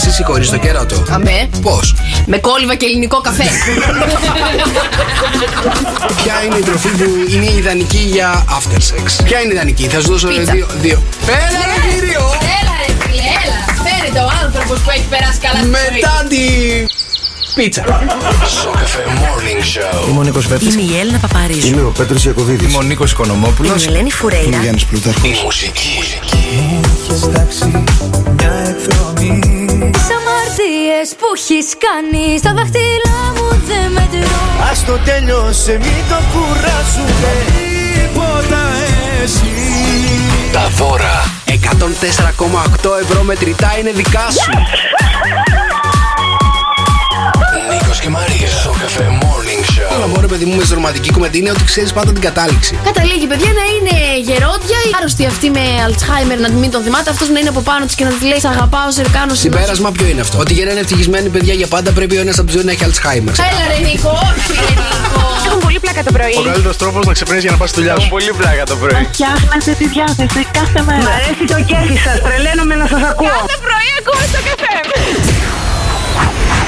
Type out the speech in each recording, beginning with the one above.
εσύ συγχωρεί το κέρατο. Αμέ. Πώς; Με κόλληβα και ελληνικό καφέ. Ποια είναι η τροφή που είναι ιδανική για after sex; Ποια είναι ιδανική, θα σου δώσω Πίτσα. δύο. δύο. Έλα, ρε κύριο! Έλα ρε φίλε, έλα. Φέρετε ο άνθρωπος που έχει περάσει καλά στη ζωή. Μετά τη. Πίτσα. Σοκαφέ Morning Show. Είμαι ο Νίκος Βέφτη. Είμαι η Έλληνα Παπαρίζου. Είμαι ο Πέτρος Ιακωβίδης. Είμαι ο Νίκος Οικονομόπουλος. Είμαι η Ελένη Φουρέιρα. Γιάννης Πλούταρχος. Η μουσική. Τι αμαρτίες που έχεις κάνει στα δάχτυλά μου δεν μετρώ. Ας το τέλειωσε, μην το κουράσουμε. Τίποτα εσύ. Τα δώρα. 104,8 ευρώ μετρητά είναι δικά σου. Νίκος και Μαρία. Σοκαφέ Morning Όλα Show. μπορεί, παιδί μου, με στη ρομαντική κουβέντα είναι ότι ξέρεις πάντα την κατάληξη. Καταλήγει, παιδιά, να είναι γερόντια, η άρρωστη αυτή με Αλτσχάιμερ να μην τον θυμάται, αυτός να είναι από πάνω της και να της λέει Σ' αγαπάω, σε κάνω σε Συμπέρασμα ποιο είναι αυτό; Ότι για να είναι ευτυχισμένοι παιδιά για πάντα πρέπει ο ένας από τους δύο να έχει Alzheimer. Έλα ρε Νίκο, όχι ρε Νίκο. Έχουν πολύ πλάκα το πρωί. Ο καλύτερος τρόπος να ξυπνήσει για να πας στη δουλειά σου. πολύ πλάκα το πρωί. Φτιάχνετε τη διάθεση κάθε μέρα. Μ' αρέσει το κέφι σας, τρελαίνομαι να σας ακούω. Κάθε πρωί ακούω στο καφέ.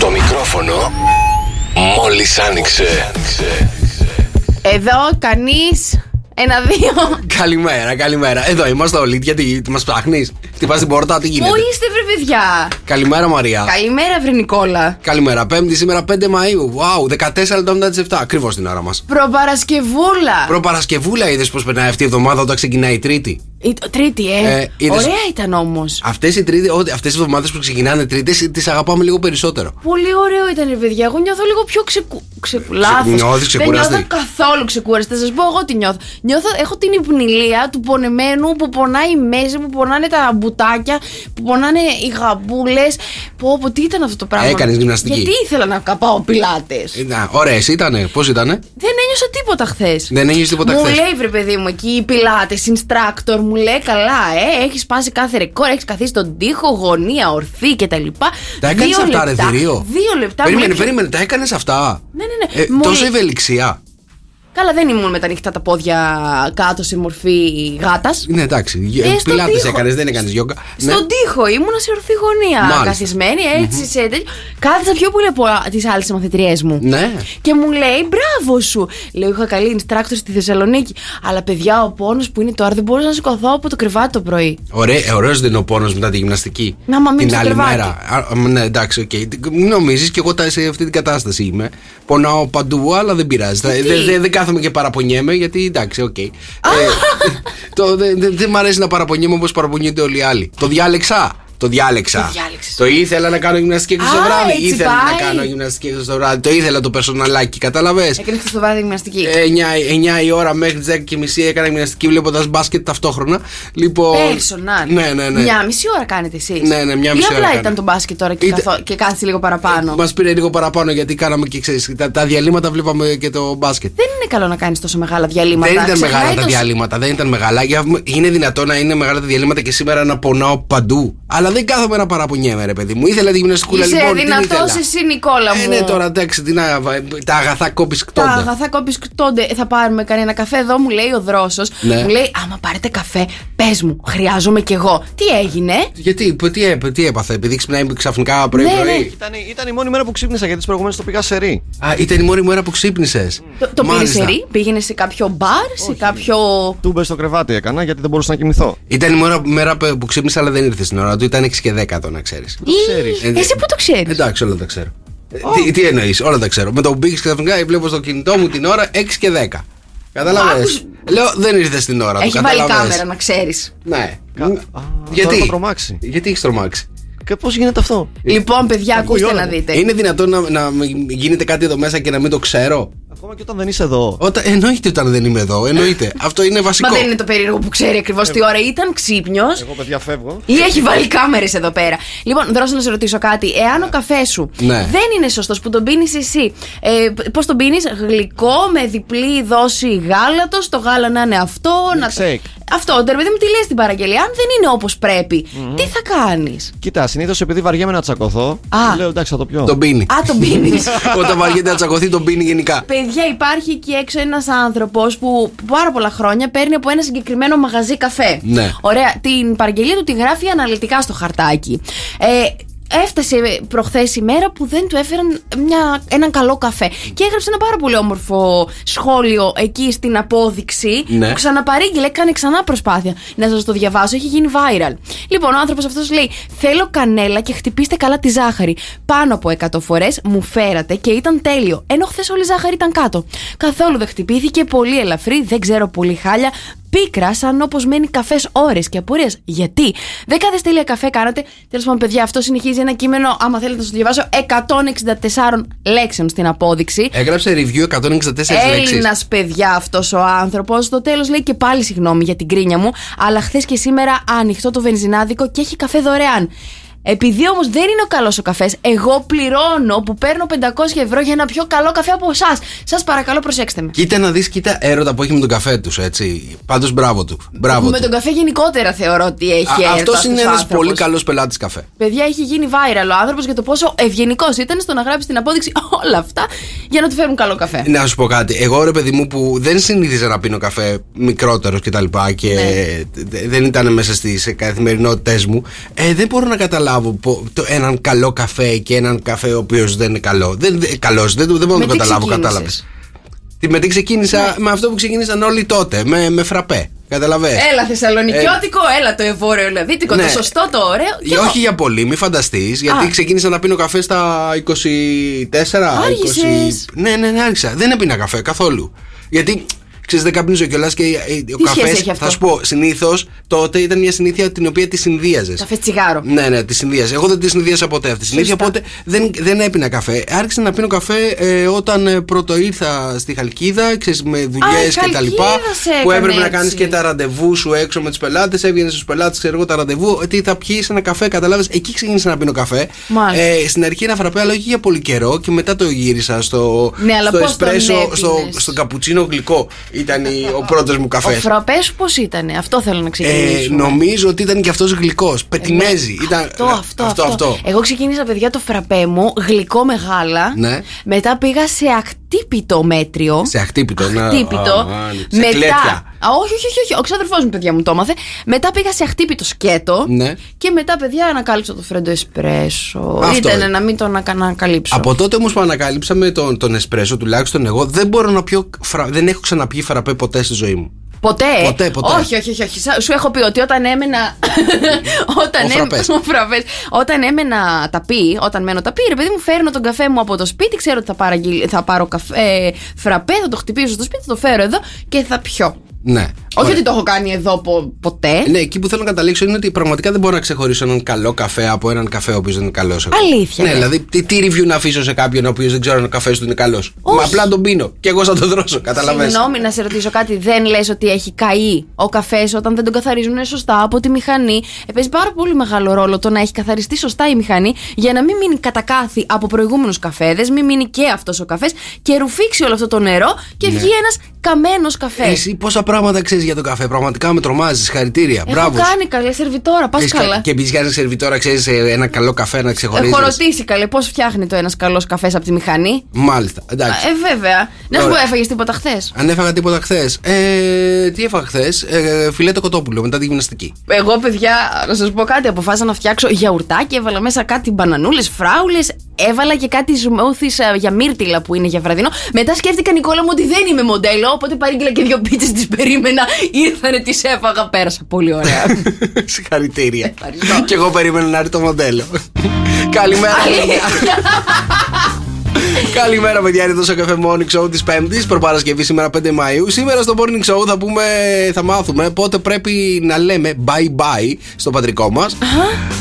Το μικρόφωνο μόλις άνοιξε. Εδώ κανείς. Ένα-δύο. Καλημέρα, καλημέρα. Εδώ είμαστε όλοι. Γιατί τι μας ψάχνεις; Χτυπάς την πόρτα, τι Πού γίνεται. είστε, βρε παιδιά; Καλημέρα, Μαρία. Καλημέρα, βρε Νικόλα. Καλημέρα. Πέμπτη σήμερα 5 Μαου. Wow, 14 λεπτά μετά τις 7. Ακριβώς την ώρα μας. Προπαρασκευούλα. Προπαρασκευούλα είδες πώ περνάει αυτή η εβδομάδα όταν ξεκινάει η Τρίτη; Η- Τρίτη, ε. Ε, είδες- Ωραία ήταν όμως. Αυτές οι τρίτες, αυτές οι εβδομάδες που ξεκινάνε Τρίτες, τις αγαπάμε λίγο περισσότερο. Πολύ ωραίο ήταν, ρε παιδιά. Εγώ νιώθω λίγο πιο ξεκου... ξεκου... λάθος. νιώθεις Δεν ξεκουραστή; νιώθω καθόλου ξεκούραστη. Θα σας πω εγώ τι νιώθω. Νιώθω, έχω την υπνηλία του πονεμένου που πονάει η μέση, που πονάνε τα μπουτάκια, που πονάνε οι γαμπούλες. Πω, πω, τι ήταν αυτό το πράγμα. Έκανες γυμναστική; Γιατί ήθελα να καπάω πιλάτες; Ε, Να, ωραίε ήτανε. Πώς ήτανε; Δεν ένιωσα τίποτα χθες. Δεν ένιωσες τίποτα Μου χθες. λέει βρε παιδί μου εκεί οι πιλάτες, instructor, μου λέει καλά, ε, έχεις σπάσει κάθε ρεκόρ, έχεις καθίσει στον τοίχο, γωνία, ορθή κτλ. Τα έκανες Δύο αυτά, ρε λεπτά. θηρίο. Δύο λεπτά. μου Περίμενε, λέει, περίμενε, τα έκανες αυτά; Ναι, ναι, ναι. Ε, Μου τόσο λέει- ευελιξία. Καλά, δεν ήμουν με τα ανοιχτά τα πόδια κάτω σε μορφή γάτας. Ναι, εντάξει. Ε, στον πιλάτες τοίχο. έκανες, δεν έκανες γιόγκα. Ναι. Στον τοίχο ήμουνα σε ορθή γωνία. Μάλιστα. Καθισμένη έτσι σε τέτοιο. Κάθισα πιο πολύ από τις άλλες μαθητριές μου. Ναι. Και μου λέει μπράβο σου. Λέω είχα καλή instructor στη Θεσσαλονίκη. Αλλά παιδιά, ο πόνος που είναι τώρα δεν μπορούσα να σηκωθώ από το κρεβάτι το πρωί. Ωραίος δεν είναι ο πόνος μετά τη γυμναστική. Να, μα μείνεις Την στο άλλη κρεβάτι. μέρα. Α, α, ναι, εντάξει, οκ. Μην νομίζεις και εγώ τα- σε αυτή την κατάσταση είμαι. Πονάω παντού, αλλά δεν πειράζει. Θα- Γιατί; Δεν δεν- δεν κάθομαι και παραπονιέμαι, γιατί εντάξει, οκ. Ε, το- Δεν δεν- δεν μ' αρέσει να παραπονιέμαι όπως παραπονιούνται όλοι οι άλλοι. Το διάλεξα. Το διάλεξα. Το διάλεξες. Το ήθελα να κάνω γυμναστική έξω Α, το βράδυ. έτσι Ήθελα πάει. να κάνω γυμναστική έξω το βράδυ. Το ήθελα το περσοναλάκι, κατάλαβες; Έκανε χθε το βράδυ γυμναστική. 9, η ώρα μέχρι τις 10 και μισή έκανα γυμναστική βλέποντας μπάσκετ ταυτόχρονα. Λοιπόν. Personal. Ναι, ναι, ναι. Μια μισή ώρα κάνετε εσείς. Ναι, ναι, μια μισή Ή ώρα απλά κάνω. ήταν το μπάσκετ τώρα και, Ήταν- καθό... και κάθισε λίγο παραπάνω. Μας πήρε λίγο παραπάνω γιατί κάναμε και ξέρεις. Τα, τα διαλύματα βλέπαμε και το μπάσκετ. Δεν είναι καλό να κάνεις τόσο μεγάλα διαλύματα. Δεν ήταν Ξεχνάει μεγάλα τα το- διαλύματα, δεν ήταν μεγάλα. Για- Είναι δυνατό να είναι μεγάλα τα διαλύματα και σήμερα να πονάω παντού. Αλλά δεν κάθομαι να παραπονιέμαι, ρε παιδί μου. Ήθελα τη γυμναστικούλα Είσαι λοιπόν. την δυνατός ήθελα. εσύ, Νικόλα μου. Ε, ναι, τώρα εντάξει, τι να, τα αγαθά κόπης Τα κτόντα. αγαθά κόπης κτώνται. Θα πάρουμε κανένα καφέ εδώ, μου λέει ο δρόσος. Ναι. Μου λέει, άμα πάρετε καφέ, πες μου, χρειάζομαι κι εγώ. Τι έγινε; Γιατί, π- τι, έπ- τι έπαθε, επειδή ξυπνάει ξαφνικά Ναι, πρωί-πρωί; ναι. Ήταν, ήταν η μόνη μέρα που ξύπνησα γιατί τις προηγούμενες το πήγα σε ρί. Α, ήταν η μόνη μέρα που ξύπνησες. Το, το πήρε σε ρί, πήγαινε σε κάποιο μπαρ, σε κάποιο. Τούμπες στο κρεβάτι έκανα γιατί δεν μπορούσα να κοιμηθώ. Ήταν η μόνη μέρα που που ξύπνησα, αλλά δεν ήρθε στην ώρα του. Ήταν 6 και 10 το να ξέρεις. ξέρεις. Ε, Εσύ που το ξέρεις. Εντάξει, όλα τα ξέρω. Ε, Τι, τι εννοείς, όλα τα ξέρω. Με το που μπήκε ξαφνικά, βλέπω στο κινητό μου την ώρα 6 και 10. Κατάλαβε. Άκουσ- Λέω, δεν ήρθες στην ώρα του. Έχει βάλει κατάλαβες. κάμερα, να ξέρεις. Ναι. Κα- Μ, Α, τώρα Γιατί, έχω τρομάξει. γιατί έχεις τρομάξει; Και πώς γίνεται αυτό; Λοιπόν, παιδιά, ακούστε όλα να μου. δείτε. Είναι δυνατόν να, να γίνεται κάτι εδώ μέσα και να μην το ξέρω; Ακόμα και όταν δεν είσαι εδώ. Όταν, εννοείται όταν δεν είμαι εδώ. Εννοείται. Αυτό είναι βασικό. Μα δεν είναι το περίεργο που ξέρει ακριβώς τι ώρα ήταν ξύπνιος. Εγώ παιδιά φεύγω. Ή έχει βάλει κάμερες εδώ πέρα. Λοιπόν, δώσε να σε ρωτήσω κάτι. Εάν ο καφέ σου Ναι. δεν είναι σωστός που τον πίνεις εσύ, ε, πώς τον πίνεις, γλυκό με διπλή δόση γάλατος, το γάλα να είναι αυτό. Να... Milkshake. Αυτό, ρε παιδί μου, τι λες στην παραγγελία. Αν δεν είναι όπως πρέπει, τι θα κάνεις; Κοίτα, συνήθως επειδή βαριέμαι να τσακωθώ, Α. λέω εντάξει θα το πιω. Τον πίνει. Α, τον πίνεις. Όταν βαριέται να τσακωθεί, τον πίνει γενικά. Παιδιά, υπάρχει εκεί έξω ένας άνθρωπος που πάρα πολλά χρόνια παίρνει από ένα συγκεκριμένο μαγαζί καφέ. Ναι. Ωραία. Την παραγγελία του τη γράφει αναλυτικά στο χαρτάκι. Ε, έφτασε προχθές η μέρα που δεν του έφεραν μια, έναν καλό καφέ. Και έγραψε ένα πάρα πολύ όμορφο σχόλιο εκεί στην απόδειξη. Ναι. Που ξαναπαρήγγειλε, έκανε ξανά προσπάθεια. Να σας το διαβάσω, έχει γίνει viral. Λοιπόν, ο άνθρωπος αυτός λέει: Θέλω κανέλα και χτυπήστε καλά τη ζάχαρη. Πάνω από 100 φορές μου φέρατε και ήταν τέλειο. Ενώ χθες όλη η ζάχαρη ήταν κάτω. Καθόλου δεν χτυπήθηκε, πολύ ελαφρύ, δεν ξέρω πολύ χάλια. Πίκρα, σαν όπως μένει καφές ώρες και απορίες. Γιατί; Δεκάδε τέλεια καφέ κάνατε. Τέλος πάντων, παιδιά, αυτό συνεχίζει ένα κείμενο, άμα θέλετε να σας το διαβάσω, 164 λέξεων στην απόδειξη. Έγραψε review 164 λέξεις. Έλληνας, παιδιά, αυτός ο άνθρωπος. Στο τέλος λέει και πάλι συγγνώμη για την κρίνια μου, αλλά χθες και σήμερα ανοιχτό το βενζινάδικο και έχει καφέ δωρεάν. Επειδή όμως δεν είναι ο καλός ο καφές, εγώ πληρώνω που παίρνω 500 ευρώ για ένα πιο καλό καφέ από εσάς. Σας παρακαλώ, προσέξτε με. Κοίτα να δεις, κοίτα έρωτα που έχει με τον καφέ τους, έτσι. Πάντως μπράβο του. Μπράβο με του. τον καφέ γενικότερα θεωρώ ότι έχει έρωτα. Αυτός είναι αυτός ο ένας άνθρωπος. πολύ καλός πελάτης καφέ. Παιδιά, έχει γίνει viral ο άνθρωπος για το πόσο ευγενικός ήταν στο να γράψει την απόδειξη όλα αυτά για να του φέρουν καλό καφέ. Να σου πω κάτι. Εγώ ρε παιδί μου που δεν συνήθιζα να πίνω καφέ μικρότερος και τα λοιπά και Ναι. δε- δεν ήταν μέσα στις καθημερινότητές μου, ε, δεν μπορώ να καταλάβω πο- το, έναν καλό καφέ και έναν καφέ ο οποίος δεν είναι καλό. Δεν, δεν, καλός, δεν, δεν μπορώ Με να το τι καταλάβω, ξεκίνησες; κατάλαβες. Τι με τι ξεκίνησα, με αυτό που ξεκίνησαν όλοι τότε, με, με φραπέ. Καταλαβέ. Έλα Θεσσαλονικιώτικο, έλα το βορειοελλαδίτικο, Ναι. το σωστό, το ωραίο. και Όχι για πολύ, μη φανταστείς, γιατί Α. ξεκίνησα να πίνω καφέ στα 24. Άργησες. 20... Ναι, ναι, ναι, άρχισα. Δεν έπινα καφέ καθόλου. Γιατί ξέρεις, δεν καπνίζω κιόλας και ε, ο Τι σχέση καφέ. έχει αυτό; Θα σου πω, συνήθως τότε ήταν μια συνήθεια την οποία τη συνδύαζες. Καφέ τσιγάρο. Ναι, ναι, τη συνδύαζες. Εγώ δεν τη συνδύασα ποτέ αυτή τη συνήθεια, Σωστά. οπότε δεν, δεν έπινα καφέ. Άρχισα να πίνω καφέ ε, όταν ε, πρώτο ήρθα στη Χαλκίδα, ξέρεις, με δουλειές η και τα λοιπά. Χαλκίδας σε Που έκανες έπρεπε να έτσι. κάνεις και τα ραντεβού σου έξω με τους πελάτες. Έβγαινες στους πελάτες, ξέρω εγώ τα ραντεβού. Τι θα πιεις ένα καφέ, κατάλαβε. Εκεί ξεκίνησα να πίνω καφέ. Μάλιστα. Ε, στην αρχή ένα φραπέ, αλλά όχι για πολύ καιρό και μετά το γύρισα στο, Ναι, αλλά στο πώς τον εσπρέσο, στο, έπινες; στο καπουτσίνο γλυκό. Ήταν η- ο πρώτος μου Ο καφέ. φραπές σου πώς ήταν, αυτό θέλω να Ε, ξεκινήσουμε. νομίζω ότι ήταν και αυτός γλυκός. Πετιμέζι. Ναι, ήταν, αυτό, αυτό, αυτό, αυτό. Εγώ ξεκίνησα, παιδιά, το φραπέ μου γλυκό με γάλα. Ναι. Μετά πήγα σε ακτύπητο μέτριο. Σε αχτύπητο, να- Αχτύπητο. α, α, σε Μετά. Κλέτια. Α, όχι, όχι, όχι, όχι. Ο ξάδερφός μου, παιδιά, μου το έμαθε. Μετά πήγα σε αχτύπητο σκέτο. Ναι. Και μετά, παιδιά, ανακάλυψα το φρέντο εσπρέσο. Αυτό. Ήταν να μην τον ακα- ανακαλύψω. Από τότε όμως που ανακαλύψαμε τον, τον εσπρέσο, τουλάχιστον εγώ δεν μπορώ να πιω. φρα- δεν έχω ξαναπιεί φραπέ ποτέ στη ζωή μου. Ποτέ; Ποτέ, ποτέ. Όχι, όχι, όχι, όχι. Σα- Σου έχω πει ότι όταν έμενα. όταν, Ο έμ- φραπές. ο φραπές. όταν έμενα ταπί, όταν μένω ταπί, ρε παιδί μου, φέρνω τον καφέ μου από το σπίτι. Ξέρω ότι θα, παραγγείλ- θα πάρω καφέ, ε, φραπέ, θα το χτυπήσω στο σπίτι, θα το φέρω εδώ και θα πιω. Ναι. Όχι Ωραία. ότι το έχω κάνει εδώ πο- ποτέ. Ναι, εκεί που θέλω να καταλήξω είναι ότι πραγματικά δεν μπορώ να ξεχωρίσω έναν καλό καφέ από έναν καφέ ο οποίος δεν είναι καλός. Αλήθεια, Ναι, ναι. δηλαδή τι, τι review να αφήσω σε κάποιον ο οποίος δεν ξέρω αν ο καφές του είναι καλός. Μα απλά τον πίνω και εγώ θα τον δρώσω. Καταλαβαίνω. Συγγνώμη να σε ρωτήσω κάτι. Δεν λες ότι έχει καεί ο καφές όταν δεν τον καθαρίζουν σωστά από τη μηχανή; Ε, παίζει πάρα πολύ μεγάλο ρόλο το να έχει καθαριστεί σωστά η μηχανή για να μην μείνει κατακάθι από προηγούμενους καφέδες, μην μείνει και αυτός ο καφές και ρουφήξει όλο αυτό το νερό και Ναι. βγει ένας καμένος καφές. Εσύ πόσα πράγματα ξέρεις για τον καφέ. Πραγματικά με τρομάζεις. Χαρητήρια. Έχω Μπράβος. κάνει καλέ σερβιτόρα, πας Έχεις καλά. κα- Και επειδή κάνει σερβιτόρα, ξέρεις ένα καλό καφέ να ξεχωρίζεις. Έχω ρωτήσει καλέ πώς φτιάχνει το ένας καλός καφές από τη μηχανή; Μάλιστα. Εντάξει. Ε, βέβαια. Να σου πω, Ωραία. έφαγες τίποτα χθες; Αν έφαγα τίποτα χθες. Ε, τι έφαγα χθες; Ε, φιλέτο κοτόπουλο μετά τη γυμναστική. Εγώ, παιδιά, να σας πω κάτι. Αποφάσισα να φτιάξω γιαουρτάκι. Έβαλα μέσα κάτι μπανανούλες, φράουλες. Έβαλα και κάτι σμούθι για μύρτιλα που είναι για βραδινό. Μετά σκέφτηκα, Νικόλα μου, ότι δεν είμαι μοντέλο. Οπότε παρήγγειλα και δύο πίτσες, τις περίμενα. Ήρθανε, τις έφαγα. Πέρασα πολύ ωραία. Συγχαρητήρια. Ευχαριστώ. και εγώ περίμενα να έρθει το μοντέλο. Καλημέρα, παιδιά. Καλημέρα, παιδιά. Είναι εδώ στο καφέ Morning Show της Πέμπτης, προπαρασκευή σήμερα 5 Μαου. Σήμερα στο Morning Show θα, πούμε, θα μάθουμε πότε πρέπει να λέμε bye bye στο πατρικό μας.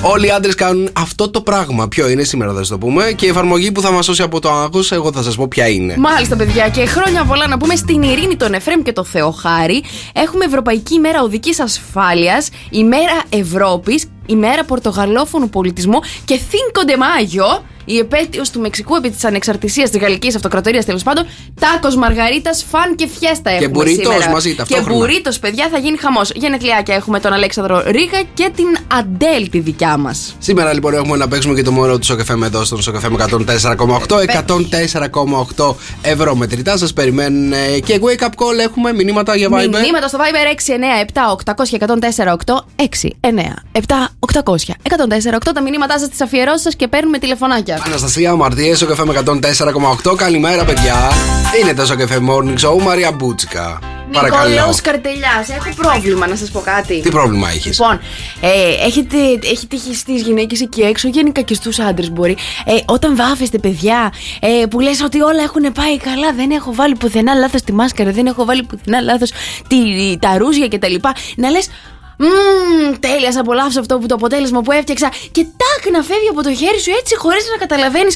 Όλοι οι άντρες κάνουν αυτό το πράγμα. Ποιο είναι σήμερα, θα σας το πούμε. Και η εφαρμογή που θα μας σώσει από το άγχος, εγώ θα σας πω ποια είναι. Μάλιστα, παιδιά, και χρόνια πολλά να πούμε στην Ειρήνη, τον Εφρέμ και τον Θεοχάρη. Έχουμε Ευρωπαϊκή ημέρα οδικής ασφάλειας, ημέρα Ευρώπης, ημέρα Πορτογαλόφωνου πολιτισμού και Cinco de Mayo, η επέτειος του Μεξικού επί της ανεξαρτησίας της Γαλλικής Αυτοκρατορίας τέλος πάντων. Τάκος Μαργαρίτας, φαν και φιέστα έχουμε. μπουρίτος σήμερα. μαζί, Και ταυτόχρονα. μπουρίτος, παιδιά, θα γίνει χαμός. Γενεθλιάκια έχουμε τον Αλέξανδρο Ρίγα και την Αντέλ τη δικιά μας. Σήμερα λοιπόν έχουμε να παίξουμε και το μόνο του Σοκεφέμ εδώ στον Σοκεφέμ 104,8. 104,8 ευρώ μετρητά. Σας περιμένουν ε, και wake up call. Έχουμε μηνύματα για Viber. Μηνύματα στο Viber 697 800 1048 697 800 1048 τα μηνύματά σας, τις αφιερώσει σας και παίρνουμε τηλεφωνάκια. Αναστασία Μαρτιέ, Σοκεφέμ 104,8. Καλημέρα, παιδιά. Είναι το Σοκεφέμ Morning Show, Μαρία Μπούτσικα. Παρακαλώ. Νικόλαο Καρτελιάς, έχω πρόβλημα να σας πω κάτι. Τι πρόβλημα έχεις; Λοιπόν, ε, έχετε, έχει τύχει στις γυναίκες εκεί έξω, γενικά και στους άντρες μπορεί. Ε, όταν βάφεστε, παιδιά, ε, που λες ότι όλα έχουν πάει καλά, δεν έχω βάλει πουθενά λάθος τη μάσκαρα, δεν έχω βάλει πουθενά λάθος τα ρούζια κτλ. Να λες. Μμμ, τέλειας, απολαύσω αυτό που το αποτέλεσμα που έφτιαξα. Και τάκ να φεύγει από το χέρι σου έτσι χωρίς να καταλαβαίνεις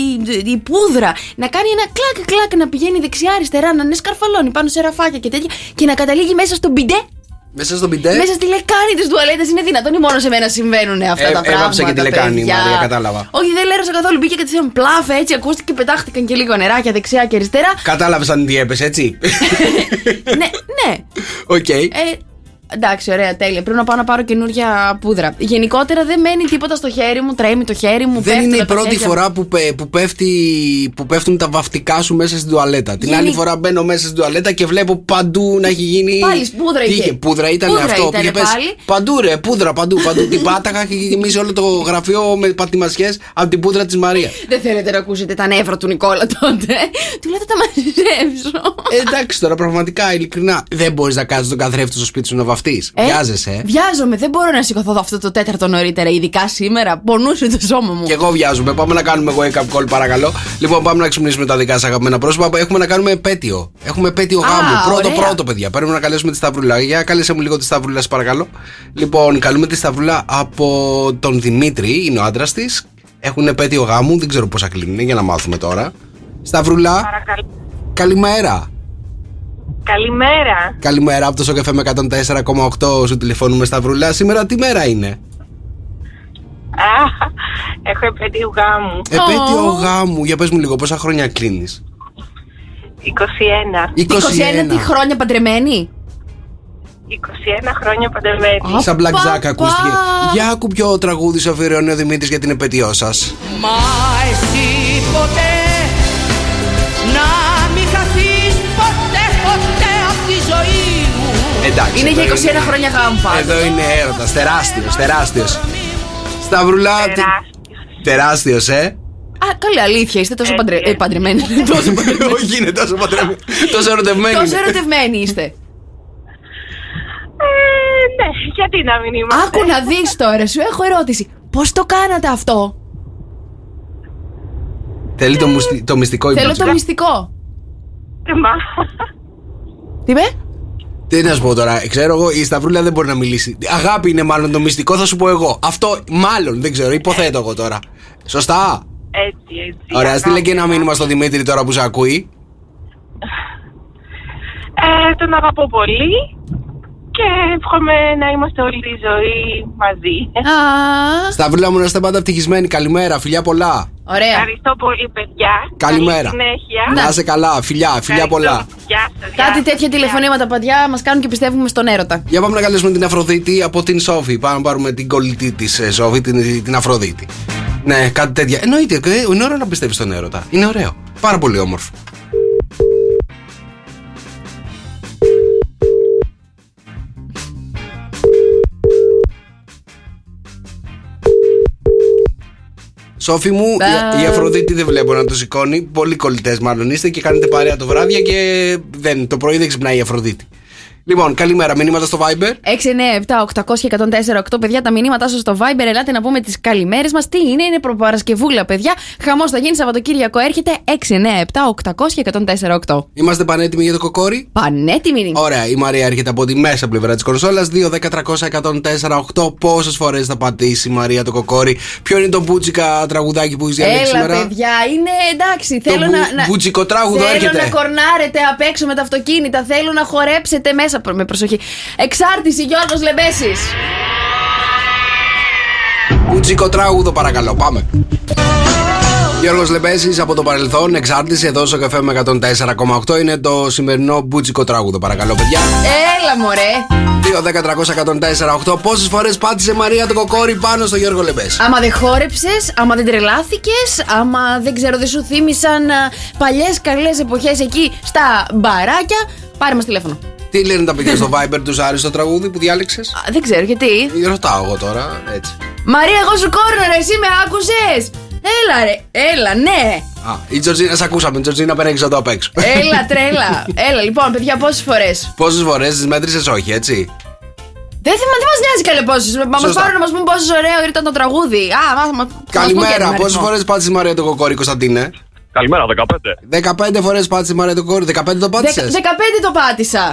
η, η πούδρα. Να κάνει ένα κλακ κλακ να πηγαίνει δεξιά-αριστερά, να είναι σκαρφαλώνει πάνω σε ραφάκια και τέτοια. Και να καταλήγει μέσα στο μπιντέ Μέσα στον πιντέ. μέσα στη λεκάνη της τουαλέτας είναι δυνατόν ή μόνο σε μένα συμβαίνουν αυτά Ε, τα πράγματα. έβαψε και τη λεκάνη, παιδιά. Μαρία, κατάλαβα. Όχι, δεν λέρωσα καθόλου. Μπήκε κατευθείαν πλάφε έτσι, ακούστηκε και πετάχτηκαν και λίγο νεράκια δεξιά και αριστερά. Κατάλαβες αν τι έπεσε, έτσι; ναι, ναι. Οκ. Ε, εντάξει, ωραία, τέλεια. Πρέπει να πάω να πάρω καινούρια πούδρα. Γενικότερα δεν μένει τίποτα στο χέρι μου, τρέμει το χέρι μου. Δεν πέφτουν είναι η τα πρώτη χέρια. φορά που, πε- που, πέφτει, που πέφτουν τα βαφτικά σου μέσα στην τουαλέτα. Την Γενι- άλλη φορά μπαίνω μέσα στην τουαλέτα και βλέπω παντού να έχει γίνει. Πάλι πούδρα Τι είχε. Πούδρα ήταν Πούδρα αυτό. ήτανε Πήγε πες, πάλι. Παντού ρε, πούδρα, παντού. παντού. την πάταγα και είχε γεμίσει όλο το γραφείο με πατημασιές από την πούδρα της Μαρία. Δεν θέλετε να ακούσετε τα νεύρα του Νικόλα τότε. Του λέτε τα μαζέψω. Ε, εντάξει τώρα, πραγματικά, ειλικρινά. Δεν μπορείς να κάτσει τον καθρέφτη στο σπίτι σου να βαφτεί. Ε, Βιάζεσαι. ε. Βιάζομαι, δεν μπορώ να σηκωθώ αυτό το τέταρτο νωρίτερα, ειδικά σήμερα. Πονούσε το σώμα μου. Και εγώ βιάζομαι. Πάμε να κάνουμε wake up call, παρακαλώ. Λοιπόν, πάμε να ξυπνήσουμε τα δικά σας αγαπημένα πρόσωπα. Έχουμε να κάνουμε επέτειο. Έχουμε επέτειο Α, γάμου. Πρώτο, ωραία. πρώτο, παιδιά. Πρέπει να καλέσουμε τη Σταυρούλα. Για κάλεσε μου λίγο τη Σταυρούλα, σας παρακαλώ. Λοιπόν, καλούμε τη Σταυρούλα από τον Δημήτρη, είναι ο άντρας της. Έχουν επέτειο γάμου, δεν ξέρω πόσα κλείνουν, για να μάθουμε τώρα. Σταυρούλα, Παρακαλώ. καλημέρα. Καλημέρα. Καλημέρα από το Σοκεφέ με 104,8 σου τηλεφώνουμε Σταυρούλα. Σήμερα τι μέρα είναι; Α, έχω επέτειο γάμου. Επέτειο Ω. γάμου. Για πες μου λίγο, πόσα χρόνια κλείνεις; 21. 21. 21 τι χρόνια παντρεμένη; 21 χρόνια παντρεμένη. Α, Σαν Black Πα, Jack ακούστηκε. πα. Για άκου ποιο τραγούδι σου αφιερώνει ο Δημήτρης για την επαιτειό σας. Μα εσύ ποτέ να Εντάξει. Είναι εδώ για 21 χρόνια γάμου πάντως. Εδώ είναι έρωτας. Τεράστιος, τεράστιος. Σταυρουλά. Τεράστιος. Τεράστιος, ε. Α, καλή αλήθεια, είστε τόσο παντρε... ε, παντρεμένοι. τόσο παντρεμένοι. Όχι, είναι τόσο παντρεμένη. Τόσο ερωτευμένη. τόσο είναι. ερωτευμένοι είστε. Ε, ναι, γιατί να μην είμαστε; Άκου να δεις τώρα, σου έχω ερώτηση. Πώς το κάνατε αυτό, Θέλει το, μουστι- το μυστικό η Θέλω Μπούτσικα. το μυστικό. Μα, Τι είπε; Τι να σου πω τώρα, ξέρω εγώ, η Σταυρούλα δεν μπορεί να μιλήσει. Αγάπη είναι μάλλον το μυστικό, θα σου πω εγώ. Αυτό μάλλον δεν ξέρω, υποθέτω εγώ τώρα. Σωστά; έτσι, έτσι. Ωραία, στείλε και ένα Αγάπη. μήνυμα στον Δημήτρη τώρα που σε ακούει. Ε, τον αγαπώ πολύ και εύχομαι να είμαστε όλη τη ζωή μαζί. Α, Σταυρούλα μου να είστε πάντα ευτυχισμένοι. Καλημέρα, φιλιά πολλά. Ωραία. Ευχαριστώ πολύ, παιδιά. Καλημέρα. Καλή συνέχεια. Να είσαι καλά, φιλιά, φιλιά Ευχαριστώ. πολλά. Γεια σας, γεια Κάτι σας, τέτοια γεια τηλεφωνήματα, παιδιά, μας κάνουν και πιστεύουμε στον έρωτα. Για πάμε να καλέσουμε την Αφροδίτη από την Σόφη. Πάμε να πάρουμε την κολλητή της Σόφη, την, την Αφροδίτη. Ναι, κάτι τέτοια. Εννοείται, ε, είναι ωραίο να πιστεύεις στον έρωτα. Είναι ωραίο. Πάρα πολύ όμορφο. Σόφη μου, Μπα. η- η Αφροδίτη δεν βλέπω να το σηκώνει. Πολύ κολλητές μάλλον είστε και κάνετε παρέα το βράδια και δεν, το πρωί δεν ξυπνάει η Αφροδίτη. Λοιπόν, καλημέρα. Μηνύματα στο Viber. 697-800-1048 παιδιά, τα μηνύματά σας στο Viber. Ελάτε να πούμε τις καλημέρες μας. Τι είναι, είναι προπαρασκευούλα, παιδιά. Χαμός θα γίνει Σαββατοκύριακο. Έρχεται 697-800-1048. Είμαστε πανέτοιμοι για το κοκόρι; Πανέτοιμη. Ωραία, η Μαρία έρχεται από τη μέσα πλευρά της κονσόλας. 2-10-300-104-8. Πόσες φορές θα πατήσει η Μαρία το κοκόρι; Ποιο είναι το μπούτσικα τραγουδάκι που έχει διαλέξει Έλα, σήμερα; παιδιά, είναι εντάξει. Το θέλω μπου- να. να... μπουτσικοτράγουδο θέλω έρχεται. να κορνάρετε απ' έξω με τα αυτοκίνητα. Θέλω να χορέψετε μέσα. Με προσοχή. Εξάρτηση, Γιώργος Λεμπέσης. Μπούτσικο τραγούδο, παρακαλώ. Πάμε. Γιώργος Λεμπέσης από το παρελθόν, εξάρτηση εδώ στο καφέ με 104,8 είναι το σημερινό μπούτσικο τραγούδο. Παρακαλώ, παιδιά. Έλα, μωρέ. 2, 10, 300, 104, 8. Πόσες φορές πάτησε Μαρία το κοκόρι πάνω στο Γιώργο Λεμπέση; Άμα δεν χόρεψες, άμα δεν τρελάθηκες, άμα δεν ξέρω, δεν σου θύμισαν παλιές καλές εποχές εκεί στα μπαράκια, πάρε μας τηλέφωνο. Τι λένε τα παιδιά στο Viber, τους άρεσε το τραγούδι που διάλεξες; Α, δεν ξέρω γιατί. Ρωτάω εγώ τώρα, έτσι. Μαρία, εγώ σου κόρνο, ρε, εσύ με άκουσες; Έλα, ρε, έλα, ναι. Α, η Τζορτζίνα, σε ακούσαμε. Η Τζορτζίνα παίρνει εδώ απ' έξω. Έλα, τρέλα. Έλα, λοιπόν, παιδιά, πόσες φορές; Πόσες φορές τις μέτρησες, όχι, έτσι; Δεν θυμάμαι, δεν μας νοιάζει καλέ πόσες. Μα μας Σωστά. πάρουν να μας πουν πόσο ωραίο ήταν το τραγούδι. Α, μα, μα, θα μας πουν και Καλημέρα, έναν πόσες αριθμό. φορές πάτησες Μαρία το κοκόρι, Κωνσταντίνε; Καλημέρα, 15. 15 φορές πάτησες Μαρία το κοκόρι, 15 το Δεκα- πάτησε. 15 το πάτησα.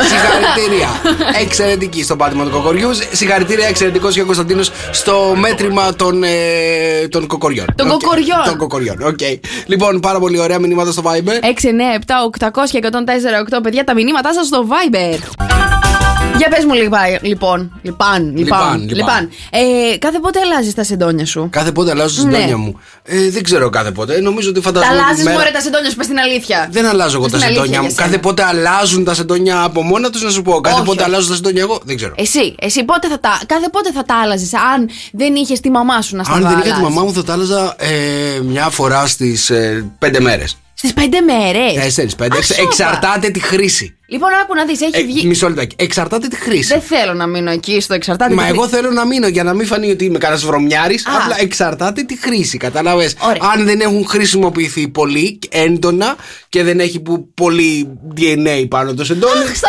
Συγχαρητήρια. Εξαιρετική στο πάτημα του κοκοριού. Συγχαρητήρια, εξαιρετικός και ο Κωνσταντίνος στο μέτρημα των, ε, των κοκοριών. Των Οκ. κοκοριών. Των κοκοριών, οκ. Λοιπόν, πάρα πολύ ωραία μηνύματα στο Viber. 6, 9, 7, 800 και 104, 8 παιδιά τα μηνύματά σας στο Viber. Για πες μου λοιπόν, λοιπόν, λοιπόν, Λιπάν, λοιπόν, λιπάν. Ε, κάθε πότε αλλάζεις τα σεντόνια σου; Κάθε πότε αλλάζω τα Ναι. συντόνια μου. Ε, δεν ξέρω κάθε πότε. Ε, νομίζω ότι Τα φαντάζομαι. ότι αλλάζεις μέρα- μωρέ τα σεντόνια σου, πες την αλήθεια. Δεν αλλάζω εγώ Πες τα την αλήθεια συντόνια μου. για σένα. Κάθε πότε αλλάζουν τα συντόνια από μόνα τους, να σου πω. Κάθε Όχι, πότε όχι. αλλάζω τα συντόνια εγώ. Δεν ξέρω. Εσύ, εσύ πότε θα τα, κάθε πότε θα τα άλλαζες, αν δεν είχες τη μαμά σου να στα Αν δεν είχα τη αλλάζει. μαμά μου, θα τα άλλαζα ε, μια φορά στις ε, πέντε μέρες. Στις πέντε μέρες; Τέσσερι, πέντε. Α, Εξ- σόπα. Εξαρτάται τη χρήση. Λοιπόν, άκου να δεις, έχει Ε, βγει. μισό λεπτάκι. Εξαρτάται τη χρήση. Δεν θέλω να μείνω εκεί στο εξαρτάται. Μα τι εγώ χρήση. θέλω να μείνω για να μην φανεί ότι είμαι κανένας βρωμιάρης. Α. Απλά εξαρτάται τη χρήση. Κατάλαβε. Ωραία. Αν δεν έχουν χρησιμοποιηθεί πολύ έντονα και δεν έχει που πολύ DNA πάνω το σεντόνι. Αχ, στα-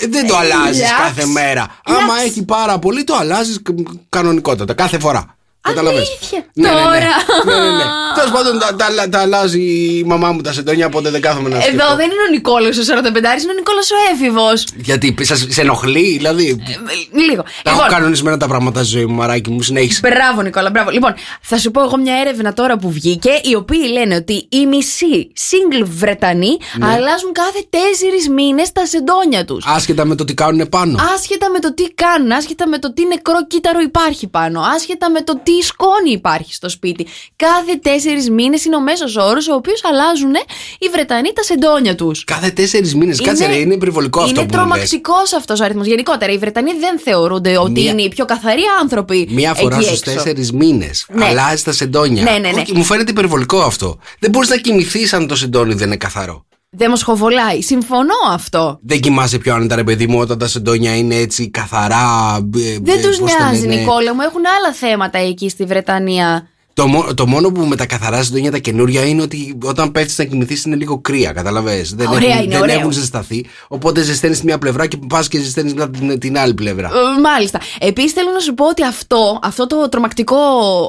ε, Δεν το Ε, αλλάζεις λιάξ. κάθε μέρα. Άμα Λιάξ. έχει πάρα πολύ, το αλλάζεις κανονικότατα κάθε φορά. Κατάλαβες. Αλήθεια. Ναι, ναι, ναι. Τώρα. Ναι, ναι, ναι. Τέλος πάντων, τα, τα, τα αλλάζει η μαμά μου τα σεντόνια, οπότε δεν κάθομαι να σκεφτώ. Εδώ δεν είναι ο Νικόλος ο 45 είναι ο Νικόλος ο έφηβος. Γιατί σας, σε ενοχλεί, δηλαδή; Λίγο. Τα έχω Λοιπόν, κανονισμένα τα πράγματα στη ζωή μου, μαράκι μου, συνέχισε. Μπράβο, Νικόλα, μπράβο. Λοιπόν, θα σου πω εγώ μια έρευνα τώρα που βγήκε, οι οποίοι λένε ότι οι μισοί single Βρετανοί Ναι. αλλάζουν κάθε τέσσερις μήνες τα σεντόνια τους. Άσχετα με το τι κάνουν πάνω. Άσχετα με το τι κάνουν, άσχετα με το τι νεκρό κύτταρο υπάρχει πάνω, άσχετα με το τι σκόνη υπάρχει στο σπίτι. Κάθε τέσσερις μήνες είναι ο μέσος όρος, ο οποίος αλλάζουν οι Βρετανοί τα σεντόνια τους. Κάθε τέσσερις μήνες. Κάτσε, ρε, είναι υπερβολικό αυτό Είναι που μου λες. τρομακτικός αυτός ο αριθμός. Γενικότερα, οι Βρετανοί δεν θεωρούνται ότι Μία- είναι οι πιο καθαροί άνθρωποι. Μία φορά εκεί στους έξω. τέσσερις μήνες Ναι. αλλάζει τα σεντόνια. Ναι, ναι, ναι. Όχι, μου φαίνεται υπερβολικό αυτό. Δεν μπορείς να κοιμηθείς αν το σεντόνι δεν είναι καθαρό. Δεν μοσχοβολάει. Συμφωνώ αυτό. Δεν κοιμάσαι πιο άνετα, ρε παιδί μου, όταν τα σεντόνια είναι έτσι καθαρά. ε, Δεν ε, τους πώς το νοιάζει, λένε. Νικόλα μου. Έχουν άλλα θέματα εκεί στη Βρετανία. Το, μό- το μόνο που με τα καθαρά σεντόνια τα καινούρια είναι ότι όταν πέφτεις να κοιμηθείς είναι λίγο κρύα, καταλαβέ. Δεν, Ωραία έχουν, είναι, δεν ωραίο. έχουν ζεσταθεί. Οπότε ζεσταίνεις μια πλευρά και πας και ζεσταίνεις την, την άλλη πλευρά. Ε, Μάλιστα. Επίσης θέλω να σου πω ότι αυτό, αυτό το τρομακτικό,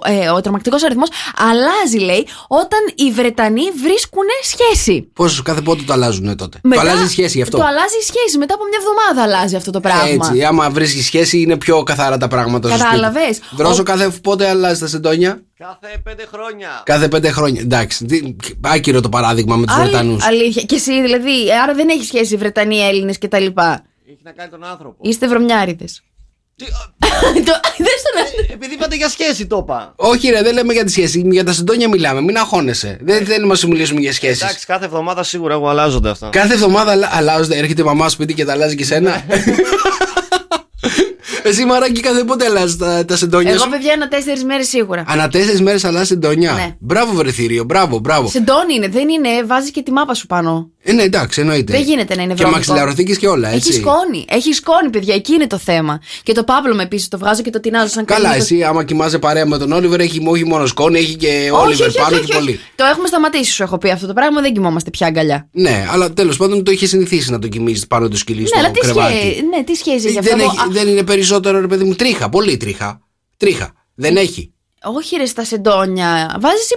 ε, ο τρομακτικός αριθμός αλλάζει, λέει, όταν οι Βρετανοί βρίσκουν σχέση. Πόσο κάθε πότε το αλλάζουν τότε; Μετά- Το αλλάζει η σχέση γι' αυτό; Το αλλάζει η σχέση. Μετά από μια εβδομάδα αλλάζει αυτό το πράγμα. Έτσι, άμα βρίσκεις σχέση είναι πιο καθαρά τα πράγματα στο σπίτι. Κατάλαβες. Δρόσο Ο- κάθε πότε αλλάζεις τα σεντόνια. Κάθε πέντε χρόνια. Κάθε πέντε χρόνια. Εντάξει, τι- άκυρο το παράδειγμα με τους Άλλη- Βρετανούς. Αλήθεια. Και εσύ δηλαδή, ε, άρα δεν έχει σχέση Βρετανοί, Έλληνες κτλ. Έχει να κάνει τον άνθρωπο. Είστε βρωμιάριδες. Τι- α, Δεν στον Επειδή είπατε για σχέση το είπα. Όχι, ρε, δεν λέμε για τη σχέση. Για τα σεντόνια μιλάμε. Μην αγχώνεσαι. Δεν θέλουμε να σου μιλήσουμε για σχέσεις. Εντάξει, κάθε εβδομάδα σίγουρα εγώ αλλάζονται αυτά. Κάθε εβδομάδα αλλα- αλλάζονται. Έρχεται η μαμά σπίτι και τα αλλάζει και σένα. Εσύ μαράκι κάθε πότε αλλάζεις τα, τα σεντόνια Εγώ, σου. παιδιά, ένα τέσσερις μέρες σίγουρα. Ανά τέσσερις μέρες αλλάζει σεντόνια. Ναι. Μπράβο, βρεθύριο, μπράβο, μπράβο. Σεντόνι είναι, δεν είναι. Βάζει και τη μάπα σου πάνω. Ε, ναι, εντάξει, εννοείται. Δεν γίνεται να είναι Και βρώμικο. μαξιλαρωθήκες και όλα, έτσι. Έχει σκόνη. Έχει σκόνη, παιδιά. Εκεί είναι το θέμα. Και το πάπλωμα επίσης το βγάζω και το τεινάζω σαν Καλά, καλή- εσύ άμα κοιμάσαι παρέα με τον Όλιβερ, έχει όχι μόνο σκόνη, έχει και Όχι, Όλιβερ όχι, πάνω όχι, και όχι, πολύ. όχι. Το έχουμε σταματήσει, σου έχω πει αυτό το πράγμα. Δεν κοιμόμαστε πια αγκαλιά. Ναι, αλλά τέλος πάντων το είχε συνηθίσει να το κοιμήσεις πάνω του σκυλί Ναι, στο αλλά τι, κρεβάτι. σχέ... ναι, τι σχέση έχει Ε, αυτό; δεν, Εγώ- έχει, Α, δεν είναι περισσότερο, ρε παιδί μου, τρίχα. Πολύ τρίχα. Τρίχα. Δεν έχει. Όχι, ρε, στα σεντόνια. Βάζεις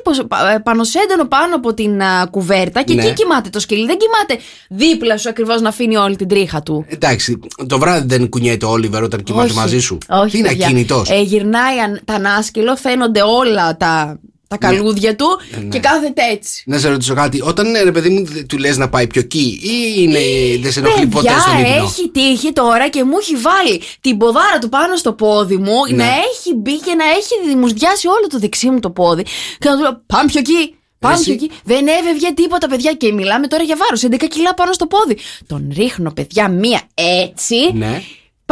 πανωσέντονο πάνω από την α, κουβέρτα και Ναι. εκεί κοιμάται το σκυλί. Δεν κοιμάται δίπλα σου ακριβώς να αφήνει όλη την τρίχα του. Εντάξει, το βράδυ δεν κουνιέται ο Όλιβερ όταν κοιμάται Όχι. μαζί σου. Όχι, Τι είναι παιδιά. ακίνητο. Ε, γυρνάει αν- τα ανάσκελο, φαίνονται όλα τα, τα καλούδια του ναι. και κάθεται έτσι. Να σε ρωτήσω κάτι. Όταν ε, ρε παιδί μου του λες να πάει πιο εκεί, ή είναι, δεν σε ενοχλεί ποτέ Παιδιά, στον ύπνο; έχει τύχει τώρα και μου έχει βάλει την ποδάρα του πάνω στο πόδι μου, Ναι. να έχει μπει και να έχει δημοσδιάσει όλο το δεξί μου το πόδι. Και να του λέω: Πάμε πιο εκεί. Πάμε Εσύ- πιο εκεί. Δεν έβευγε τίποτα, παιδιά. Και μιλάμε τώρα για βάρος. 11 κιλά πάνω στο πόδι. Τον ρίχνω, παιδιά, μία έτσι. Ναι.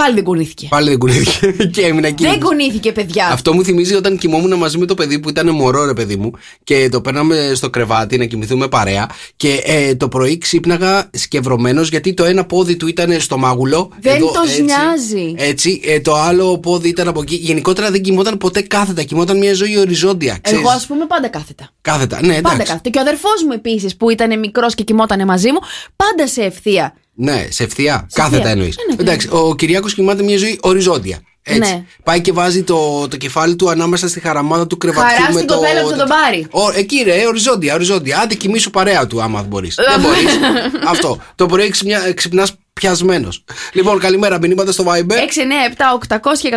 Πάλι δεν κουνήθηκε. Πάλι δεν κουνήθηκε και έμεινα εκεί. Δεν κουνήθηκε, παιδιά. Αυτό μου θυμίζει όταν κοιμόμουν μαζί με το παιδί που ήταν μωρό, ρε παιδί μου, και το παίρναμε στο κρεβάτι να κοιμηθούμε παρέα. Και ε, το πρωί ξύπναγα σκευρωμένος γιατί το ένα πόδι του ήταν στο μάγουλο. Δεν εδώ, το έτσι, νοιάζει. Έτσι, ε, το άλλο πόδι ήταν από εκεί. Γενικότερα δεν κοιμόταν ποτέ κάθετα. Κοιμόταν μια ζωή οριζόντια. Ξέρεις. Εγώ, ας πούμε, πάντα κάθετα. Κάθετα, ναι, εντάξει. Πάντα κάθετα. Και ο αδερφός μου επίσης που ήταν μικρός και κοιμόταν μαζί μου, πάντα σε ευθεία. Ναι, σε ευθεία. Σε Κάθετα ευθεία. εννοείς. Ναι, ναι, Εντάξει, ο Κυριάκος κοιμάται μια ζωή οριζόντια. Έτσι. Ναι. Πάει και βάζει το, το κεφάλι του ανάμεσα στη χαραμάδα του κρεβατιού. Χαρά με στην το, κοπέλα που θα τον πάρει. Ο, εκεί ρε, οριζόντια, οριζόντια. Άντε κοιμήσου παρέα του, άμα μπορείς. Δεν μπορείς. Αυτό. Το πρωί ξυπνάς πιασμένος. Λοιπόν, καλημέρα, μηνύματα στο Viber. 6, 9, 7, 800 και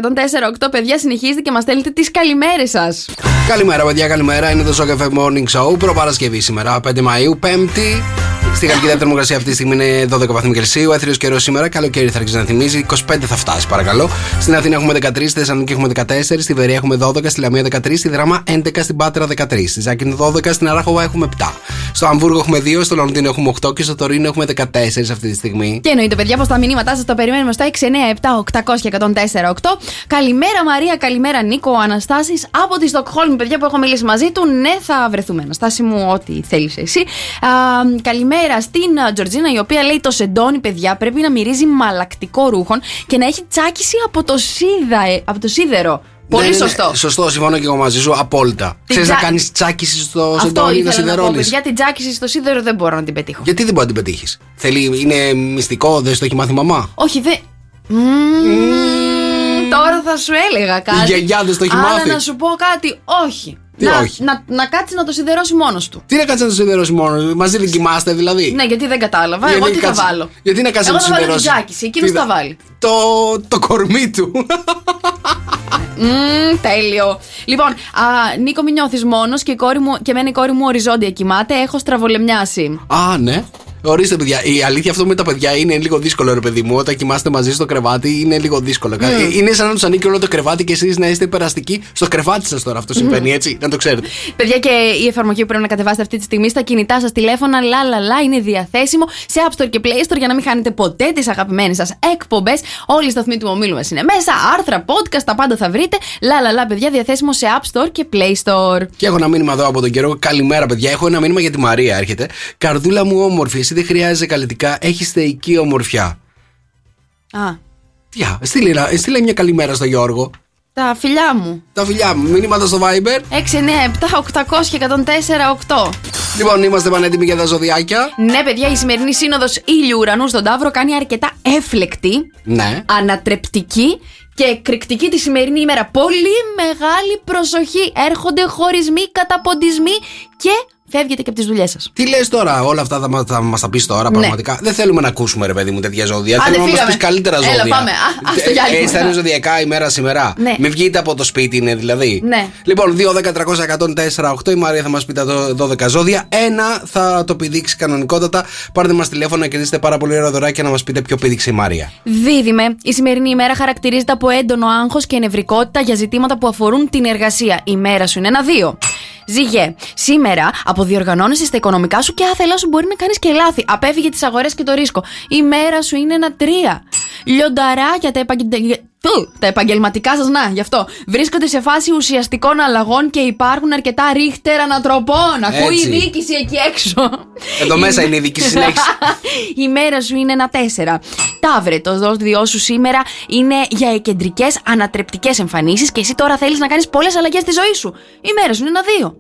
104, 8 παιδιά συνεχίζετε και μας στέλνετε τις καλημέρες σας. Καλημέρα, παιδιά, καλημέρα. Είναι το Show Cafe Morning Show. Προπαρασκευή σήμερα, 5 Μαου, Πέμπτη. Στη Γαλλική θερμοκρασία αυτή τη στιγμή είναι 12 βαθμοί Κελσίου. Έθριο καιρός σήμερα, καλοκαίρι θα αρχίσει να θυμίζει. 25 θα φτάσει, παρακαλώ. Στην Αθήνα έχουμε 13, στη Θεσσαλονίκη έχουμε 14, στη Βερία έχουμε 12, στη Λαμία 13, στη Δράμα 11, στην Πάτρα 13, στη Ζάκη 12, στην Αράχοβα έχουμε 7. Στο Αμβούργο έχουμε 2, στο Λονδίνο έχουμε 8 και στο Τωρίνο έχουμε 14 αυτή τη στιγμή. Και εννοείται, παιδιά, πως τα μηνύματά σας τα περιμένουμε στο 6, 9, 7, 800 και 104, 8. Καλημέρα, Μαρία, καλημέρα, Νίκο, ο Αναστάσης από τη Στοκχόλμη, παιδιά που έχω μιλήσει μαζί του. Ναι, θα βρεθούμε. Αναστάση μου, ό,τι θέλεις εσύ. Α, καλημέρα στην α, Τζορτζίνα, η οποία λέει το σεντόνι, παιδιά, πρέπει να μυρίζει μαλακτικό ρούχων και να έχει τσάκιση από το, σίδα, ε, από το σίδερο. Πολύ Ναι, ναι, ναι, σωστό. Σωστό, συμφωνώ και εγώ μαζί σου, απόλυτα. Την Ξέρεις να τσα- κάνεις τσάκιση στο Αυτό σεντόνι να ήθελα να πω, σιδερώνεις. παιδιά, την τσάκιση στο σίδερο δεν μπορώ να την πετύχω. Γιατί δεν μπορεί να την πετύχεις; Θέλει, είναι μυστικό, δεν στο έχει μάθει η μαμά; Όχι, δεν. Τώρα θα σου έλεγα κάτι. Η γιαγιά δεν στο έχει Αλλά μάθει. να σου πω κάτι, όχι. Τι να, όχι; Να, να κάτσει να το σιδερώσει μόνος του. Τι να κάτσει να το σιδερώσει μόνος, μαζί δεν κοιμάστε δηλαδή; Ναι, γιατί δεν κατάλαβα. Γιατί Εγώ τι κάτσε- θα βάλω; Γιατί να κάτσει Εγώ να το θα βάλω την σιδερώσει. τζάκιση, εκείνος Τι θα θα- βάλει. Το, το κορμί του. Μμμ, τέλειο. Λοιπόν, α, Νίκο, μην νιώθεις μόνος και, η κόρη μου, και εμένα η κόρη μου οριζόντια κοιμάται. Έχω στραβολεμιάσει. Α, ναι. Ορίστε, παιδιά. Η αλήθεια αυτό με τα παιδιά είναι λίγο δύσκολο, ρε παιδί μου. Όταν κοιμάστε μαζί στο κρεβάτι είναι λίγο δύσκολο. Ναι. Ε, Είναι σαν να τους ανήκει όλο το κρεβάτι και εσείς να είστε περαστικοί στο κρεβάτι σας τώρα. Αυτό συμβαίνει έτσι, να το ξέρετε. Παιδιά, και η εφαρμογή που πρέπει να κατεβάσετε αυτή τη στιγμή στα κινητά σας τηλέφωνα, λα λα λα, είναι διαθέσιμο σε App Store και Play Store για να μην χάνετε ποτέ τις αγαπημένες σας εκπομπές. Όλοι οι σταθμοί του ομίλου μα είναι μέσα, άρθρα, podcast, τα πάντα θα βρείτε. Λα λα λα, παιδιά, διαθέσιμο σε App Store και Play Store. Και έχω ένα μήνυμα εδώ από τον καιρό. Καλημέρα, παιδιά. Έχω ένα μήνυμα για τη Μαρία. Έρχεται. Καρδούλα μου όμορφη. Εσύ δεν χρειάζεσαι καλλιτικά. Έχεις θεϊκή ομορφιά. Α, Τιά, στείλε, ένα- στείλε μια καλημέρα στο Γιώργο. τα φιλιά μου. Τα φιλιά μου. Μηνύματα στο Viber. 6, 9, 7, 800 και 104, 8. Λοιπόν, είμαστε πανέτοιμοι για τα ζωδιάκια. Ναι, παιδιά, η σημερινή σύνοδος ήλιου ουρανού στον Ταύρο κάνει αρκετά έφλεκτη, Ναι. ανατρεπτική και εκρηκτική τη σημερινή ημέρα. Πολύ μεγάλη προσοχή. Έρχονται χωρισμοί, καταποντισμοί και φεύγετε και από τις δουλειές σας. Τι λες τώρα, όλα αυτά θα, μα- θα μας τα πεις τώρα, Ναι. πραγματικά; Δεν θέλουμε να ακούσουμε, ρε παιδί μου, τέτοια ζώδια. Άντε, θέλουμε να μας φύγαμε. πεις καλύτερα Έλα, ζώδια. πάμε. Α, ας το για άλλη Ε, φορά. θα είναι ζωδιακά ημέρα σήμερα. Ναι. Μην βγείτε από το σπίτι, είναι δηλαδή. Ναι. Λοιπόν, 2, 10, 300, 104, 8. Η Μαρία θα μας πει τα δω- 12 ζώδια. Ένα θα το πηδήξει κανονικότατα. Πάρτε μας τηλέφωνο να κερδίσετε πάρα πολύ ωραία δωράκια να μας πείτε ποιο πήδηξε η Μαρία. Δίδυμε, η σημερινή ημέρα χαρακτηρίζεται από έντονο άγχος και νευρικότητα για ζητήματα που αφορούν την εργασία. Η μέρα σου είναι ένα δύο. Ζυγέ, σήμερα αποδιοργανώνεσαι στα οικονομικά σου και άθελά σου μπορεί να κάνεις και λάθη. Απέφυγε τις αγορές και το ρίσκο. Η μέρα σου είναι ένα τρία. Λιονταράκια, τα, επαγγε- Του, τα επαγγελματικά σας, να, γι' αυτό. Βρίσκονται σε φάση ουσιαστικών αλλαγών και υπάρχουν αρκετά ρίχτερ ανατροπών. Ακούει η Έτσι. διοίκηση εκεί έξω. Εδώ μέσα είναι η δική συνέχιση. η μέρα σου είναι ένα τέσσερα. Ταύρε, το δόσδιό σου σήμερα είναι για κεντρικέ ανατρεπτικές εμφανίσεις και εσύ τώρα θέλεις να κάνεις πολλές αλλαγές στη ζωή σου. Η μέρα σου είναι ένα δύο.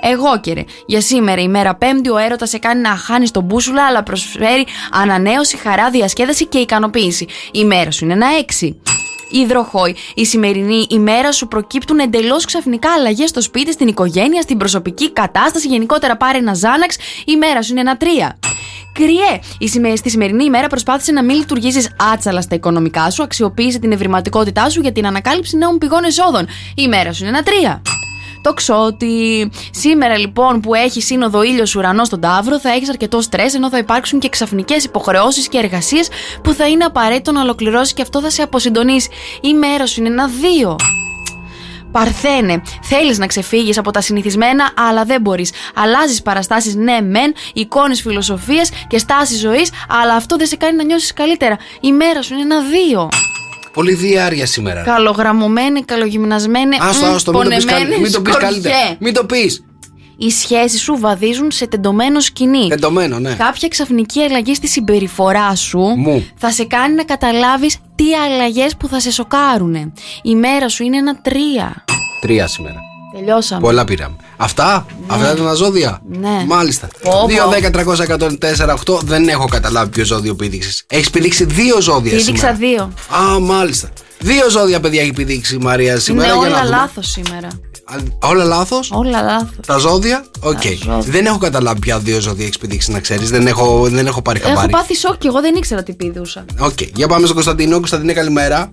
Εγώ και ρε, για σήμερα η μέρα Πέμπτη ο έρωτας σε κάνει να χάνει τον μπούσουλα, αλλά προσφέρει ανανέωση, χαρά, διασκέδαση και ικανοποίηση. Η μέρα σου είναι ένα έξι. Υδροχόη, η σημερινή ημέρα σου προκύπτουν εντελώς ξαφνικά αλλαγές στο σπίτι, στην οικογένεια, στην προσωπική κατάσταση. Γενικότερα πάρε ένα Ζάναξ, η μέρα σου είναι ένα τρία. Κριέ, η σημε- στη σημερινή ημέρα προσπάθησε να μην λειτουργήσεις άτσαλα στα οικονομικά σου, αξιοποίησε την ευρηματικότητά σου για την ανακάλυψη νέων πηγών εσόδων. Η μέρα σου είναι ένα τρία. Το ξότι. Σήμερα λοιπόν που έχει σύνοδο ήλιος ουρανός στον Ταύρο, θα έχεις αρκετό στρες, ενώ θα υπάρξουν και ξαφνικές υποχρεώσεις και εργασίες που θα είναι απαραίτητο να ολοκληρώσεις και αυτό θα σε αποσυντονίσει. Η μέρα σου είναι ένα δύο. Παρθένε, θέλεις να ξεφύγεις από τα συνηθισμένα, αλλά δεν μπορείς. Αλλάζεις παραστάσεις, ναι, μεν, εικόνες φιλοσοφίε και στάση ζωής, αλλά αυτό δεν σε κάνει να νιώσεις καλύτερα. Η μέρα σου είναι ένα δύο. Πολύ διάρκεια σήμερα. Καλογραμμωμένη, καλογυμνασμένη, Άστο, μ, άστο, μην το πεις πονεμένη, καλ- μην το πεις σκορπιέ. καλύτερα. Μην το πεις. Οι σχέσεις σου βαδίζουν σε τεντωμένο σκηνή. Τεντωμένο, ναι. Κάποια ξαφνική αλλαγή στη συμπεριφορά σου Μου. θα σε κάνει να καταλάβεις τι αλλαγές που θα σε σοκάρουν. Η μέρα σου είναι ένα τρία. Τρία σήμερα. Τελειώσαμε. Πολλά πήραμε. Αυτά, αυτά ήταν τα ζώδια. Ναι. Μάλιστα. Πω, πω. 2, 10, 300, 104, 8. Δεν έχω καταλάβει ποιο ζώδιο πήδηξε. Έχεις πηδήξει δύο ζώδια Πήδηξα σήμερα. δύο. Α, μάλιστα. Δύο ζώδια, παιδιά, έχει πηδήξει η Μαρία σήμερα. είναι για να όλα δούμε. λάθος σήμερα. Α, Όλα λάθος; Όλα λάθος. Τα ζώδια; Οκ. ζώδια. Δεν έχω καταλάβει ποια δύο ζώδια έχεις πηδήξει, να ξέρεις. Δεν έχω, δεν έχω πάρει Έχω χαμπάρι. πάθει σοκ και εγώ δεν ήξερα τι πηδούσα. Οκ. Για πάμε στον Κωνσταντίνο. Κωνσταντίνε, καλημέρα.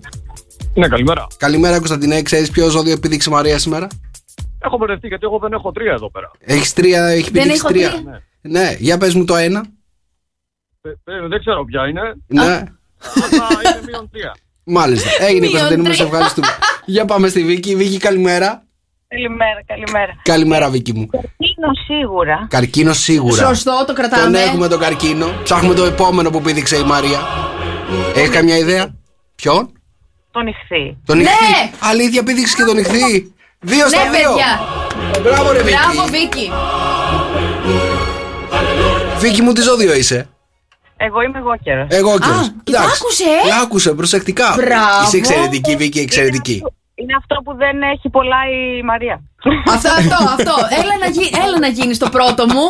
Ναι, καλημέρα. Καλημέρα, Κωνσταντίνε. Ξέρεις ποιο ζώδιο επήδηξε η Μαρία σήμερα; Έχω μπερδευτεί γιατί εγώ δεν έχω τρία εδώ πέρα. Έχεις τρία, έχει Δεν πηδήξει έχω τρία. τρία. Ναι, για πες μου το ένα. Ε, ε, δεν ξέρω ποια είναι. Ναι. Αλλά είναι μείον τρία. Μάλιστα. Έγινε Μείον Κωνσταντίνο, μου σε τρία. ευχαριστούμε. Για πάμε στη Βίκη. Βίκη, καλημέρα. Καλημέρα, καλημέρα. Καλημέρα, Βίκη μου. Είναι σίγουρα. Καρκίνο σίγουρα. Σωστό, το Τον κρατάμε. έχουμε τον καρκίνο. Ψάχνουμε το επόμενο που πήδηξε η Μαρία. Έχεις καμιά ιδέα; Ποιον; Τον ηχθεί. Τον Ναι! ηχθή. Αλήθεια, πήδηξε και τον ηχθή. Δύο στα Ναι, δύο. παιδιά. Μπράβο, ρε Βίκη. Μπράβο, Βίκυ. Βίκη μου, τι ζώδιο είσαι; Εγώ είμαι εγώ καιρός. Εγώ και. Α, και το άκουσε, ε; Άκουσε, προσεκτικά. Μπράβο. Είσαι εξαιρετική, Βίκη, εξαιρετική. Είναι αυτό που δεν έχει πολλά η Μαρία. Αυτό, αυτό, αυτό. Έλα να, γι... Έλα να γίνεις το πρώτο μου.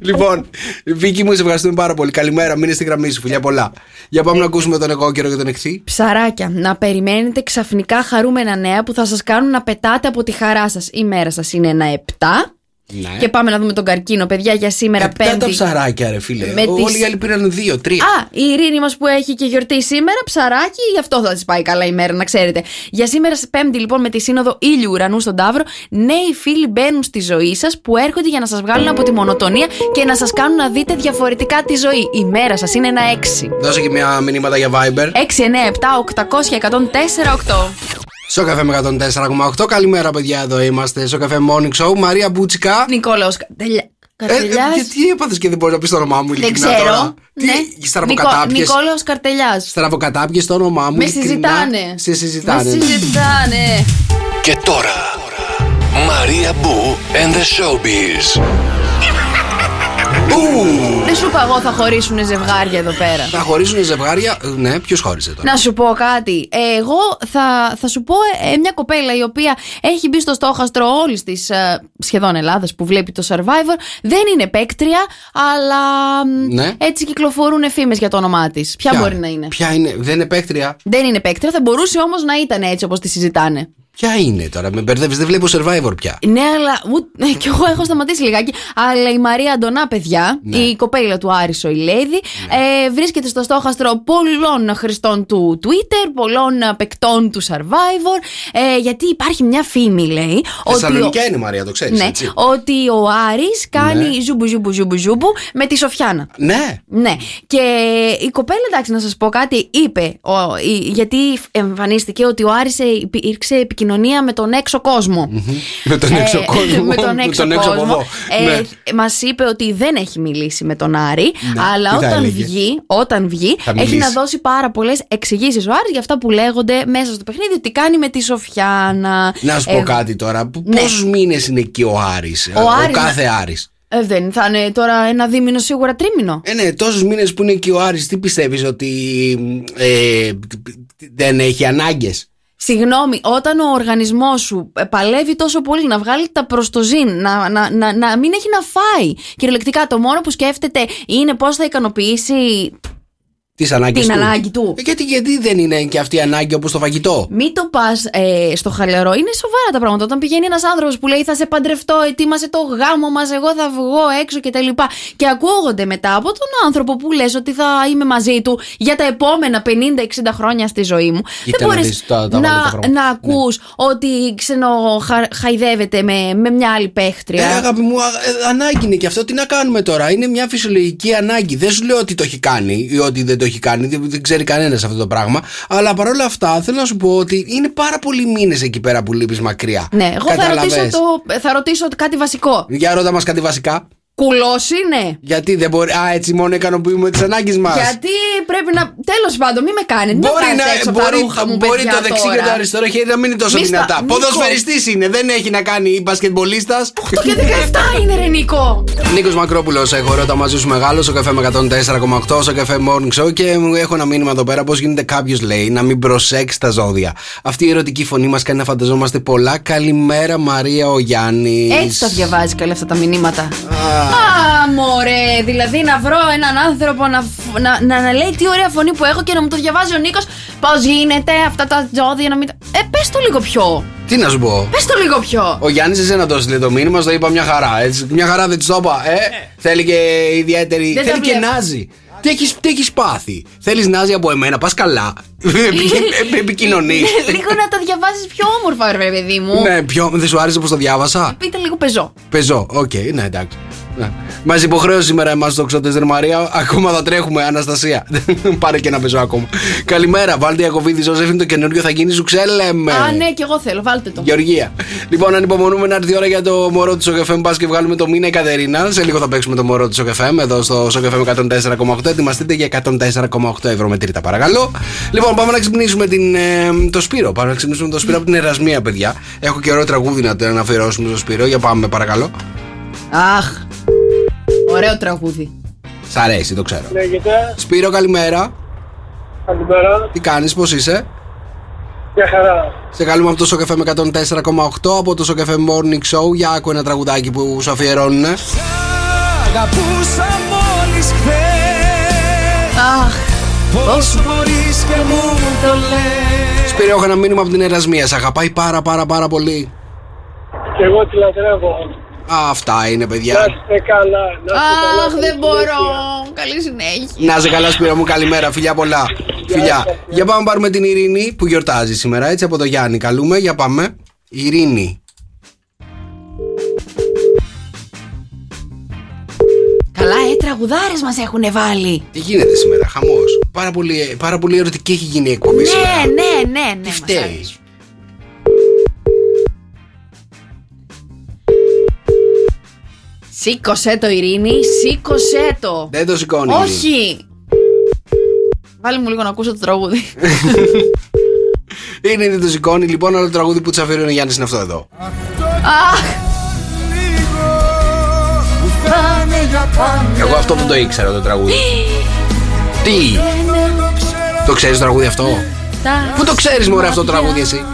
λοιπόν, Βίκη μου, σε ευχαριστούμε πάρα πολύ. Καλημέρα, μείνε στη γραμμή σου, φιλιά πολλά. Για πάμε να ακούσουμε τον εγώ καιρό και τον εχθή. Ψαράκια, να περιμένετε ξαφνικά χαρούμενα νέα που θα σας κάνουν να πετάτε από τη χαρά σας. Η μέρα σας είναι ένα 7. Ναι. Και πάμε να δούμε τον καρκίνο, παιδιά, για σήμερα Επτά τα Πέμπτη. ψαράκια, ρε φίλε. Με τις- Όλοι οι άλλοι πήραν δύο, τρία. Α, η Ειρήνη μας που έχει και γιορτή σήμερα, ψαράκι, γι' αυτό θα της πάει καλά η μέρα, να ξέρετε. Για σήμερα, σε Πέμπτη, λοιπόν, με τη σύνοδο ήλιου ουρανού στον Ταύρο, νέοι φίλοι μπαίνουν στη ζωή σας που έρχονται για να σας βγάλουν από τη μονοτονία και να σας κάνουν να δείτε διαφορετικά τη ζωή. Η μέρα σας είναι ένα 6. Δώσε και μια μηνύματα για Viber. 6, 9, 7, 800 104, 8. Στο καφέ με 104,8. Καλημέρα, παιδιά, εδώ είμαστε. Στο καφέ Morning Show. Μαρία Μπούτσικα. Νικόλαος Καρτελιά. Ε, ε, Καρτελιάς. γιατί έπαθες και δεν μπορείς να πεις το όνομά μου, Δεν ειλικρινά ξέρω. τώρα; Τι, Ναι. στραβοκατάπιες. Νικόλαος Καρτελιάς. Στραβοκατάπιες το όνομά μου. Με ειλικρινά. συζητάνε. Σε συζητάνε. Με συζητάνε. Και τώρα Μαρία Μπού and the Showbiz. Δεν σου είπα εγώ θα χωρίσουν ζευγάρια εδώ πέρα. Θα χωρίσουν ζευγάρια. ε, Ναι, ποιος χώρισε τώρα; Να σου πω κάτι. Ε, Εγώ θα, θα σου πω ε, μια κοπέλα η οποία έχει μπει στο στόχαστρο όλης της σχεδόν Ελλάδας που βλέπει το survivor. Δεν είναι παίκτρια, αλλά μ, Ναι. έτσι κυκλοφορούν φήμες για το όνομά της. Ποια, μπορεί να είναι; Ποια είναι, δεν είναι παίκτρια; Δεν είναι παίκτρια, θα μπορούσε όμως να ήταν έτσι όπως τη συζητάνε. Ποια είναι τώρα, με μπερδεύεις, δεν βλέπω survivor πια. Ναι, αλλά. ου- ε, Κι εγώ έχω σταματήσει λιγάκι. Αλλά η Μαρία Αντωνά, παιδιά, Ναι. η κοπέλα του Άρης ο Ηλέδη, ε, βρίσκεται στο στόχαστρο πολλών χρηστών του Twitter, πολλών ε, παικτών του Survivor. Ε, γιατί υπάρχει μια φήμη, λέει. ότι ο- Θεσσαλονικιά είναι η Μαρία, το ξέρεις. ναι, έτσι. ότι ο Άρης κάνει Ναι. ζούμπου ζούμπου ζούμπου ζούμπου με τη Σοφιάνα. Ναι. Ναι. Και η κοπέλα, εντάξει, να σας πω κάτι, είπε, ο, η- γιατί εμφανίστηκε ότι ο Άρης ε, υπήρξε επικοινωνία με τον έξω κόσμο. Με τον έξω Ε, κόσμο. με τον έξω από κόσμο. εδώ. Ε, Ναι. Μας είπε ότι δεν έχει μιλήσει με τον Άρη, Ναι, αλλά τι θα όταν έλεγε; βγει, όταν βγει Θα έχει μιλήσει. να δώσει πάρα πολλές εξηγήσεις ο Άρης για αυτά που λέγονται μέσα στο παιχνίδι, ότι κάνει με τη Σοφιάνα. Να σου πω Ε, κάτι τώρα. ναι. Πόσους μήνες είναι εκεί ο Άρης Ο Ο, Άρης, κάθε Άρης; Ε, δεν θα είναι τώρα ένα δίμηνο σίγουρα τρίμηνο. Ε, ναι, τόσους μήνες που είναι εκεί ο Άρης τι πιστεύεις ότι ε, δεν έχει ανάγκες; Συγγνώμη, όταν ο οργανισμός σου ε, παλεύει τόσο πολύ να βγάλει τα προστοζήν, να, να, να, να μην έχει να φάει. Κυριολεκτικά, το μόνο που σκέφτεται είναι πώς θα ικανοποιήσει Τι ανάγκε Την του. ανάγκη του. Ε, γιατί, γιατί δεν είναι και αυτή η ανάγκη όπως το φαγητό; Μην το πας ε, στο χαλαρό. Είναι σοβαρά τα πράγματα. Όταν πηγαίνει ένας άνθρωπος που λέει Θα σε παντρευτώ, ετοίμασε το γάμο μας, εγώ θα βγω έξω κτλ. Και, και ακούγονται μετά από τον άνθρωπο που λες ότι θα είμαι μαζί του για τα επόμενα 50-60 χρόνια στη ζωή μου. Κοίτα δεν να μπορείς δεις τα- τα βάλε τα να, πράγματα. Ναι. να ακού ότι ξενοχαϊδεύεται με, με μια άλλη παίχτρια. Ε, αγάπη μου, α- ε, ανάγκη είναι και αυτό. Τι να κάνουμε τώρα; Είναι μια φυσιολογική ανάγκη. Δεν σου λέω ότι το έχει κάνει ή ότι δεν το έχει κάνει. Δεν, δεν ξέρει κανένας αυτό το πράγμα. Αλλά παρόλα αυτά θέλω να σου πω ότι είναι πάρα πολλοί μήνες εκεί πέρα που λείπεις μακριά. ναι, εγώ θα Κατάλαβες. ρωτήσω, το, θα ρωτήσω κάτι βασικό. Για ρώτα μας κάτι βασικά. Κουλός είναι. Γιατί δεν μπορεί. Α, έτσι μόνο ικανοποιούμε τις ανάγκες μας. Γιατί πρέπει να. Τέλος πάντων, μην με κάνετε. Μην Μπορεί, με να, βγάζετε έξω από τα μπορεί, ρούχα μου, μπορεί παιδιά, το δεξί τώρα. και το αριστερό χέρι να μην είναι τόσο Μη στα- δυνατά. Νίκο. Ποδοσφαιριστής είναι, δεν έχει να κάνει μπασκετμπολίστας. 8 και 17 είναι ρε Νίκο. Νίκος Μακρόπουλος, έχω ρώτα μαζί σου μεγάλο, στο καφέ με 104,8, στο καφέ Morning Show και μου έχω ένα μήνυμα εδώ πέρα. Πώς γίνεται κάποιος λέει να μην προσέξει τα ζώδια. Αυτή η ερωτική φωνή μας κάνει να φανταζόμαστε πολλά. Καλημέρα, Μαρία ο Γιάννης. Έτσι τα διαβάζει καλά αυτά τα μηνύματα. Α, μωρέ. Δηλαδή να βρω έναν άνθρωπο να, φ- να, να, να λέει τι ωραία φωνή που έχω και να μου το διαβάζει ο Νίκος. Πώς γίνεται αυτά τα ζώδια να μην. τα- Ε, πες το λίγο πιο. Τι να σου πω; Πες το λίγο πιο. Ο Γιάννης, εσένα το έστειλε το μήνυμα, στο είπα μια χαρά. Έτσι. Μια χαρά δεν της το είπα. Ε, θέλει και ιδιαίτερη. Δεν τα θέλει και βλέπω. νάζι. Τι έχει τι έχεις πάθει; Θέλεις νάζι από εμένα, πας καλά. Επικοινωνείς. Ναι, λίγο να τα διαβάζεις πιο όμορφα, ρε παιδί μου. ναι, πιο, δεν σου άρεσε πώ το διάβασα; Πείτε λίγο πεζό. Πεζό, οκ, ναι, εντάξει. Ναι. Μας υποχρέωσε σήμερα εμάς το ξωτέ Μαρία. Ακόμα θα τρέχουμε, Αναστασία. Πάρε και ένα πεζό ακόμα. Καλημέρα, βάλτε Ιακοβίδη Ζωζέφ, είναι το καινούριο θα γίνει σου ξέλεμε. Α, ναι, και εγώ θέλω, βάλτε το. Γεωργία. Λοιπόν, ανυπομονούμε να έρθει η ώρα για το μωρό του Σοκεφέμ. Πας και βγάλουμε το μήνα η Κατερίνα. Σε λίγο θα παίξουμε το μωρό του Σοκεφέμ εδώ στο Σοκεφέμ 104,8. Ετοιμαστείτε για 104,8 ευρώ με τρίτα, παρακαλώ. Λοιπόν, πάμε να ξυπνήσουμε την, ε, το Σπύρο. Πάμε να ξυπνήσουμε το Σπύρο από την Ερασμία, παιδιά. Έχω καιρό τραγούδι να, να αφιερώσουμε στο Σπύρο. Για πάμε, παρακαλώ. Αχ. Ωραίο τραγούδι. Σ' αρέσει, το ξέρω. Λέγεται, Σπύρο, καλημέρα. καλημέρα, Τι κάνεις, πώς είσαι; μια χαρά. Σε καλούμε από το Σοκεφέ με 104,8 από το Σοκεφέ Morning Show. Για άκου ένα τραγουδάκι που σου αφιερώνουν. Αγαπούσα μόλις χθες Αχ. Πώς μπορείς και μου το λες Σπύρο, έχω ένα μήνυμα από την Ερασμία. Σε αγαπάει πάρα πάρα πάρα πολύ. Και εγώ τη λατρεύω. Α, αυτά είναι, παιδιά. Να είστε καλά, να είστε καλά. Αχ, καλή δεν μπορώ. συνέχεια. Καλή συνέχεια. Να είσαι καλά, Σπύρο μου, καλημέρα. Φιλιά πολλά. Φιλιά. Για πάμε να πάρουμε την Ειρήνη που γιορτάζει σήμερα, έτσι από το Γιάννη. Καλούμε, για πάμε. Ειρήνη. Καλά, ε, τραγουδάρες μας έχουν βάλει. Τι γίνεται σήμερα, χαμός. Πάρα πολύ, πάρα πολύ ερωτική έχει γίνει η εκπομπή σήμερα. Ναι, ναι, ναι, ναι. Τι μας φταίει; Σήκωσέ το, Ειρήνη, σήκωσέ το. Δεν το σηκώνει. η Ειρήνη. Όχι. Βάλε μου λίγο να ακούσω το τραγούδι. Είναι δεν το σηκώνει. Λοιπόν, άλλο τραγούδι που τη αφιερώνει ο Γιάννης είναι αυτό εδώ. Αχ, Εγώ αυτό δεν το ήξερα το τραγούδι. Τι, το ξέρεις το τραγούδι αυτό; τα- Πού το ξέρεις, Μωρέ, αυτό το τραγούδι εσύ;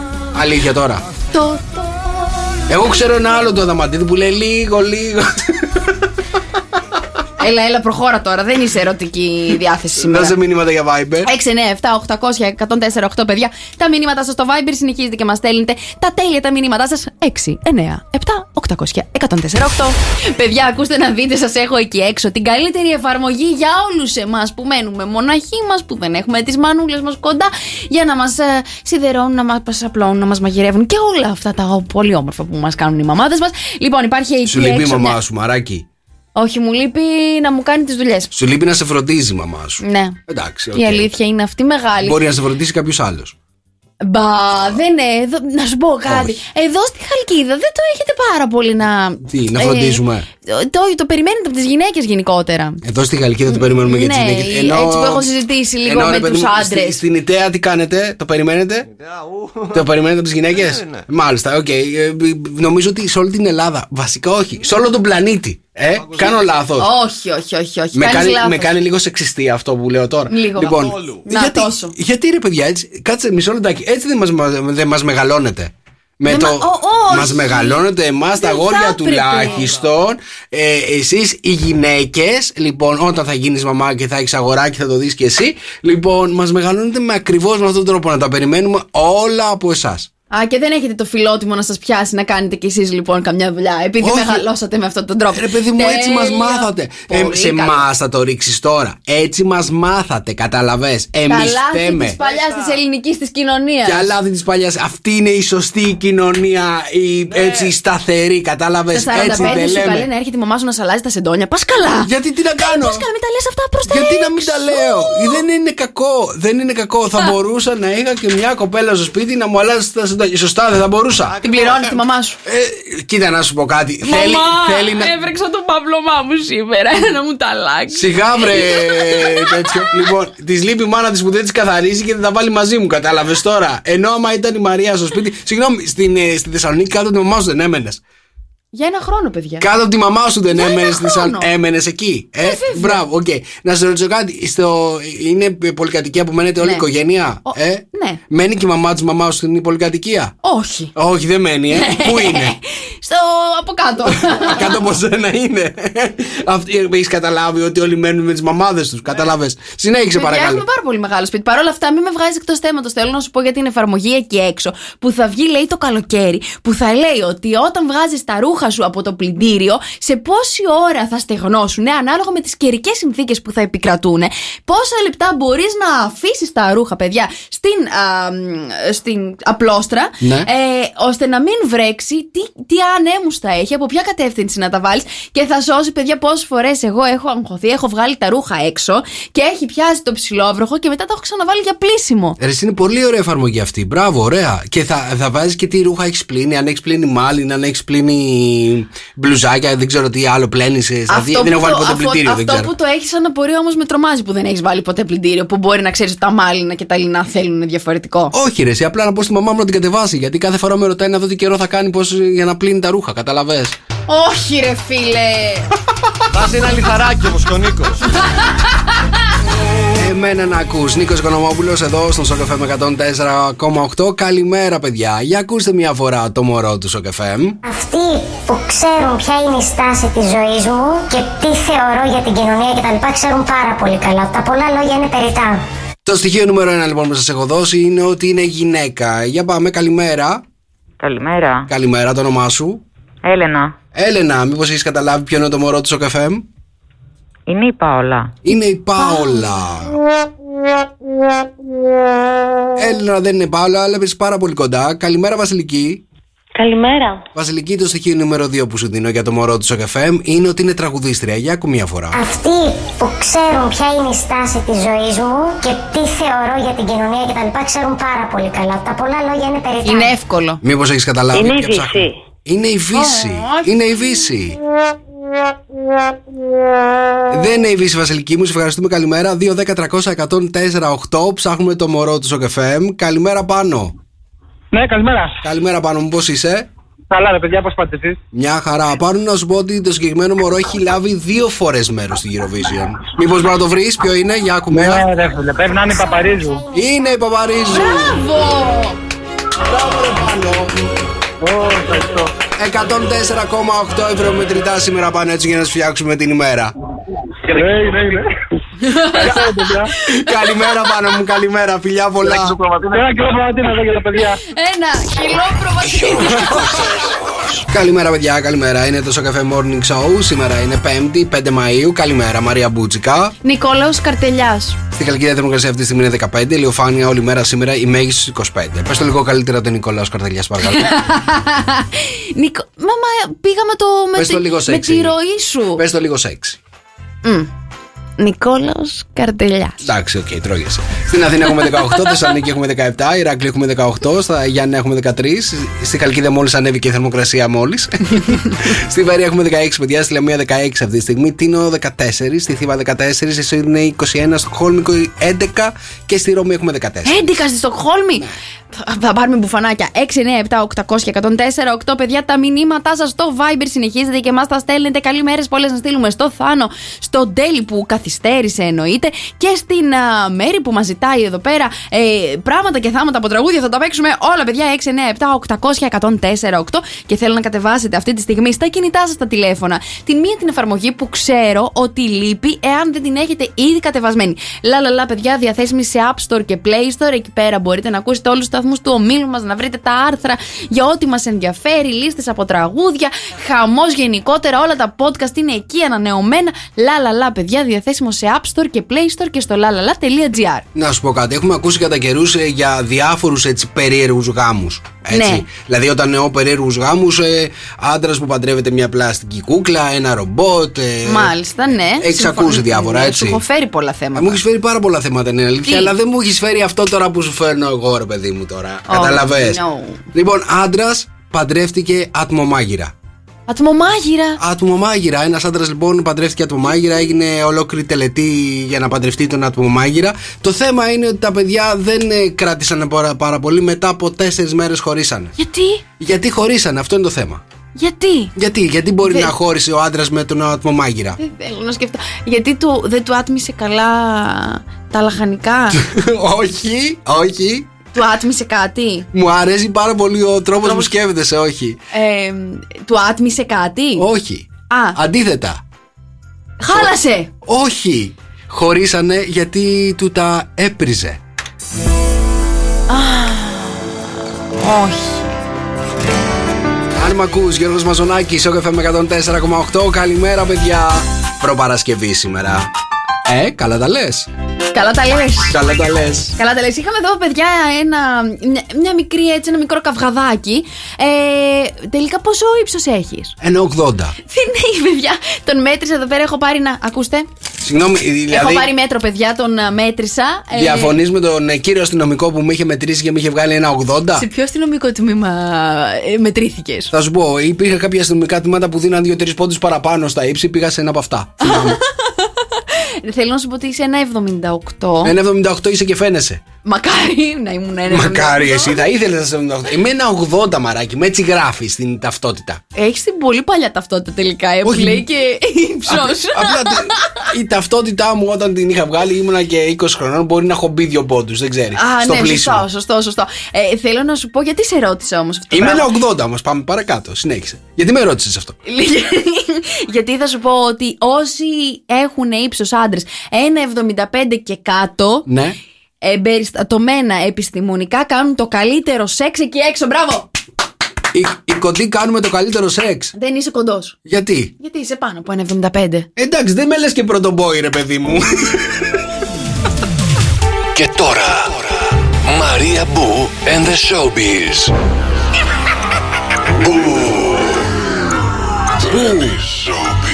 Αλήθεια τώρα. το, το. Εγώ ξέρω ένα άλλο το Αδαμαντίδη που λέει λίγο, λίγο. Έλα, έλα, προχώρα τώρα. Δεν είσαι ερωτική διάθεση σήμερα. Δώσε μηνύματα για Viber. 6, 9, 7, 800, 104, 8 παιδιά. Τα μηνύματά σας στο Viber συνεχίζετε και μας στέλνετε τα τέλεια τα μηνύματά σας. 6, 9, 7, 800, 104, 8. Παιδιά, ακούστε να δείτε, σας έχω εκεί έξω την καλύτερη εφαρμογή για όλους εμάς που μένουμε μοναχοί μας, που δεν έχουμε τις μανούλες μας κοντά, για να μας ε, σιδερώνουν, να μας απλώνουν, να μας μαγειρεύουν και όλα αυτά τα πολύ όμορφα που μας κάνουν οι μαμάδες μας. Λοιπόν, υπάρχει εκεί Σου λείπει η έξω. μαμά μια- σου, μαράκι. Όχι, μου λείπει να μου κάνει τις δουλειές. Σου λείπει να σε φροντίζει η μαμά σου. Ναι. Εντάξει, οκ. Η αλήθεια είναι αυτή μεγάλη. Μπορεί να σε φροντίσει κάποιος άλλος. Μπα, δεν είναι. Εδώ, να σου πω κάτι. Όχι. Εδώ στη Χαλκίδα δεν το έχετε πάρα πολύ να. Τι, να φροντίζουμε; Ε, το, το περιμένετε από τις γυναίκες γενικότερα. Εδώ στη Γαλλική το περιμένουμε για τις Ναι, γυναίκες. έτσι που έχω συζητήσει λίγο με τους άντρες. Στην ΙΤΕΑ τι κάνετε, το περιμένετε; Αου. Το περιμένετε από τις γυναίκες; ναι. Μάλιστα, οκ. Ε, Νομίζω ότι σε όλη την Ελλάδα, βασικά όχι, σε όλο τον πλανήτη. Ε, κάνω λάθος. Όχι, όχι, όχι. όχι. Με Κάνεις κάνει, λάθος. με κάνει λίγο σεξιστή αυτό που λέω τώρα. Λίγο. Λοιπόν, Καθόλου. Να, γιατί, τόσο. γιατί ρε παιδιά, έτσι, κάτσε μισό λεπτάκι, έτσι δεν μας, δεν μας μεγαλώνετε. Με Δεν το. μα- ο- όχι. Μας μεγαλώνετε εμάς τα Δεν αγόρια θα έπρεπε. τουλάχιστον. Ε, Εσείς οι γυναίκες, λοιπόν, όταν θα γίνεις μαμά και θα έχεις αγοράκι, θα το δεις και εσύ. Λοιπόν, μας μεγαλώνετε με ακριβώς με αυτόν τον τρόπο. Να τα περιμένουμε όλα από εσάς. Α, και δεν έχετε το φιλότιμο να σας πιάσει να κάνετε κι εσείς λοιπόν καμιά δουλειά. Επειδή Όχι. μεγαλώσατε με αυτόν τον τρόπο. Ρε παιδί μου, έτσι μας Τέλεια. μάθατε. Ε, Πολύ σε καλά. εμάς θα το ρίξεις τώρα. Έτσι μας μάθατε, καταλαβέ. Εμείς Καλάθι φταίμε. της παλιάς της ελληνικής της κοινωνίας. Και αλάδι της παλιάς. Αυτή είναι η σωστή κοινωνία, η έτσι σταθερή, κατάλαβε. Στα Έτσι 45 δεν σου καλέ λέμε. να έρχεται η μαμά σου να σαλάζει τα σεντόνια. Πας καλά. Γιατί τι να κάνω; Πας καλά, μην τα λες αυτά προς τα Γιατί να μην έξω. τα λέω; Δεν είναι κακό. Δεν είναι κακό. Θα μπορούσα να είχα και μια κοπέλα στο σπίτι να μου αλλάζει τα συνταγή. Σωστά, δεν θα μπορούσα. Την πληρώνεις τη μαμά σου. Ε, κοίτα να σου πω κάτι. Θέλει, θέλει να. έβρεξα το πάπλωμά μου σήμερα να μου τα αλλάξει. Σιγά βρε τέτοιο. Λοιπόν, της λείπει η μάνα της που δεν της καθαρίζει και δεν τα βάλει μαζί μου, κατάλαβες τώρα. Ενώ άμα ήταν η Μαρία στο σπίτι. Συγγνώμη, στην, ε, στη Θεσσαλονίκη κάτω από τη μαμά σου δεν έμενες. Για ένα χρόνο, παιδιά. Κάτω από τη μαμά σου δεν Για έμενες ένα στη Θεσσαλονίκη. χρόνο. Έμενες εκεί. Ε, βέβαια. μπράβο, οκ. Να σε ρωτήσω κάτι. Στο, είναι πολυκατοικία που μένετε όλη η Ναι. οικογένεια; Ο- ε; ναι. Μένει και η μαμά της μαμά σου στην πολυκατοικία; Όχι. Όχι, δεν μένει, ε. Πού είναι; Στο από κάτω. Κάτω από σένα είναι. Έχεις καταλάβει ότι όλοι μένουν με τις μαμάδες τους. Κατάλαβες. Συνέχισε Παιδιά, παρακαλώ. Έχουμε πάρα πολύ μεγάλο σπίτι. Παρ' όλα αυτά, μην με βγάζεις εκτός θέματος. Θέλω να σου πω για την εφαρμογή εκεί έξω που θα βγει, λέει, το καλοκαίρι. Που θα λέει ότι όταν βγάζεις τα ρούχα σου από το πλυντήριο, σε πόση ώρα θα στεγνώσουν, ανάλογα με τις καιρικές συνθήκες που θα επικρατούν, πόσα λεπτά μπορείς να αφήσεις τα ρούχα, παιδιά, στην, α, μ, στην απλόστρα, Ναι. ε, ώστε να μην βρέξει τι, τι ανέμους θα έχει, από ποια κατεύθυνση να τα βάλεις και θα σώσει, παιδιά, πόσες φορές εγώ έχω αγχωθεί, έχω βγάλει τα ρούχα έξω και έχει πιάσει το ψηλόβροχο και μετά τα έχω ξαναβάλει για πλήσιμο. Ρε, είναι πολύ ωραία εφαρμογή αυτή. Μπράβο, ωραία. Και θα, θα βάζεις και τι ρούχα έχεις πλύνει. Αν έχεις πλύνει μάλιν, αν έχεις πλύνει μπλουζάκια, δεν ξέρω τι άλλο πλένεις. Δεν έχω βάλει ποτέ αφο- πλυντήριο, δεν αυτό ξέρω. που το έχεις σαν απορία όμως με τρομάζει που δεν έχεις βάλει ποτέ πλυντήριο. Που μπορεί να ξέρεις ότι τα μάλινα και τα λινά θέλουν διαφορετικό. Όχι, ρε, εσύ απλά να πω στη μαμά μου να την κατεβάσει. Γιατί κάθε φορά με ρωτάει να δω τι καιρό θα κάνει πώς, για να πλύνει τα ρούχα. Καταλαβέ. Όχι, ρε φίλε. Βάζει ένα λιθαράκι όμως και ο Νίκος. Εμένα να ακούς Νίκος Οικονομόπουλος εδώ στον Σοκεφέμ 104,8 Καλημέρα παιδιά Για ακούστε μια φορά το μωρό του Σοκεφέμ Αυτοί που ξέρουν ποια είναι η στάση της ζωής μου και τι θεωρώ για την κοινωνία κτλ. ξέρουν πάρα πολύ καλά. Τα πολλά λόγια είναι περιτά. Το στοιχείο νούμερο ένα λοιπόν που σας έχω δώσει είναι ότι είναι γυναίκα Για πάμε καλημέρα Καλημέρα. Καλημέρα το όνομά σου Έλενα. Έλενα μήπως έχεις καταλάβει ποιο είναι το μωρό του Σοκεφέμ Είναι η Πάολα. Είναι η Πάολα Έλενα δεν είναι Πάολα αλλά είσαι πάρα πολύ κοντά Καλημέρα Βασιλική Καλημέρα. Βασιλική, το στοιχείο νούμερο 2 που σου δίνω για το μωρό του FM είναι ότι είναι τραγουδίστρια. Για ακού μια φορά. Αυτοί που ξέρουν ποια είναι η στάση της ζωής μου και τι θεωρώ για την κοινωνία κτλ. ξέρουν πάρα πολύ καλά. Τα πολλά λόγια είναι περιτά. Είναι εύκολο. Μήπως έχεις καταλάβει. Είναι η ποια ψάχνω. Βύση. Είναι η Βύση. Είναι η Βύση. Δεν είναι η Βύση Βασιλική μου, σε ευχαριστούμε. Καλημέρα. 2, 10, 300, 104, 8. Ψάχνουμε το μωρό του FM. Καλημέρα πάνω. Ναι, καλημέρα. Καλημέρα πάνω μου, πώς είσαι; Καλά, ρε παιδιά, πώς πάτε εσείς; Μια χαρά. Πάνω να σου πω ότι το συγκεκριμένο μωρό έχει λάβει δύο φορές μέρος στη Eurovision. Μήπως μπορεί να το βρεις, ποιο είναι, για ακούμε. Ναι, ρε φίλε, πρέπει να είναι η Παπαρίζου. Είναι η Παπαρίζου. Μπράβο! Μπράβο, ρε πάνω. Ω, ευχαριστώ. 104,8 ευρώ μετρητά σήμερα πάνω έτσι για να σου φτιάξουμε την ημέρα. Ναι, ναι, ναι. Ευχαριστώ, ρε παιδιά. καλημέρα πάνω μου, καλημέρα, φιλιά πολλά. Ένα κιλό προβατίνα εδώ για τα παιδιά. Ένα κιλό προβατίνη. Καλημέρα, παιδιά, καλημέρα. Είναι το Σοκαφέ Morning Show. Σήμερα είναι 5η, 5 Μαου. Καλημέρα, Μαρία Μπούτσικα. Νικόλαος Καρτελιάς. Στη Χαλκίδα θερμοκρασία αυτή τη στιγμή είναι 15. Ηλιοφάνεια όλη μέρα σήμερα η μέγιστη 25. Πες το λίγο καλύτερα τον Νικόλαος Καρτελιάς, παρακαλώ. Νικο... Μάμα, πήγαμε το με, Πες το τη- λίγο με σεξι. τη ροή σου. Πες το λίγο σεξ. Μμ. Νικόλαος Καρτελιάς. Εντάξει, οκ, τρώγεσαι. Στην Αθήνα έχουμε 18, Θεσσαλονίκη έχουμε 17, Ηράκλειο έχουμε 18, στα Γιάννενα έχουμε 13, στη Χαλκίδα μόλις ανέβηκε η θερμοκρασία μόλις. στη Βέροια έχουμε 16, παιδιά, στη Λεμία 16 αυτή τη στιγμή, Τίνο 14, στη Θήβα 14, στη είναι 21, στο Χόλμη 11 και στη Ρώμη έχουμε 14. 11 στη Στοκχόλμη; Θα- Θα πάρουμε μπουφανάκια. 6, 9, 7, 800 και 104, 8 παιδιά. Τα μηνύματά σας στο Viber συνεχίζετε και εμά τα στέλνετε. Καλημέρες πολλές να στείλουμε στο Θάνο, στο Ντέλι που καθ- καθυστέρησε εννοείται. Και στην α, Μέρη που μας ζητάει εδώ πέρα ε, πράγματα και θάματα από τραγούδια. Θα τα παίξουμε όλα, παιδιά. 6, 9, 7, 800, 104, 8. Και θέλω να κατεβάσετε αυτή τη στιγμή στα κινητά σας τα τηλέφωνα την μία την εφαρμογή που ξέρω ότι λείπει εάν δεν την έχετε ήδη κατεβασμένη. Λα, λα, λα, παιδιά, διαθέσιμη σε App Store και Play Store. Εκεί πέρα μπορείτε να ακούσετε όλους τους σταθμούς του ομίλου μας, να βρείτε τα άρθρα για ό,τι μας ενδιαφέρει, λίστες από τραγούδια, χαμός γενικότερα. Όλα τα podcast είναι εκεί ανανεωμένα. Λα, λα, λα, παιδιά, διαθέσιμο σε App Store και Play Store και στο lalala.gr. Να σου πω κάτι. Έχουμε ακούσει κατά καιρούς ε, για διάφορους έτσι περίεργους γάμους. Έτσι. Ναι. Δηλαδή, όταν εννοώ περίεργους γάμους, ε, άντρας που παντρεύεται μια πλαστική κούκλα, ένα ρομπότ. Ε, Μάλιστα, ναι. Έχει Συμφωνώ. ακούσει διάφορα, Ναι, έτσι. Σου έχω φέρει πολλά Ε, θέματα. Μου έχεις φέρει πάρα πολλά θέματα, είναι αλήθεια, Τι; αλλά δεν μου έχεις φέρει αυτό τώρα που σου φέρνω εγώ, ρε παιδί μου τώρα. Oh, Καταλαβέ. no. Λοιπόν, άντρας παντρεύτηκε ατμομάγειρα. Ατμομάγειρα. Ατμομάγειρα. Ένας άντρας λοιπόν παντρεύτηκε ατμομάγειρα, έγινε ολόκληρη τελετή για να παντρευτεί τον ατμομάγειρα. Το θέμα είναι ότι τα παιδιά δεν ε, κράτησαν πάρα, πάρα πολύ. Μετά από τέσσερις μέρες χωρίσανε. Γιατί; Γιατί χωρίσανε, αυτό είναι το θέμα. Γιατί; Γιατί, γιατί μπορεί Δεν- να χώρισε ο άντρας με τον ατμομάγειρα; Δεν θέλω να σκεφτώ. Γιατί του, δεν του άτμισε καλά τα λαχανικά; όχι, όχι. Του άτμισε κάτι; Μου αρέσει πάρα πολύ ο τρόπος που σκέφτεσαι, όχι. Ε, του άτμισε κάτι; Όχι. Α, Αντίθετα. χάλασε. Όχι. Χωρίσανε γιατί του τα έπριζε. Όχι. Αν μ' ακούς Γιώργος Μαζονάκης, ο FM 104,8 Καλημέρα παιδιά Προπαρασκευή σήμερα Ε, καλά τα λες Καλά τα λες. Καλά τα λες Καλά τα λες. Είχαμε εδώ, παιδιά, ένα, μια, μια μικρή έτσι, ένα μικρό καυγαδάκι. Ε, τελικά πόσο ύψος έχεις; Ένα 80 Δεν έχει, παιδιά. Τον μέτρησα εδώ πέρα. Έχω πάρει να. Ακούστε. Συγγνώμη, δηλαδή Έχω πάρει μέτρο, παιδιά. Τον α, μέτρησα. Ε, Διαφωνείς με τον ε, κύριο αστυνομικό που με είχε μετρήσει και με είχε βγάλει ένα 80 Σε ποιο αστυνομικό τμήμα ε, μετρήθηκες; Θα σου πω, υπήρχε κάποια αστυνομικά τμήματα που δίναν 2-3 πόντους παραπάνω στα ύψη Πήγα σε ένα από αυτά Θυμάμαι. Θέλω να σου πω ότι είσαι ένα 78. Ένα 78 είσαι και φαίνεσαι Μακάρι να ήμουν ένα 78. Μακάρι εσύ θα ήθελες να 78 Είμαι ένα 80 μαράκι, με έτσι γράφεις στην ταυτότητα Έχεις την πολύ παλιά ταυτότητα τελικά. Ε, που Όχι. λέει και ύψο. Απλά τε- η ταυτότητά μου όταν την είχα βγάλει ήμουνα και 20 χρονών. Μπορεί να έχω μπει δύο πόντους, δεν ξέρεις. Α, στο ναι, πλήσιμο. σωστό, σωστό, σωστό. Ε, θέλω να σου πω γιατί σε ρώτησα όμως αυτό. το Είμαι πράγμα; ένα 80 όμως. Πάμε παρακάτω. Συνέχισε. Γιατί με ρώτησες αυτό; Γιατί θα σου πω ότι όσοι έχουν ύψος άντρες 1,75 και κάτω. Ναι. Εμπεριστατωμένα επιστημονικά κάνουν το καλύτερο σεξ εκεί έξω. Μπράβο! Οι, οι κοντοί κάνουμε το καλύτερο σεξ. Δεν είσαι κοντός. Γιατί; Γιατί είσαι πάνω από 1,75. Εντάξει, δεν με λες και πρωτομπόι, ρε παιδί μου. Και τώρα Μαρία Μπού and the Showbiz Μπού Showbiz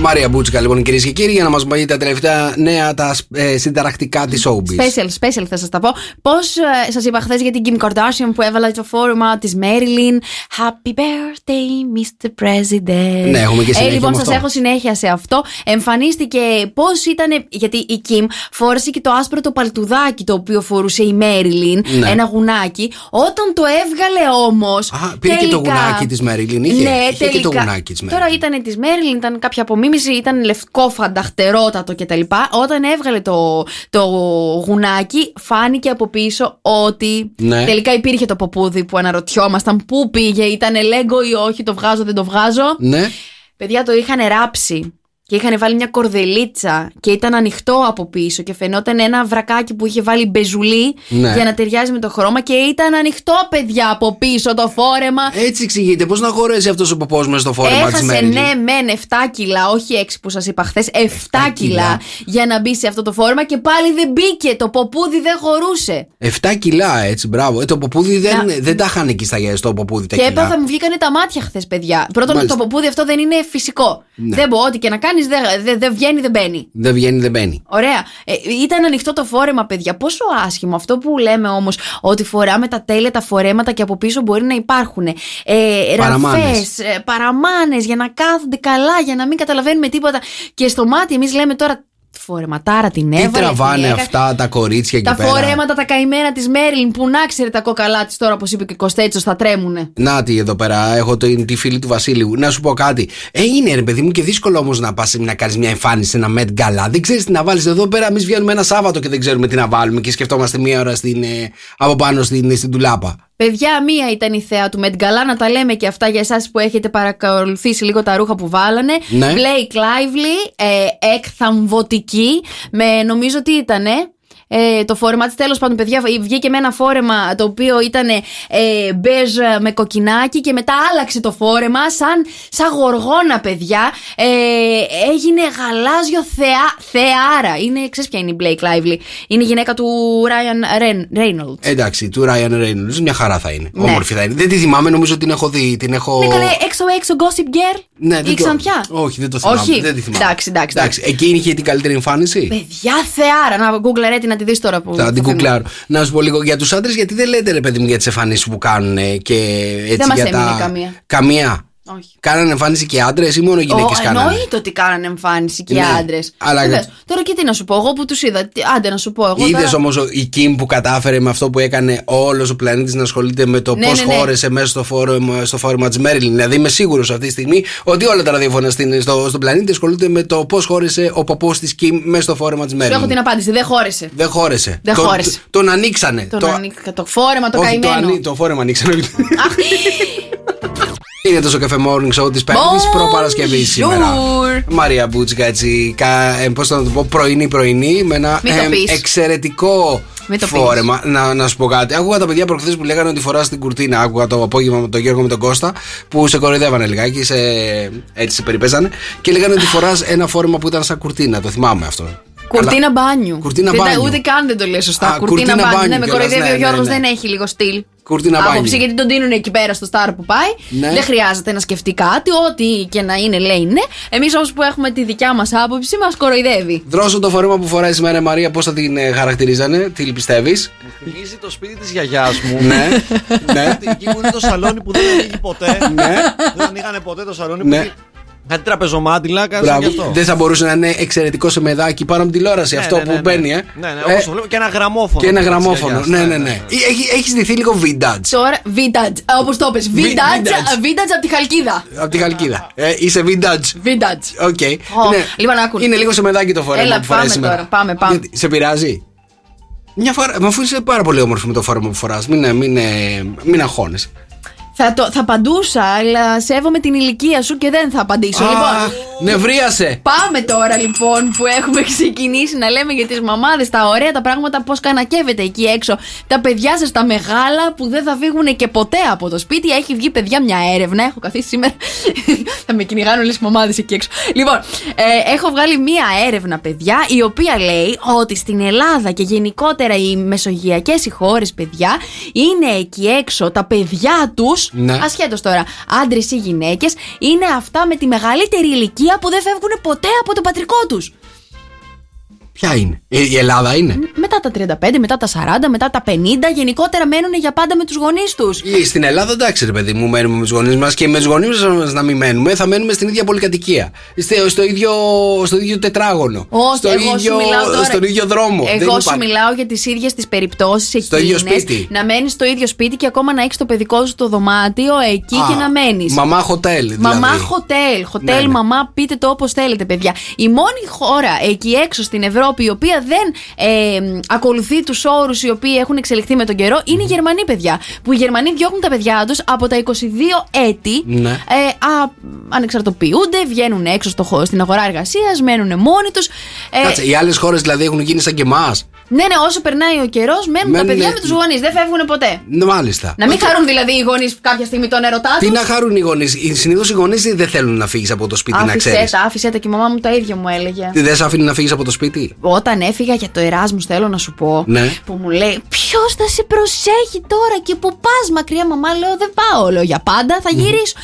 Μαρία Μπούτσικα, λοιπόν, κυρίες και κύριοι, για να μας πει τα τελευταία νέα, τα ε, συνταρακτικά της Showbiz. Special, special θα σας τα πω. Πώς ε, σας είπα χθες για την Kim Kardashian που έβαλα το φόρμα της Marilyn. Happy birthday, Mr. President. Ναι, έχουμε και συνέχεια Ε, λοιπόν, με σας αυτό. έχω συνέχεια σε αυτό. Εμφανίστηκε πώς ήταν. Γιατί η Kim φόρεσε και το άσπρο το παλτουδάκι το οποίο φορούσε η Marilyn. Ναι. Ένα γουνάκι. Όταν το έβγαλε όμως. Α, πήρε και το γουνάκι της Marilyn, είχε. Ναι, Είχε και το τελικά. γουνάκι της Marilyn. Τώρα ήταν της Marilyn, ήταν κάποια απομίμηση, ήταν λευκό φανταχτερότατο κτλ. Όταν έβγαλε το, το γουνάκι, φάνηκε από πίσω ότι Ναι. τελικά υπήρχε το ποπούδι που αναρωτιόμασταν πού πήγε, ήταν λέγκο ή όχι, το βγάζω, δεν το βγάζω. Ναι. Παιδιά το είχαν ράψει και είχαν βάλει μια κορδελίτσα και ήταν ανοιχτό από πίσω και φαινόταν ένα βρακάκι που είχε βάλει μπεζουλί Ναι. για να ταιριάζει με το χρώμα και ήταν ανοιχτό παιδιά από πίσω το φόρεμα. Έτσι εξηγείται. Πώς να χωρέσει αυτός ο ποπός μέσα στο φόρεμα της Έχασε Marilyn. ναι, μεν 7 κιλά, όχι 6 που σας είπα χθες. 7, κιλά κιλά. για να μπει σε αυτό το φόρμα και πάλι δεν μπήκε. Το ποπούδι δεν χωρούσε. 7 κιλά, έτσι, μπράβο. Ε, το ποπούδι δεν, Να- δεν τα είχαν εκεί στα στο ποπούδι τα και κιλά. έπαθα, μου βγήκανε τα μάτια χθες, παιδιά. Πρώτον, Μάλιστα. το ποπούδι αυτό δεν είναι φυσικό. Ναι. Δεν μπορώ, ό,τι και να κάνει, δεν δεν- δεν βγαίνει, δεν μπαίνει. Δεν βγαίνει, δεν μπαίνει. Ωραία. Ε, ήταν ανοιχτό το φόρεμα, παιδιά. Πόσο άσχημο. Αυτό που λέμε όμως, ότι φοράμε τα τέλεια τα φορέματα και από πίσω μπορεί να υπάρχουν ε, Παραμάνες. ραφές, ε, παραμάνες για να κάθονται καλά, για να μην καταλαβαίνουμε τίποτα. Και στο μάτι, εμείς λέμε τώρα. Τη φορεματάρα την Τι έβαλε. την τραβάνε έκανε. αυτά τα κορίτσια εκεί Τα πέρα; φορέματα τα καημένα της Μέριλιν που να ξέρει τα κόκαλά της τώρα, όπως είπε και ο Κωστέτσος, θα τρέμουνε. Να τι εδώ πέρα, έχω το, τη φίλη του Βασίλειου. Να σου πω κάτι. Ε, είναι ρε παιδί μου και δύσκολο όμως να πας να κάνεις μια εμφάνιση σε ένα Met Gala. Δεν ξέρεις τι να βάλεις εδώ πέρα. Εμείς βγαίνουμε ένα Σάββατο και δεν ξέρουμε τι να βάλουμε και σκεφτόμαστε μία ώρα στην, ε, από πάνω στην, στην τουλάπα. Παιδιά, μία ήταν η θέα του Met Gala, να τα λέμε και αυτά για εσάς που έχετε παρακολουθήσει λίγο τα ρούχα που βάλανε. Ναι. Blake Lively, ε, εκθαμβωτική, με νομίζω τι ήτανε; Ε, το φόρεμα της, τέλος πάντων, παιδιά, βγήκε με ένα φόρεμα το οποίο ήταν ε, μπέζ με κοκκινάκι και μετά άλλαξε το φόρεμα σαν, σαν γοργόνα, παιδιά. Ε, έγινε γαλάζιο θεά, θεάρα. Είναι, ξέρεις ποια είναι η Blake Lively; Είναι η γυναίκα του Ryan Ren- Reynolds. Εντάξει, του Ryan Reynolds, μια χαρά θα είναι. Ναι. Όμορφη θα είναι. Δεν τη θυμάμαι, νομίζω ότι την έχω δει. Την έχω... Ναι, καλέ, έξω έξω Gossip Girl. Ναι, ή δεν το- ξανθιά. Όχι, δεν το θυμάμαι. Όχι. Δεν τη θυμάμαι. Εντάξει, εντάξει. εντάξει. Εκείνη είχε την καλύτερη εμφάνιση. Παιδιά, θεάρα. Να γκούγκλερ έτοιμη να τη δεις τώρα που. Θα την φύγουμε. κουκλάρω. Να σου πω λίγο για τους άντρες, γιατί δεν λέτε ρε παιδί μου για τις εμφανίσεις που κάνουν ε, και έτσι Δεν μας για έμεινε τα. καμία. Καμία. Όχι. Κάνανε εμφάνιση και άντρες ή μόνο γυναίκες Ω, κάνανε; Εννοείται ότι κάνανε εμφάνιση και οι Ναι, άντρες. αλλά- Τώρα και τι να σου πω, εγώ που τους είδα. τι- Άντε να σου πω. Εγώ Είδες τώρα... όμως η Κιμ που κατάφερε με αυτό που έκανε όλος ο πλανήτης να ασχολείται με το Ναι, πώς ναι, ναι. χώρεσε μέσα στο φόρεμα, στο φόρεμα της Μέριλιν. Δηλαδή είμαι σίγουρος αυτή τη στιγμή ότι όλα τα ραδιόφωνα στην, στο, στον πλανήτη ασχολούνται με το πώς χώρεσε ο παππού της Κιμ μέσα στο φόρεμα της Σου έχω Μέριλιν. την απάντηση. Δεν χώρεσε. Δεν χώρεσε. Δεν τον, χώρεσε. Τον ανοίξανε. Τον Το- ανοίκα- το φόρεμα το Όχι, το, καημένο. ανοί- το φόρεμα ανοίξανε. Είναι το καφέ morning show της Πέμπτης Bonjour. προπαρασκευή σήμερα. Μαρία Μπούτσικα, έτσι. ε, Πώς να το πω, πρωινή-πρωινή με ένα Μην το εμ, πεις. εξαιρετικό Μην το φόρεμα. Να, να σου πω κάτι. Άκουγα τα παιδιά προχθές που λέγανε ότι φορά την κουρτίνα. Άκουγα το απόγευμα με τον Γιώργο με τον Κώστα που σε κοροϊδεύανε λιγάκι, σε, έτσι σε περιπέζανε. Και λέγανε ότι φοράς ένα φόρεμα που ήταν σαν κουρτίνα. Το θυμάμαι αυτό. Κουρτίνα Αλλά- μπάνιου. Κουρτίνα Δεν τα- μπάνιου. Ούτε καν δεν το λέει σωστά. Α, κουρτίνα, κουρτίνα μπάνιου. μπάνιου Ναι, με κιόλας, κοροϊδεύει ναι, ο Γιώργος, ναι, ναι. δεν έχει λίγο στυλ. Κουρτίνα Άποψη μπάνιου. γιατί τον δίνουν εκεί πέρα στο στάρ που πάει. Ναι. Δεν χρειάζεται να σκεφτεί κάτι. Ό,τι και να είναι, λέει ναι. Εμείς όμως που έχουμε τη δικιά μας άποψη, μας κοροϊδεύει. Δρόσο το φόρεμα που φοράει σήμερα, η Μαρία, πώς θα την ε, χαρακτηρίζανε, τι πιστεύεις; Θυμίζει το σπίτι της γιαγιάς μου. ναι, ναι. Εκεί που είναι το σαλόνι που δεν ανοίγει ποτέ. Ναι. Δεν ανοίγανε ποτέ το σαλόνι Ναι. που. είχε Κάτι τραπεζομάντιλα, κάτι σαν γι' Μπράβο. αυτό. Δεν θα μπορούσε να είναι εξαιρετικό σεμεδάκι πάνω από την τηλεόραση Ναι, αυτό ναι, που ναι, ναι. μπαίνει, ε. Ναι, ναι, Ε, όπως το βλέπω. Και ένα γραμμόφωνο. Και ένα της γραμμόφωνο. γιαγιάς. Ναι, ναι, ναι. Έχει ντυθεί λίγο vintage. Τώρα, vintage. Όπως το πες Βι- Vintage, vintage. vintage από τη Χαλκίδα. Από τη Χαλκίδα. Ε, είσαι vintage. Vintage. Οκ. Ω, Ναι. λοιπόν, άκου. Είναι λίγο σεμεδάκι το φόρεμα Έλα, που φοράει πάμε σήμερα. τώρα. Πάμε, πάμε. Γιατί, σε πειράζει; Μια φορά, μα αφού είσαι πάρα πολύ όμορφη με το φόρεμα που φοράς, μην, ε, μην, ε, μην αγχώνεσαι. Θα, το, θα απαντούσα, αλλά σέβομαι την ηλικία σου και δεν θα απαντήσω. Α, λοιπόν, νευρίασε. Πάμε τώρα λοιπόν που έχουμε ξεκινήσει να λέμε για τις μαμάδες, τα ωραία τα πράγματα, πώς κανακεύετε εκεί έξω. Τα παιδιά σας, τα μεγάλα που δεν θα φύγουν και ποτέ από το σπίτι. Έχει βγει παιδιά μια έρευνα. Έχω καθίσει σήμερα. θα με κυνηγάνε όλες τι μαμάδες εκεί έξω. Λοιπόν, ε, έχω βγάλει μια έρευνα, παιδιά, η οποία λέει ότι στην Ελλάδα και γενικότερα οι μεσογειακές οι χώρες, παιδιά, είναι εκεί έξω τα παιδιά τους. Ναι. Ασχέτως τώρα, άντρες ή γυναίκες, είναι αυτά με τη μεγαλύτερη ηλικία που δεν φεύγουν ποτέ από το πατρικό τους. Ποια είναι; Ε, Η Ελλάδα είναι; Μετά τα 35, μετά τα 40, μετά τα 50, γενικότερα μένουν για πάντα με τους γονείς τους. Ή Στην Ελλάδα, εντάξει, ρε παιδί μου, μένουμε με τους γονείς μας και με τους γονείς μας να μην μένουμε, θα μένουμε στην ίδια πολυκατοικία. Στο, στο, ίδιο, στο ίδιο τετράγωνο. Όχι, στο εγώ ίδιο, σου μιλάω τώρα. Στον ίδιο δρόμο. Δεν Εγώ σου υπάρχει. μιλάω για τις ίδιες τις περιπτώσεις Στο ίδιο σπίτι. Να μένεις στο ίδιο σπίτι και ακόμα να έχεις το παιδικό σου το δωμάτιο εκεί Α, και να μένεις. Μαμά χοτέλ, δηλαδή. Μαμά χοτέλ, χοτέλ, Ναι, ναι. μαμά, πείτε το όπως θέλετε, παιδιά. Η μόνη χώρα εκεί έξω στην Ευρώπη η οποία δεν ε, ακολουθεί τους όρους οι οποίοι έχουν εξελιχθεί με τον καιρό είναι οι Γερμανοί, παιδιά. Που οι Γερμανοί διώχνουν τα παιδιά τους από τα 22 έτη. Ναι. Ε, α, ανεξαρτοποιούνται, βγαίνουν έξω στο, χώρο- στην αγορά εργασίας, μένουν μόνοι τους. Ε, Κάτσε, οι άλλες χώρες δηλαδή έχουν γίνει σαν και εμάς. Ναι, ναι, όσο περνάει ο καιρός, μένουν τα Μένουν- παιδιά με τους γονείς. Δεν φεύγουν ποτέ. Ναι, μάλιστα. Να μην χαρούν δηλαδή οι γονείς κάποια στιγμή τον ερωτά Τι τους. να χαρούν οι γονείς. Συνήθως οι γονείς δεν θέλουν να φύγεις από το σπίτι, να Άφησέ ξέρεις. τα, άφησέ τα και η μαμά μου τα ίδια μου έλεγε. Δεν σε άφηνε να φύγεις από το σπίτι; Όταν έφυγα για το Εράσμους, θέλω να σου πω. Ναι. Που μου λέει, Ποιος θα σε προσέχει τώρα και που πας μακριά, μαμά. Λέω, Δεν πάω, λέω για πάντα, θα γυρίσω.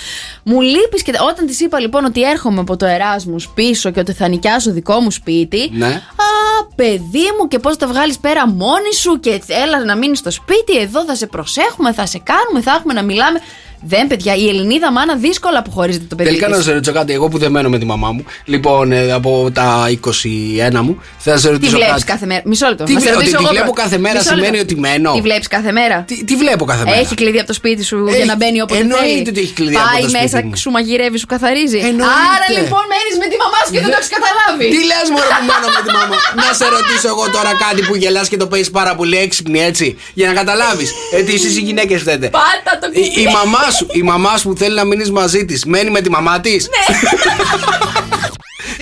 Μου λείπεις και όταν της είπα λοιπόν ότι έρχομαι από το Εράσμους πίσω και ότι θα νοικιάσω δικό μου σπίτι. Ναι. Α, παιδί μου, και πώς θα βγάλεις πέρα μόνη σου και έλα να μείνεις στο σπίτι. Εδώ θα σε προσέχουμε, θα σε κάνουμε, θα έχουμε να μιλάμε. Δεν, παιδιά, η Ελληνίδα μάνα δύσκολα που χωρίζεται το παιδί. Τελικά της. να σε ρωτήσω κάτι, εγώ που δεν μένω με τη μαμά μου. Λοιπόν, ε, από τα 21 μου, θα σε Τη ρωτήσω βλέπεις κάτι. κάθε μέρα; Μισό λεπτό. Τι Να σε βλέ- ρωτήσω ότι τη εγώ βλέπω πρώτα. κάθε μέρα Μισό σημαίνει λεπτό. ότι μένω. Τη βλέπεις κάθε μέρα; Τι, τι βλέπω κάθε μέρα. Έχει κλειδί από το σπίτι σου για Έχει- να μπαίνει όποτε εννοείται θέλει. ότι έχει κλειδί από Πάει το σπίτι μέσα, μου. σου μαγειρεύει, σου καθαρίζει. Εννοείται. Άρα λοιπόν μένεις με τη μαμά σου και δεν το έχεις καταλάβει. Τι λες, Μωρέ που μένω με τη μαμά. να σε ρωτήσω εγώ τώρα κάτι που γελάς και το παίζει πάρα πολύ έξυπνη έτσι. Για να καταλάβεις. Έτσι, εσείς οι γυναίκες φταίτε. Πάτα το Η, η μαμάς σου, η μαμάς σου που θέλει να μείνεις μαζί της, μένει με τη μαμά της. Ναι.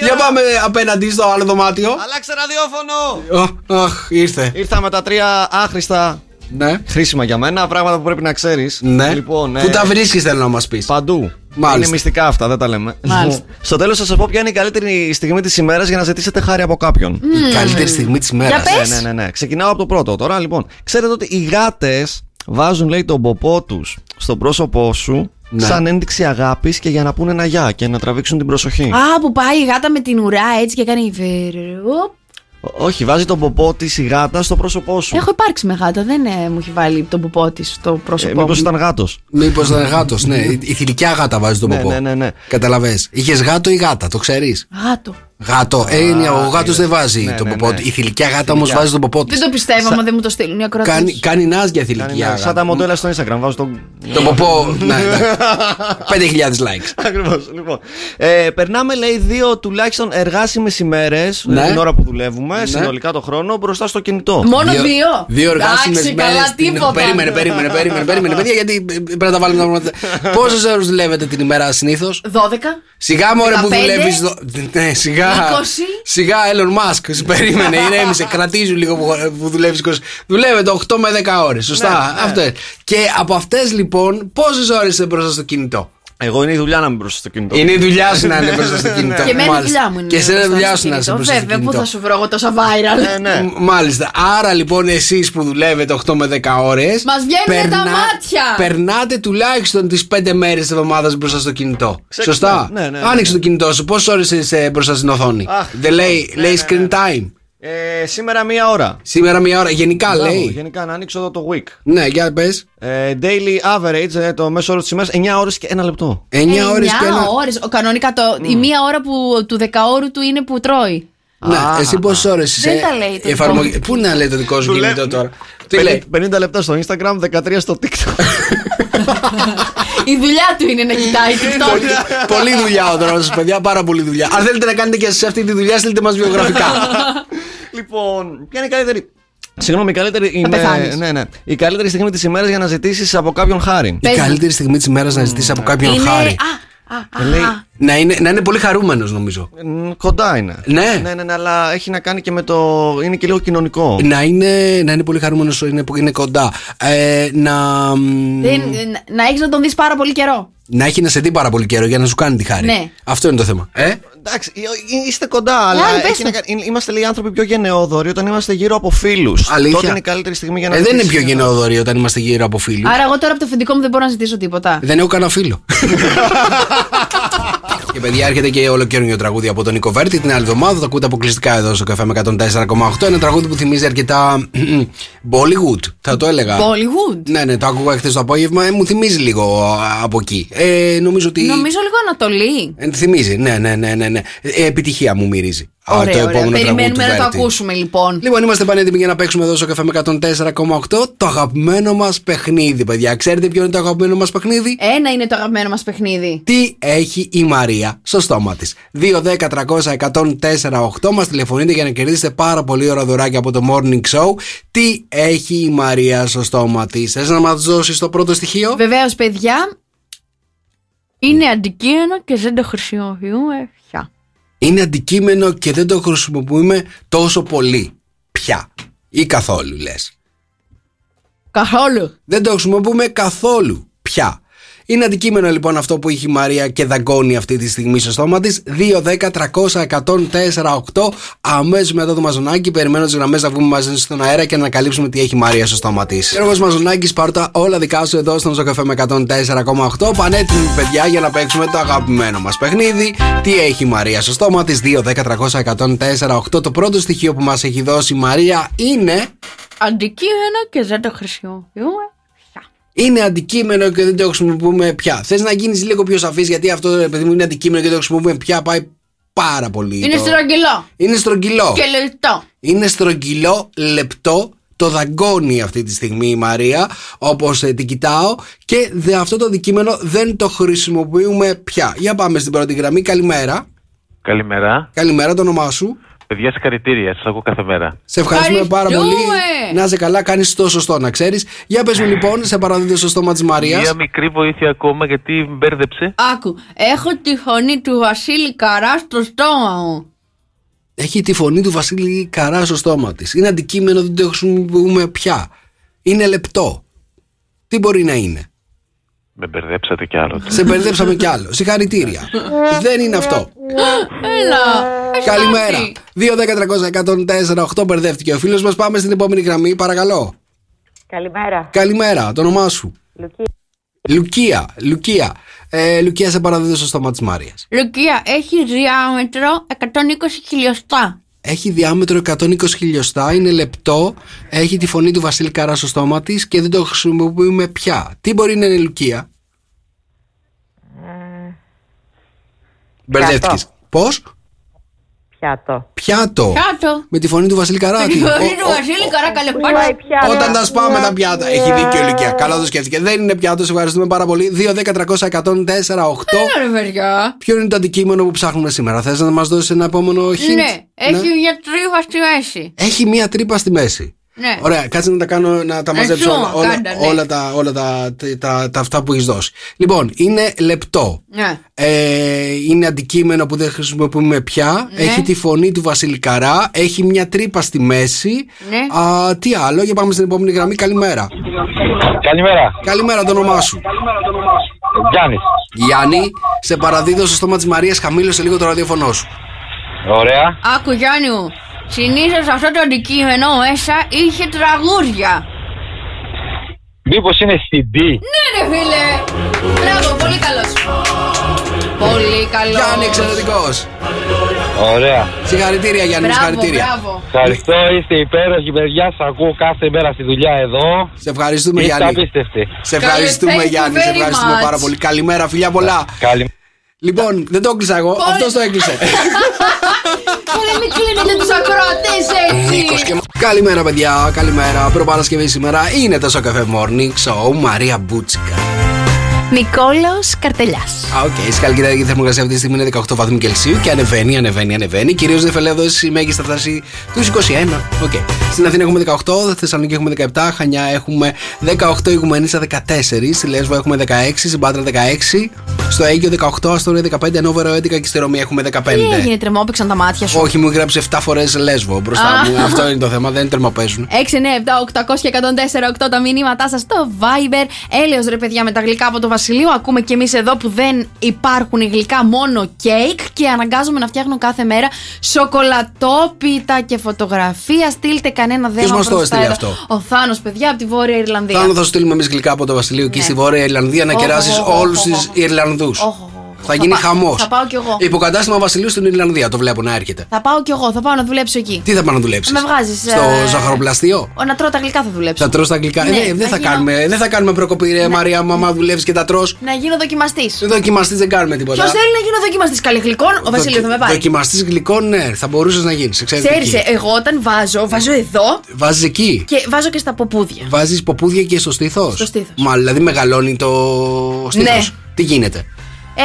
Για πάμε απέναντι στο άλλο δωμάτιο. Αλλάξε ραδιόφωνο! Ω, Αχ, ήρθε. Ήρθα με τα τρία άχρηστα Ναι. χρήσιμα για μένα, πράγματα που πρέπει να ξέρεις. Ναι. Λοιπόν, Πού τα βρίσκεις, θέλω να μας πεις. Παντού. Μάλιστα. Είναι μυστικά αυτά, δεν τα λέμε. Μάλιστα. Λοιπόν, Στο τέλος θα σα πω ποια είναι η καλύτερη στιγμή της ημέρας για να ζητήσετε χάρη από κάποιον. Η καλύτερη στιγμή της μέρα. Για πες. Ναι, ναι, ναι, ναι. Ξεκινάω από το πρώτο. Τώρα λοιπόν, ξέρετε ότι οι γάτες βάζουν, λέει, τον ποπό τους στο πρόσωπό σου Ναι. σαν ένδειξη αγάπης και για να πούνε ένα γεια και να τραβήξουν την προσοχή. Α, που πάει η γάτα με την ουρά έτσι και κάνει. βερρρροπ. Ό- Όχι, βάζει τον ποπό της η γάτα στο πρόσωπό σου. Έχω υπάρξει με γάτα, δεν ε, μου έχει βάλει τον πουπό της στο Ε, πρόσωπό Μήπως μου. ήταν γάτος. Μήπως ήταν γάτος, ναι. Η η θηλυκιά γάτα βάζει τον Ναι, ποπό. ναι, ναι, ναι. Καταλαβέ. Είχες γάτο ή γάτα, το ξέρεις; Γάτο. Γάτο. Ε, είναι, ο γάτος είδες. δεν βάζει Ναι, τον ναι, ποπό ναι. του. Η θηλυκιά γάτα όμως Θηλυκιά. βάζει τον ποπό Δεν τη. το πιστεύω, άμα δεν μου το στείλουν οι ακροατές. Κάνει, κάνει νάζια θηλυκιά Κάνει, ναι, σαν τα γάτα. μοντέλα στο Instagram. Βάζω τον. Τον ποπό. ναι, ναι. 5.000 likes. Ακριβώς. Λοιπόν. Ε, περνάμε, λέει, δύο τουλάχιστον εργάσιμες ημέρες Ναι. την ώρα που δουλεύουμε, Ναι. συνολικά το χρόνο, μπροστά στο κινητό. Μόνο δύο. Δύο; εργάσιμες Εντάξει, μέρε. καλά, τίποτα. Περίμενε, περίμενε, περίμενε, περίμενε. Παιδιά, γιατί πρέπει να τα βάλουμε τα πράγματα. Πόσες ώρες δουλεύετε την ημέρα συνήθως; 12. Σιγά μωρέ που 15. δουλεύεις. Ναι, σιγά. 20. Σιγά, Elon Musk. Περίμενε, ηρέμησε. Κρατήσου λίγο που, που δουλεύεις 20. Δουλεύετε 8 με 10 ώρες. Σωστά. Ναι, ναι. Αυτές. Και από αυτές λοιπόν, πόσες ώρες είσαι μπροστά στο κινητό; Εγώ είναι η δουλειά να είμαι μπροστά στο κινητό. Είναι η δουλειά σου να είναι μπροστά στο κινητό. Και εμένα η Μάλιστα. δουλειά μου είναι. Και εσένα η μπροστά δουλειά στο σου να είσαι κινητό. μπροστά στο Βέβαια, πού κινητό. θα σου βρω εγώ τόσα viral. Ε, ναι. Μ- Μάλιστα. Άρα λοιπόν εσείς που δουλεύετε 8 με 10 ώρες. Μας βγαίνουνε τα μάτια. Περνάτε τουλάχιστον τις 5 μέρες της εβδομάδας μπροστά στο κινητό. Ξέ- Σωστά. ναι, ναι, ναι, Άνοιξε ναι. το κινητό σου. Πόσες ώρες είσαι μπροστά στην οθόνη; Αχ, Δεν λέει, ναι, λέει ναι, screen ναι. time. Ε, σήμερα μία ώρα. Σήμερα μία ώρα. Γενικά Μπράβο, λέει. Γενικά να ανοίξω εδώ το week. Ναι, για πες. Ε, daily average, ε, το μέσο όρο της ημέρας, 9 ώρες και ένα λεπτό. 9 ώρες και ένα. ώρες. Ο, κανονικά το, η μία ώρα που, του δεκαώρου του είναι που τρώει. Ναι, εσύ πόσες ώρες είσαι. Δεν τα λέει το η εφαρμογή- δικό μου. Πού να λέει το δικό σου Του κινητό λέει- τώρα; Τι λέει; 50 λεπτά στο Instagram, 13 στο TikTok. Η δουλειά του είναι να κοιτάει TikTok. Πολύ, πολλή δουλειά ο δρόμος σα, παιδιά. Πάρα πολύ δουλειά. Αν θέλετε να κάνετε και εσεί αυτή τη δουλειά, στείλτε μας βιογραφικά. λοιπόν, ποια είναι η καλύτερη. Συγγνώμη, η καλύτερη. Είναι, πεθάνεις. ναι, ναι. Η καλύτερη στιγμή της ημέρας για να ζητήσεις από κάποιον χάρη. Η Πες μου. καλύτερη στιγμή της ημέρας να ζητήσεις από κάποιον είναι. χάρη. Α, α, α, Λέει- α. Να είναι, να είναι πολύ χαρούμενος, νομίζω. Μ, Κοντά είναι. Ναι. ναι, ναι, ναι, αλλά έχει να κάνει και με το. είναι και λίγο κοινωνικό. Να είναι, να είναι πολύ χαρούμενος, είναι, είναι κοντά. Ε, να, μ, Δεν- να έχεις να τον δεις πάρα πολύ καιρό. να έχει να σε δει πάρα πολύ καιρό για να σου κάνει τη χάρη. Ναι. Αυτό είναι το θέμα. Ε; Εντάξει, ε, ε, είστε κοντά, αλλά Άλλη, πες έχει το. να κάνει- είναι- είμαστε λίγοι άνθρωποι πιο γενναιόδοροι όταν είμαστε γύρω από φίλους. Αλήθεια. Τότε είναι η καλύτερη στιγμή για να Ε, δεν είναι ζητήσεις πιο ένα- γενναιόδοροι όταν είμαστε γύρω από φίλους. Άρα, εγώ τώρα από το αφεντικό μου δεν μπορώ να ζητήσω τίποτα. Δεν έχω κανένα φίλο. και παιδιά, έρχεται και ολοκαίρινο τραγούδι από τον Νίκο Βέρτη την άλλη εβδομάδα. Το ακούτε αποκλειστικά εδώ στο καφέ με 104,8. Ένα τραγούδι που θυμίζει αρκετά Bollywood, θα το έλεγα. Bollywood; Ναι, ναι, το άκουγα χθες το απόγευμα. Ε, μου θυμίζει λίγο α, από εκεί. Ε, νομίζω ότι. Νομίζω λίγο Ανατολή. Ε, θυμίζει, ναι, ναι, ναι. ναι, ναι. Ε, επιτυχία μου μυρίζει. Α, Ωραία, το ωραία. επόμενο τραγούδι του Περιμένουμε να το Βέρτη. ακούσουμε λοιπόν. Λοιπόν, είμαστε πανέτοιμοι για να παίξουμε εδώ στο καφέ με 104,8 το αγαπημένο μας παιχνίδι, παιδιά. Ξέρετε ποιο είναι το αγαπημένο μας παιχνίδι; Ένα είναι το αγαπημένο μας παιχνίδι. Τι έχει η Μαρία; Στο στόμα της. 2-10-300-104-8 μας τηλεφωνείτε για να κερδίσετε πάρα πολύ ώρα δωράκια από το morning show. Τι έχει η Μαρία στο στόμα της; Θες να μας δώσεις το πρώτο στοιχείο; Βεβαίως, παιδιά, είναι αντικείμενο και δεν το χρησιμοποιούμε πια. Είναι αντικείμενο και δεν το χρησιμοποιούμε τόσο πολύ. Πια. Ή καθόλου λες. Καθόλου. Δεν το χρησιμοποιούμε καθόλου πια. Είναι αντικείμενο λοιπόν αυτό που έχει η Μαρία και δαγκώνει αυτή τη στιγμή στο στόμα της. 2-10-300-104-8. Αμέσως μετά το μαζονάκι, περιμένω τις γραμμές να βγούμε μαζί στον αέρα και να ανακαλύψουμε τι έχει η Μαρία στο στόμα της. Έργο Μαζονάκη, πάρω τα όλα δικά σου εδώ στον Ζωκαφέ με 104,8. Πανέτοιμοι παιδιά για να παίξουμε το αγαπημένο μας παιχνίδι. Τι έχει η Μαρία στο στόμα της; 2-10-300-104-8. Το πρώτο στοιχείο που μας έχει δώσει η Μαρία είναι. Αντικείμενο και δεν το χρησιμοποιούμε πια. Είναι αντικείμενο και δεν το χρησιμοποιούμε πια. Θες να γίνεις λίγο πιο σαφής, γιατί αυτό ρε παιδί μου είναι αντικείμενο και δεν το χρησιμοποιούμε πια. Πάει πάρα πολύ. Είναι το- στρογγυλό. Είναι στρογγυλό. Και λεπτό. Είναι στρογγυλό, λεπτό. Το δαγκώνει αυτή τη στιγμή η Μαρία, όπως την κοιτάω. Και δε, αυτό το αντικείμενο δεν το χρησιμοποιούμε πια. Για πάμε στην πρώτη γραμμή. Καλημέρα. Καλημέρα. Καλημέρα, το όνομά σου. Παιδιά, συγχαρητήρια. Σας ακούω κάθε μέρα. Σε ευχαριστούμε πάρα πολύ. Ευχαριστούμε. Να είσαι καλά, κάνεις το σωστό, να ξέρεις. Για πες μου λοιπόν, σε παραδίδω στο στόμα της Μαρίας. Μία μικρή βοήθεια ακόμα γιατί με μπέρδεψε. Άκου, έχω τη φωνή του Βασίλη Καρά στο στόμα μου. Έχει τη φωνή του Βασίλη Καρά στο στόμα της. Είναι αντικείμενο, δεν το χρησιμοποιούμε πια. Είναι λεπτό. Τι μπορεί να είναι; Με μπερδέψατε κι άλλο. Σε μπερδέψαμε κι άλλο. Συγχαρητήρια. δεν είναι αυτό. Έλα. Καλημέρα. 2-10-300-104-8 μπερδεύτηκε ο φίλος μας. Πάμε στην επόμενη γραμμή, παρακαλώ. Καλημέρα. Καλημέρα, το όνομά σου. Λουκία. Λουκία. Λουκία. Ε, Λουκία, σε παραδίδω στο στόμα της Μάριας. Λουκία, έχει διάμετρο 120 χιλιοστά. Έχει διάμετρο 120 χιλιοστά, είναι λεπτό, έχει τη φωνή του Βασίλη Καρά στο στόμα της και δεν το χρησιμοποιούμε πια. Τι μπορεί να είναι Λουκία; Μπερδεύτηκες. Πώς; Πιάτο. Πιάτο. Πιάτο. Με τη φωνή του Βασίλη Καρά. Με τη φωνή του Βασίλη Καρά, καλέ πάτα. Όταν τα σπάμε τα πιάτα. Έχει δίκιο η Λουκία. Καλά το σκέφτηκε. Δεν είναι πιάτο, σε ευχαριστούμε πάρα πολύ. 2, 10, 300, 104, 8. Έλα ρε παιδιά. Ποιο είναι το αντικείμενο που ψάχνουμε σήμερα, Θες να μας δώσεις ένα επόμενο hint; Ναι, έχει μια τρίφα στη μέση. Έχει μία τρύπα στη μέση. Ναι. Ωραία, κάτσε να τα κάνω να τα Ε, μαζέψω ζώμα, όλα, όλα, κάντα, ναι. όλα τα, όλα τα, τα, τα, τα αυτά που έχεις δώσει. Λοιπόν, είναι λεπτό. Ναι. Ε, είναι αντικείμενο που δεν χρησιμοποιούμε πια. Ναι. Έχει τη φωνή του Βασίλη Καρά. Έχει μια τρύπα στη μέση. Ναι. Α, τι άλλο, για πάμε στην επόμενη γραμμή. Καλημέρα. Καλημέρα. Καλημέρα, το όνομά σου. Γιάννης. Γιάννη, σε παραδίδω στο στόμα της Μαρίας, χαμήλωσε λίγο το ραδιοφωνό σου. Ωραία. Άκου Γιάννη μου, συνήθως αυτό το αντικείμενο μέσα είχε τραγούδια. Μήπως είναι CD. Ναι ρε φίλε. Μπράβο, πολύ καλός. Πολύ καλός. Γιάννη, εξαιρετικός. Ωραία. Συγχαρητήρια, Γιάννη, Μπράβο, συγχαρητήρια. μπράβο. Ευχαριστώ, είστε υπέροχοι παιδιά. Σας ακούω κάθε μέρα στη δουλειά εδώ. Σε ευχαριστούμε, Είστε Γιάννη. απίστευτοι. Σε ευχαριστούμε, thank you Γιάννη. Σε very ευχαριστούμε much. πάρα πολύ. Καλημέρα, φιλιά πολλά. Καλη... Λοιπόν, δεν το έκλεισα εγώ. Αυτός το έκλεισε. Καλέ μην κλείνετε τους ακροατές έτσι. Καλημέρα, παιδιά. Καλημέρα. Προπαρασκευή σήμερα είναι το Sok FM Morning Show. Μαρία Μπούτσικα. Νικόλαος Καρτελιάς. Α, οκ. Η χαλκιδαϊκή θερμοκρασία αυτή τη στιγμή είναι 18 βαθμοί Κελσίου και ανεβαίνει, ανεβαίνει, ανεβαίνει. Κυρίως νεφελώδη η μέγιστη θα φτάσει τους 21. Οκ. Στην Αθήνα έχουμε 18, στη Θεσσαλονίκη έχουμε 17, Χανιά έχουμε 18, Ιγουμενίσα 14, στη Λέσβο έχουμε 16, στην Πάτρα 16, στο Αίγιο 18, Αστόρια 15, Νόβερο 11 και στη Ρωμία έχουμε 15. Τι έγινε, τρεμόπηξαν τα μάτια σου; Όχι, μου γράψε 7 φορές Λέσβο μπροστά Α. μου. Αυτό είναι το θέμα, δεν τερμοπαίζουν. 6, 9, 7, 800 και 104, 8 τα μηνύματά σας στο Viber. Έλεος ρε παιδιά με τα γλυκά από το Βασιλείο. Ακούμε κι εμείς εδώ που δεν υπάρχουν γλυκά, μόνο κέικ και αναγκάζομαι να φτιάχνω κάθε μέρα σοκολατόπιτα και φωτογραφία. Στείλτε κανένα δέμα. μας το προς τα έστειλε εδώ. αυτό; Ο Θάνος, παιδιά, από τη Βόρεια Ιρλανδία. Θέλω να θα σου στείλουμε εμείς γλυκά από το Βασιλείο εκεί στη Βόρεια Ιρλανδία να Οχ, κεράσει οχ, οχ, όλους οχ, τους οχ. Ιρλανδούς. Θα Θα γίνει πά- χαμός. θα πάω κι εγώ. Υποκατάστημα Βασιλείου στην Ιρλανδία το βλέπω να έρχεται. Θα πάω κι εγώ, θα πάω να δουλέψω εκεί. Τι θα πάω να δουλέψεις; Με βγάζεις, Στο ε, ζαχαροπλαστείο; Ο, να τρώω τα γλυκά θα δουλέψω. Θα τρως τα γλυκά. Ναι, Ε, δεν, να θα γίνω- κάνουμε, δεν θα κάνουμε προκοπή, ρε Μαρία, μαμά δουλεύεις και τα τρως. Να γίνω δοκιμαστής. Δοκιμαστής δεν κάνουμε τίποτα. Ποιος θέλει να γίνω δοκιμαστής καλλιγλικών, ο Βασίλειο θα με πάρει. Δοκιμαστής γλυκών, ναι, θα μπορούσες να γίνεις. Ξέρεις, εγώ όταν βάζω, βάζω εδώ Βάζεις εκεί. και βάζω και στα ποπούδια. Βάζεις ποπούδια και στο στήθος. Στο στήθος. Μα δηλαδή μεγαλώνει το στήθος. Ναι. Τι γίνεται;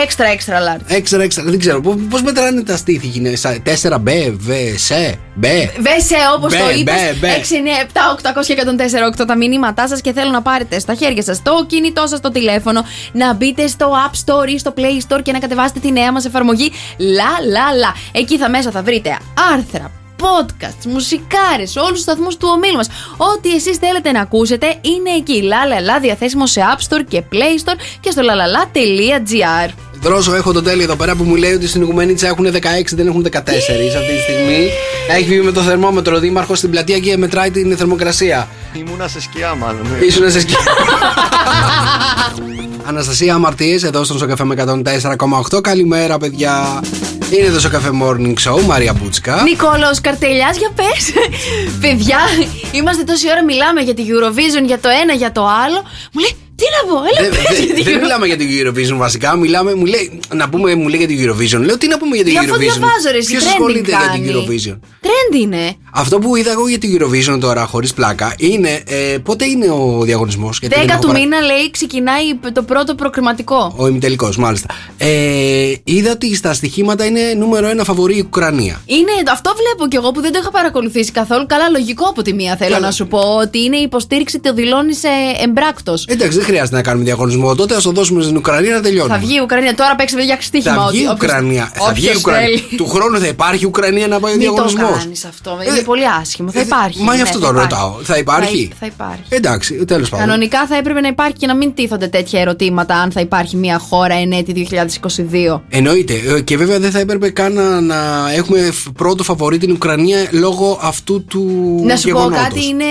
Έξτρα, έξτρα large. Έξτρα, έξτρα, δεν ξέρω. Πώς μετράνε τα στήθη, γίνεται. στα 4B, V, C, B. Βέσε όπως Μπε, το είπες. μπε, μπε. 6, 9, 7, 800 και 104, 8 τα μηνύματά σας και θέλω να πάρετε στα χέρια σας το κινητό σας, το τηλέφωνο, να μπείτε στο App Store ή στο Play Store και να κατεβάσετε τη νέα μας εφαρμογή La La La. Εκεί θα μέσα θα βρείτε άρθρα, podcasts, μουσικάρες, όλους τους σταθμούς του ομίλου μας. Ό,τι εσείς θέλετε να ακούσετε είναι εκεί. La La La διαθέσιμο σε App Store και Play Store και στο lalala.gr. Δρόσο, έχω τον τέλειο εδώ πέρα που μου λέει ότι στην Ιγουμενίτσα έχουν 16, δεν έχουν 14 αυτή τη στιγμή. Έχει βγει με το θερμόμετρο ο Δήμαρχος στην πλατεία και μετράει την θερμοκρασία. Ήμουνα σε σκιά, μάλλον. ναι. Ήσουν σε σκι. Αναστασία Αμαρτίες εδώ στον Σοκαφέ με 104,8. Καλημέρα, παιδιά. Είναι το Σοκαφέ Morning Show, Μαρία Μπούτσκα. Νικόλαος Καρτελιάς, για πες. Παιδιά, είμαστε τόση ώρα μιλάμε για τη Eurovision, για το ένα, για το άλλο. Μου λέει, Τι να πω, έλα Δεν, πες δεν- για την δεν Euro- μιλάμε για την Eurovision βασικά. Μιλάμε, μου λέει, να πούμε, μου λέει για την Eurovision. Λέω τι να πούμε για την Γι' αυτό Eurovision; διαβάζω, ρε, εσύ, Ποιος trending ασχολείται για την κάνει. Eurovision; Trend είναι. Αυτό που είδα εγώ για την Eurovision τώρα, χωρίς πλάκα, είναι ε, πότε είναι ο διαγωνισμός. 10 του μήνα λέει ξεκινάει το πρώτο προκριματικό. Ο ημιτελικός, μάλιστα. Ε, είδα ότι στα στοιχήματα είναι νούμερο ένα φαβορή η Ουκρανία. Είναι, αυτό βλέπω κι εγώ που δεν το είχα παρακολουθήσει καθόλου. Καλά, λογικό από τη μία θέλω Καλά. να σου πω ότι είναι η υποστήριξη, το δηλώνει εμπράκτος. Εντάξει, δεν χρειάζεται να κάνουμε διαγωνισμό. Τότε ας το δώσουμε στην Ουκρανία να τελειώνουμε. Θα βγει η Ουκρανία. Τώρα παίξαμε για στοίχημα. Θα βγει η ότι όποιος- Ουκρανία. Θα βγει η όποιος Ουκρανία. θέλει. Του χρόνου θα υπάρχει η Ουκρανία να πάει ο Μην το διαγωνισμός. κάνεις αυτό. Είναι πολύ άσχημο. Θα υπάρχει. Μα γι' ναι, αυτό θα το υπάρχει. ρωτάω. Θα υπάρχει; Θα, θα υπάρχει. Εντάξει, τέλος πάντων. Κανονικά θα έπρεπε να υπάρχει και να μην τίθονται τέτοια ερωτήματα αν θα υπάρχει μια χώρα εν έτη 2022. Εννοείται. Ε, Και βέβαια δεν θα έπρεπε καν να, να έχουμε φ- πρώτο φαβορή την Ουκρανία λόγω αυτού του. Να σου πω γεγονότος. κάτι, είναι.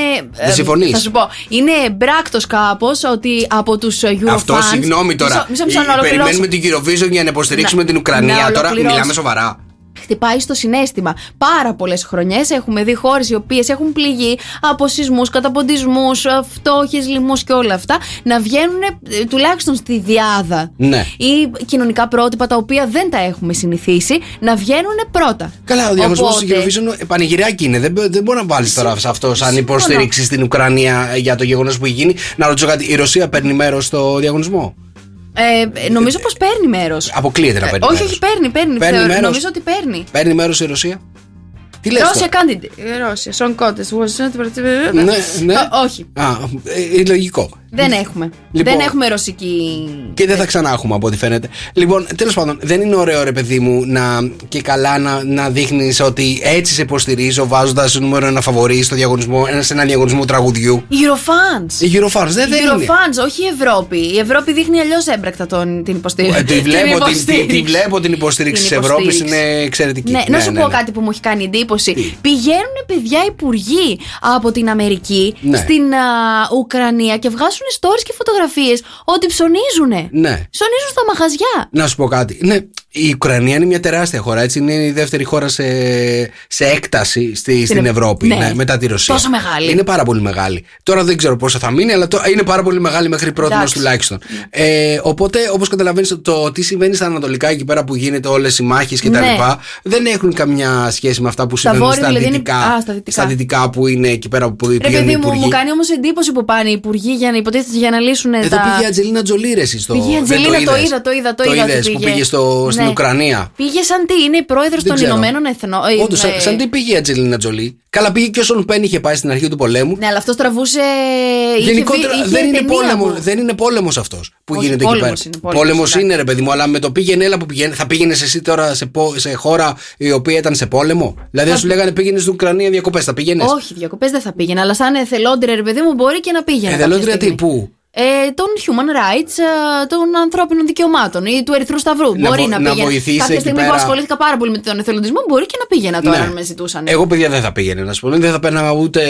Δεν συμφωνείς; Θα σου πω. Είναι εμπράκτος κάπως ότι από τους Eurofans. Αυτό, συγγνώμη τώρα. Μισό, μισό, μισό, Ε, να ολοκληρώσω. Περιμένουμε την Eurovision για να υποστηρίξουμε Να- την Ουκρανία. να τώρα ολοκληρώσω. μιλάμε σοβαρά. Χτυπάει στο συνέστημα. Πάρα πολλές χρονιές έχουμε δει χώρες οι οποίες έχουν πληγεί από σεισμούς, καταποντισμούς, φτώχειες, λοιμού και όλα αυτά να βγαίνουν ε, τουλάχιστον στη διάδα. Ναι. Ή κοινωνικά πρότυπα τα οποία δεν τα έχουμε συνηθίσει να βγαίνουν πρώτα. Καλά, ο διαγωνισμός Οπότε- του Eurovision ε, πανηγυράκι είναι. Δεν, μπο- δεν μπορεί να βάλεις τώρα σε αυτό σαν Συμφωνώ. υποστήριξη στην Ουκρανία για το γεγονός που έχει γίνει. Να ρωτήσω κάτι, η Ρωσία παίρνει μέρος στο διαγωνισμό; Ε, νομίζω πως παίρνει μέρος. Αποκλείεται να παίρνει όχι, μέρος. όχι, παίρνει, παίρνει. Παίρνει Θεωρώ- μέρος. Νομίζω ότι παίρνει. Παίρνει μέρος η Ρωσία. Τι λες Ρώσια τώρα; candidate. Ρώσια, Song Contest. was not- Ναι, ναι. Ω, Όχι, Α, ε, ε, λογικό. Δεν έχουμε. Λοιπόν. Δεν έχουμε ρωσική. Και δεν θα ξανά έχουμε από ό,τι φαίνεται. Λοιπόν, τέλος πάντων, δεν είναι ωραίο ρε παιδί μου να και καλά να, να δείχνεις ότι έτσι σε υποστηρίζω βάζοντας νούμερο ένα φαβορή στο διαγωνισμό, ένα- σε ένα διαγωνισμό τραγουδιού. Eurofans. Η Eurofans δεν, δεν είναι. Eurofans, όχι η Ευρώπη. Η Ευρώπη δείχνει αλλιώς έμπρακτα τον, την υποστήριξη. Ε, τη, βλέπω, την, τη, τη υποστήριξη. βλέπω την υποστήριξη της Την Ευρώπης, υποστήριξη. είναι εξαιρετική. Ναι, να σου πω κάτι που μου έχει κάνει εντύπωση. Πηγαίνουν παιδιά υπουργοί από την Αμερική Ναι. στην α, Ουκρανία και βγάζουν stories και φωτογραφίες ότι ψωνίζουνε. Ναι. Ψωνίζουν στα μαγαζιά. Να σου πω κάτι. Ναι, η Ουκρανία είναι μια τεράστια χώρα. Έτσι είναι η δεύτερη χώρα σε, σε έκταση στη, στην Ευ- Ευρώπη. ναι. Ναι, μετά τη Ρωσία. Τόσο μεγάλη. Είναι πάρα πολύ μεγάλη. Τώρα δεν ξέρω πόσο θα μείνει, αλλά το, είναι πάρα πολύ μεγάλη μέχρι πρώτη Εντάξει. τουλάχιστον. Ε, οπότε, όπως καταλαβαίνεις, το τι συμβαίνει στα Ανατολικά εκεί πέρα που γίνεται όλες οι μάχες κτλ. Ναι. δεν έχουν καμιά σχέση με αυτά που Στα συμβαίνουν βόρεια στα, δηλαδή είναι- δυτικά, Α, στα δυτικά. στα δυτικά που είναι εκεί πέρα που Ρε πηγαίνουν οι παιδί μου, υπουργοί. μου κάνει όμως εντύπωση που πάνε οι υπουργοί για να υποτίθεται για να λύσουν Εδώ τα. πήγε η Ατζελίνα Τζολί, ρε, εσύ στο. Πήγε η δεν Ατζελίνα, το είδες; είδα, το είδα, το είδα ότι είδες που πήγε. πήγε στο, στην Ναι. Ουκρανία. Πήγε σαν τι, είναι η πρόεδρος Δεν των ξέρω. Ηνωμένων Εθνών. Ε, Όντως, σαν, ε, σαν τι πήγε η Ατζελίνα Τζολί. Καλά, πήγε και όσον Πεν είχε πάει στην αρχή του πολέμου. Ναι, αλλά αυτός τραβούσε. είχε Γενικότερα βι- είχε δεν, είναι ταινία πόλεμο, που- δεν είναι πόλεμος αυτός που Όχι, γίνεται εκεί πέρα. πόλεμος είναι, πόλεμος, Πόλεμος εντάξει. είναι, ρε παιδί μου, αλλά με το πήγαινε, έλα που πηγαίνει. Θα πήγαινες εσύ τώρα σε, πο- σε χώρα η οποία ήταν σε πόλεμο; Δηλαδή, αν σου λέγανε πήγαινες στην Ουκρανία διακοπές, θα πήγαινες. Όχι, διακοπές δεν θα πήγαινε, αλλά σαν εθελόντρια, ρε παιδί μου, μπορεί και να πήγαινε. Εθελόντρια κάποια τι, στιγμή. πού; Ε, των human rights, ε, των ανθρώπινων δικαιωμάτων ή του Ερυθρού Σταυρού. Να μπορεί βο- να, να πήγαινε. βοηθήσει Κάποια εκεί στιγμή πέρα. που ασχολήθηκα πάρα πολύ με τον εθελοντισμό, μπορεί και να πήγαινα τώρα, Ναι. αν με ζητούσαν. Εγώ, παιδιά, δεν θα πήγαινε να σου πω. Δεν θα παίρναγα ούτε.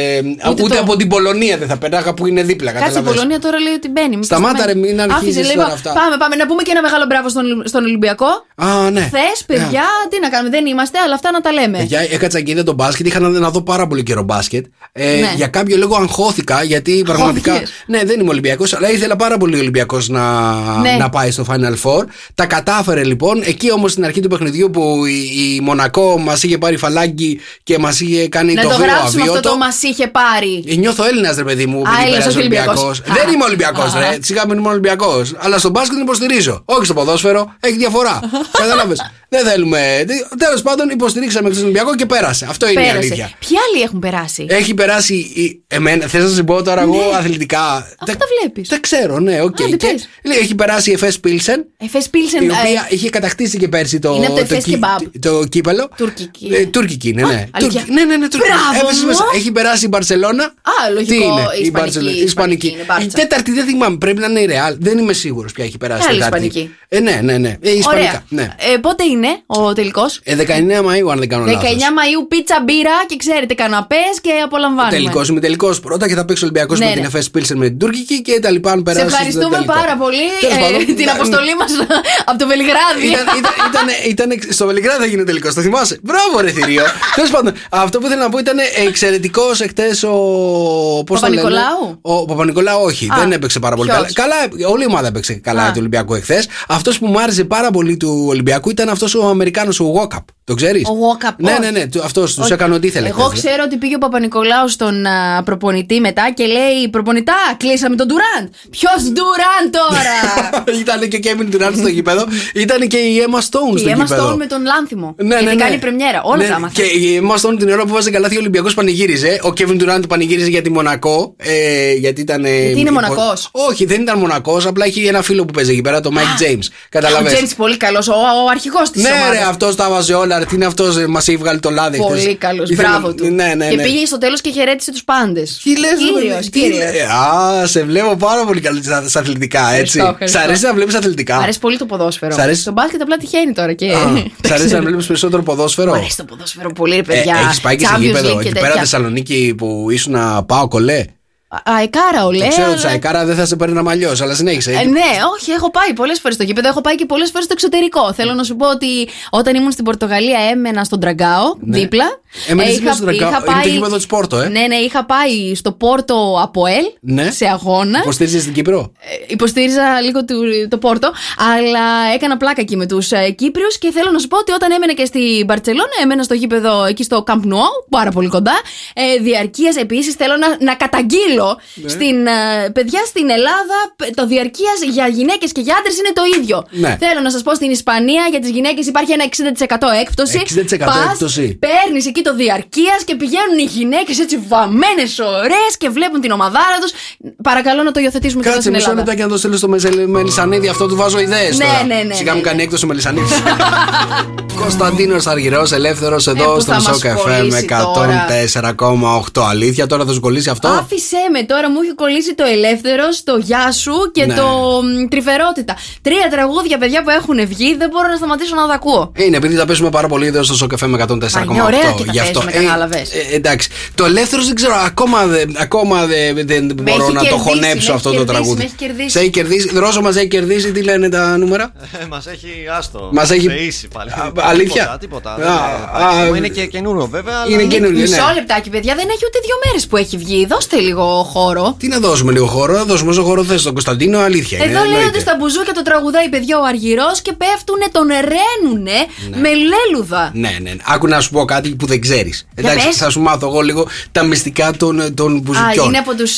Ούτε, το- από την Πολωνία δεν θα παίρναγα που είναι δίπλα. Κάτσε η καταλαβες. Πολωνία τώρα λέει ότι μπαίνει. μήπως Σταμάτα, θα ρε, μπαίνει. μην Άφησε, αρχίζεις λέει, τώρα «Πα- αυτά». Πάμε, πάμε να πούμε και ένα μεγάλο μπράβο στον, στον Ολυμπιακό. Α, ναι. Χθες, παιδιά, τι να κάνουμε, δεν είμαστε, αλλά αυτά να τα λέμε. Παιδιά, έκατσα και είδα τον μπάσκετ. Είχα να, να δω πάρα πολύ καιρό μπάσκετ. Ε, Ναι. Για κάποιο λόγο αγχώθηκα, γιατί πραγματικά. Αγχώθηκες. Ναι, δεν είμαι Ολυμπιακός, αλλά ήθελα πάρα πολύ ο Ολυμπιακός να, Ναι. να πάει στο Final Four. Τα κατάφερε λοιπόν. Εκεί όμως στην αρχή του παιχνιδιού που η, η Μονακό μας είχε πάρει φαλάγγι και μας είχε κάνει να το το γρήγορο γράψουμε αυτό αβίωτο. το μας είχε πάρει. Ε, Νιώθω Έλληνας, ρε παιδί μου, Α, επειδή Έλληνας, πέρασε όχι Ολυμπιακός. Ολυμπιακός. Δεν Α. είμαι Ολυμπιακός, Α. ρε. Σιγά μην είμαι Ολυμπιακός. Αλλά στον μπάσκετ την υποστηρίζω. Όχι στο ποδόσφαιρο, έχει διαφορά. Κατάλαβες. Δεν θέλουμε. Τέλος πάντων, υποστηρίξαμε τον Ολυμπιακό και πέρασε. Αυτό είναι η Πέρασε. αλήθεια. Ποιοι άλλοι έχουν περάσει; Έχει περάσει. Η... Εμένα, θες να σου πω τώρα εγώ αθλητικά; Αυτό τα βλέπεις. Δεν ξέρω, ναι, οκ. Άντε, Και- πες. λέει, Έχει περάσει η Efes Pilsen. Efes Pilsen. Η οποία είχε κατακτήσει και πέρσι το, Είναι από το Efes κύ- κεμπάπ. το κύπελο. Τουρκική. Ε, τουρκική είναι, ναι. αλήθεια. Τουρκική. Ναι, ναι, ναι, τουρκική. Μπράβο Έπεσες μου. μέσα. Έχει περάσει η Μπαρσελόνα. Α, λογικό, Τι είναι, η Ισπανική, Μπαρσελόνα, η η Ισπανική. Ισπανική είναι, Μπάρτσα. Η τέταρτη δεν θυμάμαι, πρέπει να είναι η Ρεάλ. Δεν είμαι σίγουρος ποια έχει περάσει. η Άλλη τέταρτη. Ισπανική. Ε, ναι, ναι, ναι. Ε, Ισπανικά. Ωραία. Ναι. Ε, πότε είναι ο τελικός; Ε, 19 Μαου, αν δεν κάνω 19 λάθο. Μαου πίτσα μπύρα και ξέρετε καναπές και απολαμβάνουμε. Τελικός είμαι τελικός πρώτα και θα παίξει ο Ολυμπιακός Ναι, με την ναι. Εφές Πίλσεν με την Τουρκική και κτλ. Αν Σε περάσεις στο ευχαριστούμε τελικό. πάρα πολύ Τέλος ε, πάντων, την να- αποστολή μας από το Βελιγράδι. Ήταν, ήταν, ήταν, ήταν, στο Βελιγράδι θα γίνει τελικός, το θυμάσαι. Μπράβο, ρε θηρίο. Τέλος πάντων, αυτό που ήθελα να πω ήταν εξαιρετικός εχθές ο. πώς το λένε; Παπα-Νικολάου; Ο Παπα-Νικολάου, όχι, Α, δεν έπαιξε πάρα πολύ ποιος; καλά. Καλά, όλη η ομάδα έπαιξε καλά Α. του Ολυμπιακού εχθές. Αυτός που μου άρεσε πάρα πολύ του Ολυμπιακού ήταν αυτός ο Αμερικάνος, ο Walkup. Το ξέρεις; Ο Walkup, Ναι, όχι. ναι, ναι, αυτός τους Όχι. έκανε ό,τι ήθελε. Εγώ χθες, ε. ξέρω ότι πήγε ο Παπα-Νικολάου στον α, προπονητή μετά και λέει: Προπονητά, κλείσαμε τον Ντουράντ. Ποιος Ντουράντ τώρα! ήταν και ο Κέβιν Τουράντ στο γήπεδο. Ήταν και η Emma Stone και στο η Emma γήπεδο. Stone με τον Λάνθιμο. Ναι, ναι, Γιατί ναι. κάνει πρεμιέρα. Όλα Ναι, τα άμαθα. Και η Emma Stone την ώρα που βάζει καλάθι ο Ολυμπιακός πανηγύριζε. Ο Kevin Durant πανηγύριζε για τη Μονακό. Ε, γιατί ήταν. ε, Γιατί είναι υπο- Μονακός; Όχι, δεν ήταν Μονακός. Απλά έχει ένα φίλο που παίζει εκεί πέρα, το Mike James. Ο Καταλαβαίνετε. Τζέιμς πολύ καλός, ο, ο αρχηγός της Ναι, ομάδας. ρε, αυτός τα βάζει όλα. Τι είναι αυτός, μας έχει βγάλει το λάδι. Πολύ χθες. καλός. Ήθελα- Μπράβο του. Ναι, ναι, Και ναι. πήγε στο τέλος και χαιρέτησε τους πάντες. Τι λες, Κύριος, ρε, τι κύριος. λέ- Α, σε βλέπω πάρα πολύ καλή στα, στα αθλητικά, έτσι. Ευχαριστώ, ευχαριστώ. Σ' αρέσει να βλέπεις αθλητικά. Μ' αρέσει πολύ το ποδόσφαιρο. Σ' αρέσει- Το μπάσκετ απλά τυχαίνει τώρα και. Α, Σ' αρέσει να βλέπεις περισσότερο ποδόσφαιρο; Μ' αρέσει το ποδόσφαιρο πολύ, ρε παιδιά. Έχεις πάει και σε Champions γήπεδο League και εκεί πέρα τέτοια. Θεσσαλονίκη που ήσουν να πάω κολέ. Α, Αεκάρα, ολέ. Το ξέρω αλλά- ότι Σαϊκάρα δεν θα σε παίρνει να μαλλιώ, αλλά συνέχισε. Ε, ναι, όχι, έχω πάει πολλές φορές στο γήπεδο, έχω πάει και πολλές φορές στο εξωτερικό. Θέλω να σου πω ότι όταν ήμουν στην Πορτογαλία έμενα στον Τραγκάο, Ναι. δίπλα. Έμενες Ε, δίπλα στον Τραγκάο. Είναι το γήπεδο της Πόρτο, ε. Ναι, ναι, είχα πάει στο Πόρτο Αποέλ Ναι. σε αγώνα. Υποστήριζες την Κύπρο; Ε, Υποστήριζα λίγο του, το Πόρτο, αλλά έκανα πλάκα εκεί με τους ε, Κύπριους και θέλω να σου πω ότι όταν έμενα και στην Μπαρσελόνα, έμενα στο γήπεδο εκεί στο Camp Nou, πάρα πολύ κοντά. Ε, διαρκείας επίσης θέλω να, να καταγγείλω Ναι. στην ε, παιδιά στην Ελλάδα π- το διαρκείας για γυναίκες και για άντρες είναι το ίδιο. Ναι. Θέλω να σας πω στην Ισπανία για τις γυναίκες υπάρχει ένα 60% έκπτωση. 60% Πας, έκπτωση. Παίρνεις εκεί το διαρκείας και πηγαίνουν οι γυναίκες έτσι βαμμένες, ωραίες και βλέπουν την ομαδάρα τους. Παρακαλώ να το υιοθετήσουμε και εδώ Κάτσε στην μισό Ελλάδα. λεπτό και να το στείλω στο Μεζε- Μελισανίδη. Αυτό του βάζω ιδέες. Ναι, τώρα. ναι, ναι, Σιγά μου ναι, κάνει έκδοση ο Μελισανίδης. Κωνσταντίνος Αργυρός, ελεύθερος Ε, εδώ που στο θα Μισό μας Καφέ κολλήσει με τώρα. 104,8. Αλήθεια, τώρα θα σου κολλήσει αυτό; Άφησέ με τώρα, μου έχει κολλήσει το ελεύθερος, το γεια σου και Ναι. το μ, τρυφερότητα. Τρία τραγούδια, παιδιά που έχουν βγει, δεν μπορώ να σταματήσω να τα ακούω. Είναι επειδή τα παίζουμε πάρα πολύ εδώ στο Σοκαφέ με 104,8. Μα είναι ωραία και τα Γι' αυτό. παίζουμε, κατάλαβες. ε, εντάξει. Το ελεύθερο δεν ξέρω, ακόμα, δεν- ακόμα δεν- δεν Με μπορώ έχει να το κερδίσει, χωνέψω με αυτό έχει το κερδίσει, τραγούδι. με έχει κερδίσει. Σε έχει κερδίσει. Ρώσο μας έχει κερδίσει, τι λένε τα νούμερα; Μας έχει άστο. Μας έχει- Σε ίση πάλι. Α, αλήθεια; Τίποτα. τίποτα. Α, δεν α, είναι- α, είναι και καινούριο βέβαια. αλλά- Είναι καινούριο, Μισό ναι. λεπτάκι, παιδιά, δεν έχει ούτε δύο μέρες που έχει βγει. Δώστε λίγο χώρο. Τι να δώσουμε λίγο χώρο, να δώσουμε όσο χώρο θες στον Κωνσταντίνο, αλήθεια. είναι, Εδώ λέει εννοείται. ότι στα μπουζούκια το τραγουδάει παιδιά ο Αργυρός και πέφτουνε, τον ρένουνε με λέλουδα. Ναι, ναι. ναι. Άκου να σου πω κάτι που δεν ξέρεις. Εντάξει, πες. θα σου μάθω εγώ λίγο τα μυστικά των, των Α, μπουζουκιών. είναι από τους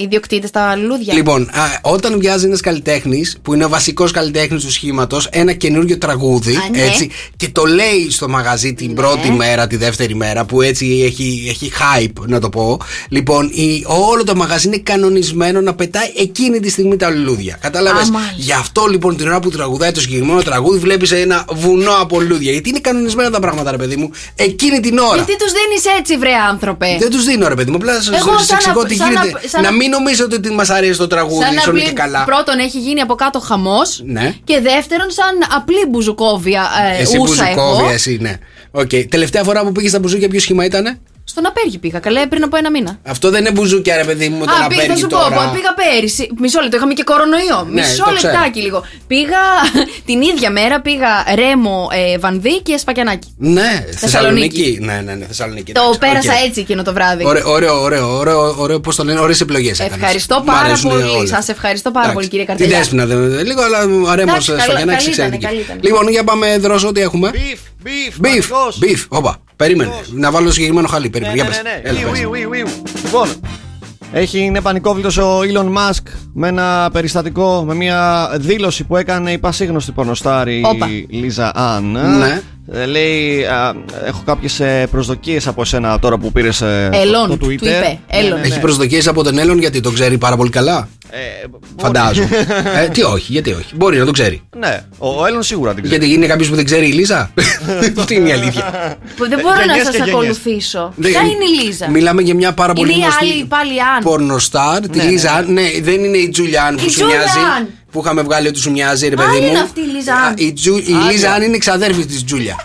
ιδιοκτήτες τα λουλούδια. Λοιπόν, α, όταν βγάζει ένας καλλιτέχνης, που είναι ο βασικός καλλιτέχνης του σχήματος, ένα καινούριο τραγούδι, Α, ναι. έτσι, και το λέει στο μαγαζί την πρώτη μέρα, τη δεύτερη μέρα, που έτσι έχει, έχει hype, να το πω. Λοιπόν, η, όλο το μαγαζί είναι κανονισμένο να πετάει εκείνη τη στιγμή τα λουλούδια. Κατάλαβες; Α, μάλιστα. Γι' αυτό λοιπόν την ώρα που τραγουδάει το συγκεκριμένο τραγούδι, βλέπεις ένα βουνό από λουλούδια. Γιατί είναι κανονισμένα τα πράγματα, ρε παιδί μου, εκείνη την ώρα. Γιατί τους δίνεις έτσι, βρε άνθρωπε; Δεν τους δίνω, ρε παιδί μου. Απλά σας Εγώ σαν εξηγώ να- τι σαν γίνεται. να- σαν να να- μην νομίζετε ότι μας αρέσει το τραγούδι, Σαν ίσον απλή, και καλά. πρώτον έχει γίνει από κάτω χαμός. Ναι. Και δεύτερον, σαν απλή μπουζουκόβια ε, Εσύ ούσα εγώ. μπουζουκόβια, εσύ, ναι. Οκ. Τελευταία φορά που πήγες στα μπουζούκια, ποιο σχήμα ήταν. Στον Απέργη πήγα, καλέ πριν από ένα μήνα. Αυτό δεν είναι μπουζούκια, ρε παιδί μου, με τον Α, πήγα, θα Απέργη σου πω, τώρα. πω, πήγα πέρυσι. Μισό λεπτό, είχαμε και κορονοϊό. Ναι, Μισό το ξέρω. λεπτάκι λίγο. Πήγα την ίδια μέρα, πήγα Ρέμο, ε, Βανδή και Σφακιανάκη. Ναι, Θεσσαλονίκη. Θεσσαλονίκη. Ναι, ναι, ναι, Θεσσαλονίκη. Το εντάξει, πέρασα οκ. έτσι εκείνο το βράδυ. Ωραίο, ωραίο, ωραίο, ωραίο, ωραίο πώς το λένε, ωραίες επιλογές. Ευχαριστώ πάρα πολύ. Σας ευχαριστώ πάρα πολύ, κύριε Την Καρτελιά. Δέσποινα δεν λίγο, αλλά Ρέμο Εντάξει, στο καλό- Γιαννάκη καλή ήταν, εξαιρετική. καλή ήταν. Λοιπόν, για πάμε Δρόσο ό,τι έχουμε. Beef, beef, Beef, πανικός. beef, όπα, περίμενε. Να βάλω το συγκεκριμένο χαλί, περίμενε. Ναι, Για ναι, πες. ναι, ναι. Έλα, Ιου, πες. ιου, ιου, ιου. Λοιπόν, έχει είναι πανικόβλητος ο Elon Musk με ένα περιστατικό, με μια δήλωση που έκανε η πασίγνωστη πορνοστάρη Όπα. Lisa Ann. Ναι. Ε, Λέει, α, έχω κάποιες ε, προσδοκίες από εσένα τώρα που πήρες ε, Ελόν, το, το του Twitter. είπε, Ελόν. Ναι, ναι, Έχει ναι. προσδοκίες από τον Έλλον γιατί τον ξέρει πάρα πολύ καλά. Ε, μπορεί. Φαντάζομαι. ε, τι όχι, γιατί όχι. Μπορεί να το ξέρει. ναι, ο, ο Έλλον σίγουρα την ξέρει. Γιατί είναι κάποιος που δεν ξέρει η Λίζα; Αυτή είναι η αλήθεια. Που δεν μπορώ να Γενιές και σα γενιές. ακολουθήσω. Δεν- Ποια είναι η Λίζα; Μιλάμε για μια πάρα πολύ Είναι η γνωστή άλλη πάλι Αν. πορνοστάρ. Τη Ναι, ναι, Λίζα. Ναι, δεν είναι η Τζούλιαν που Η σου μοιάζει. Τζούλιαν. Που είχαμε βγάλει ότι σου μοιάζει, ρε Α, παιδί μου. είναι αυτή η Λίζα Αν. Α, Η, Τζου- η Άντε. Λίζα Αν είναι ξαδέρφης της Τζούλια.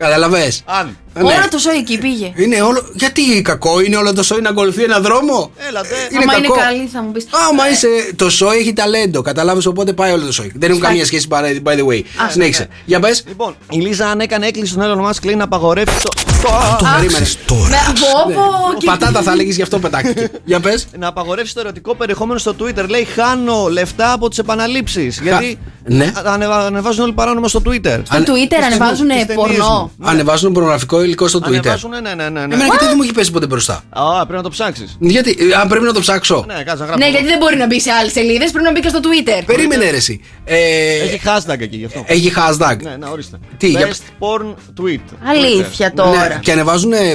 Καταλαβέ. Αν. Όλο το σόι εκεί πήγε. Είναι όλο. Γιατί κακό είναι όλο το σόι να ακολουθεί ένα δρόμο; Έλατε. Είναι Άμα είναι κακό. καλή θα μου πεις. Άμα είσαι. Το σόι έχει ταλέντο. Κατάλαβες οπότε πάει όλο το σόι. Δεν έχουν καμία σχέση by by the way. Συνέχισε. Για πες. Λοιπόν, η Λίζα αν έκανε έκκληση στον Έλλον Musk λέει να απαγορεύσει το. Το περίμενε. Με βόπο και. Πατάτα θα έλεγες γι' αυτό πετάχτηκε. Για πες. Να απαγορεύσεις το ερωτικό περιεχόμενο στο Twitter. Λέει χάνω λεφτά από τις επαναλήψεις. Γιατί Ναι. α- ανεβα- ανεβάζουν όλοι παράνομα στο Twitter. Στο Twitter ανεβάζουν τις ταινίες πορνό. μου. Ανεβάζουν πορνογραφικό υλικό στο Twitter. Ανεβάζουν, ναι, ναι, ναι. ναι. Εμένα γιατί δεν μου έχει πέσει ποτέ μπροστά; Α, πρέπει να το ψάξεις. Γιατί, ε, αν πρέπει να το ψάξω. Ναι, κάτσε να γράψω. Ναι, γιατί δεν μπορεί να μπει σε άλλες σελίδες, πρέπει να μπει και στο Twitter. Περίμενε ρε εσύ. Ε, Έχει hashtag εκεί γι' αυτό. Έχει hashtag. Ναι, ναι, ορίστε. Τι, για- Best porn tweet. Αλήθεια Ναι, τώρα. και ανεβάζουν ε,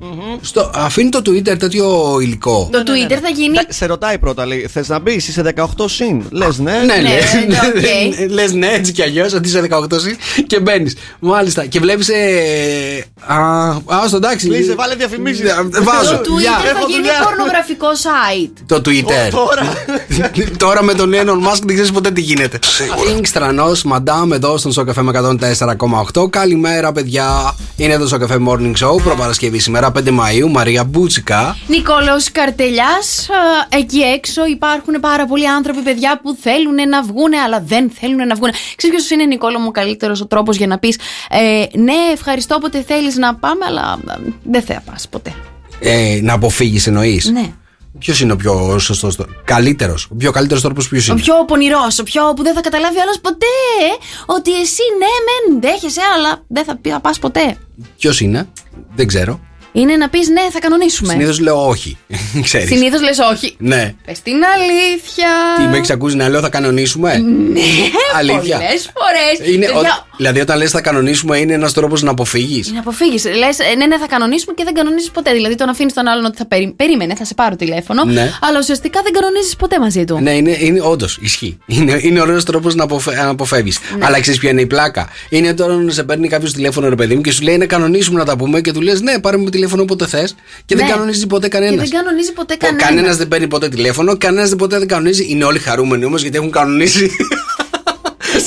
βιντεάκια. Στο, αφήνει το Twitter τέτοιο υλικό. Το Twitter θα γίνει. Τά- Σε ρωτάει πρώτα, λέει, θες να μπεις, είσαι 18 συν. Λες, ναι. Ναι, Ναι, λες, ναι, οκ. λες ναι, έτσι κι αλλιώς, ότι είσαι 18 συν και μπαίνεις. Μάλιστα. Και βλέπεις. α, α, στο εντάξει. Κλείσε, βάλε διαφημίσεις. Ναι, Βάζω. Το Γεια. Twitter θα έχω γίνει δουλειά. πορνογραφικό site. Το Twitter. Τώρα. Τώρα με τον Elon Musk δεν ξέρεις ποτέ τι γίνεται. Ινγκ Στρανός, Μαντάμ εδώ στον Σοκαφέ με 104,8. Καλημέρα, παιδιά. Είναι εδώ στο Σοκαφέ Morning Show. Προπαρασκευή σήμερα 5 Μαου. Μαρία Μπούτσικα. Νικόλο Καρτελιάς, εκεί έξω υπάρχουν πάρα πολλοί άνθρωποι, παιδιά, που θέλουν να βγούνε, αλλά δεν θέλουν να βγούνε. Ξέρεις ποιος είναι, Νικόλο μου, ο καλύτερος ο τρόπος για να πεις ε, Ναι, ευχαριστώ όποτε θέλεις να πάμε, αλλά ε, δεν θα πας ποτέ. Ε, να αποφύγεις εννοείς; Ναι. Ποιος είναι ο πιο σωστός, καλύτερος. Ο πιο καλύτερος τρόπος ποιος Ο είναι; πιο πονηρός, ο πιο που δεν θα καταλάβει άλλο ποτέ ότι εσύ ναι, μεν δέχεσαι, αλλά δεν θα πας ποτέ. Ποιος είναι, δεν ξέρω. Είναι να πεις ναι, θα κανονίσουμε. Συνήθως λέω όχι. Ξέρεις. Συνήθως λες όχι. Ναι. Πες την αλήθεια. Τι με έχεις ακούσει να λέω θα κανονίσουμε. Ναι, Αλήθεια. πολλές φορές. Είναι, ο- δηλαδή, όταν λες θα κανονίσουμε, είναι ένας τρόπος να αποφύγεις. Να αποφύγεις. Λες, ναι, ναι, θα κανονίσουμε και δεν κανονίζεις ποτέ. Δηλαδή, τον αφήνεις τον άλλον ότι θα περί... περίμενε, θα σε πάρω τηλέφωνο. Ναι. Αλλά ουσιαστικά δεν κανονίζεις ποτέ μαζί του. Ναι, είναι, είναι όντως ισχύει. Είναι, είναι ωραίος τρόπος να, αποφε, να αποφεύγεις. Ναι. Αλλά ξέρεις ποια είναι η πλάκα; Είναι τώρα να σε παίρνει κάποιος τηλέφωνο, ρε παιδί μου, και σου λέει να κανονίσουμε να τα πούμε και του λες ναι, πάρε με τηλέφωνο όποτε θες και δεν Ναι. κανονίζει ποτέ Και κανένας. δεν κανονίζει ποτέ κανένας. Κανένας δεν παίρνει ποτέ τηλέφωνο, κανένας δεν ποτέ δεν κανονίζει. Είναι όλοι χαρούμενοι όμως γιατί έχουν κανονίσει.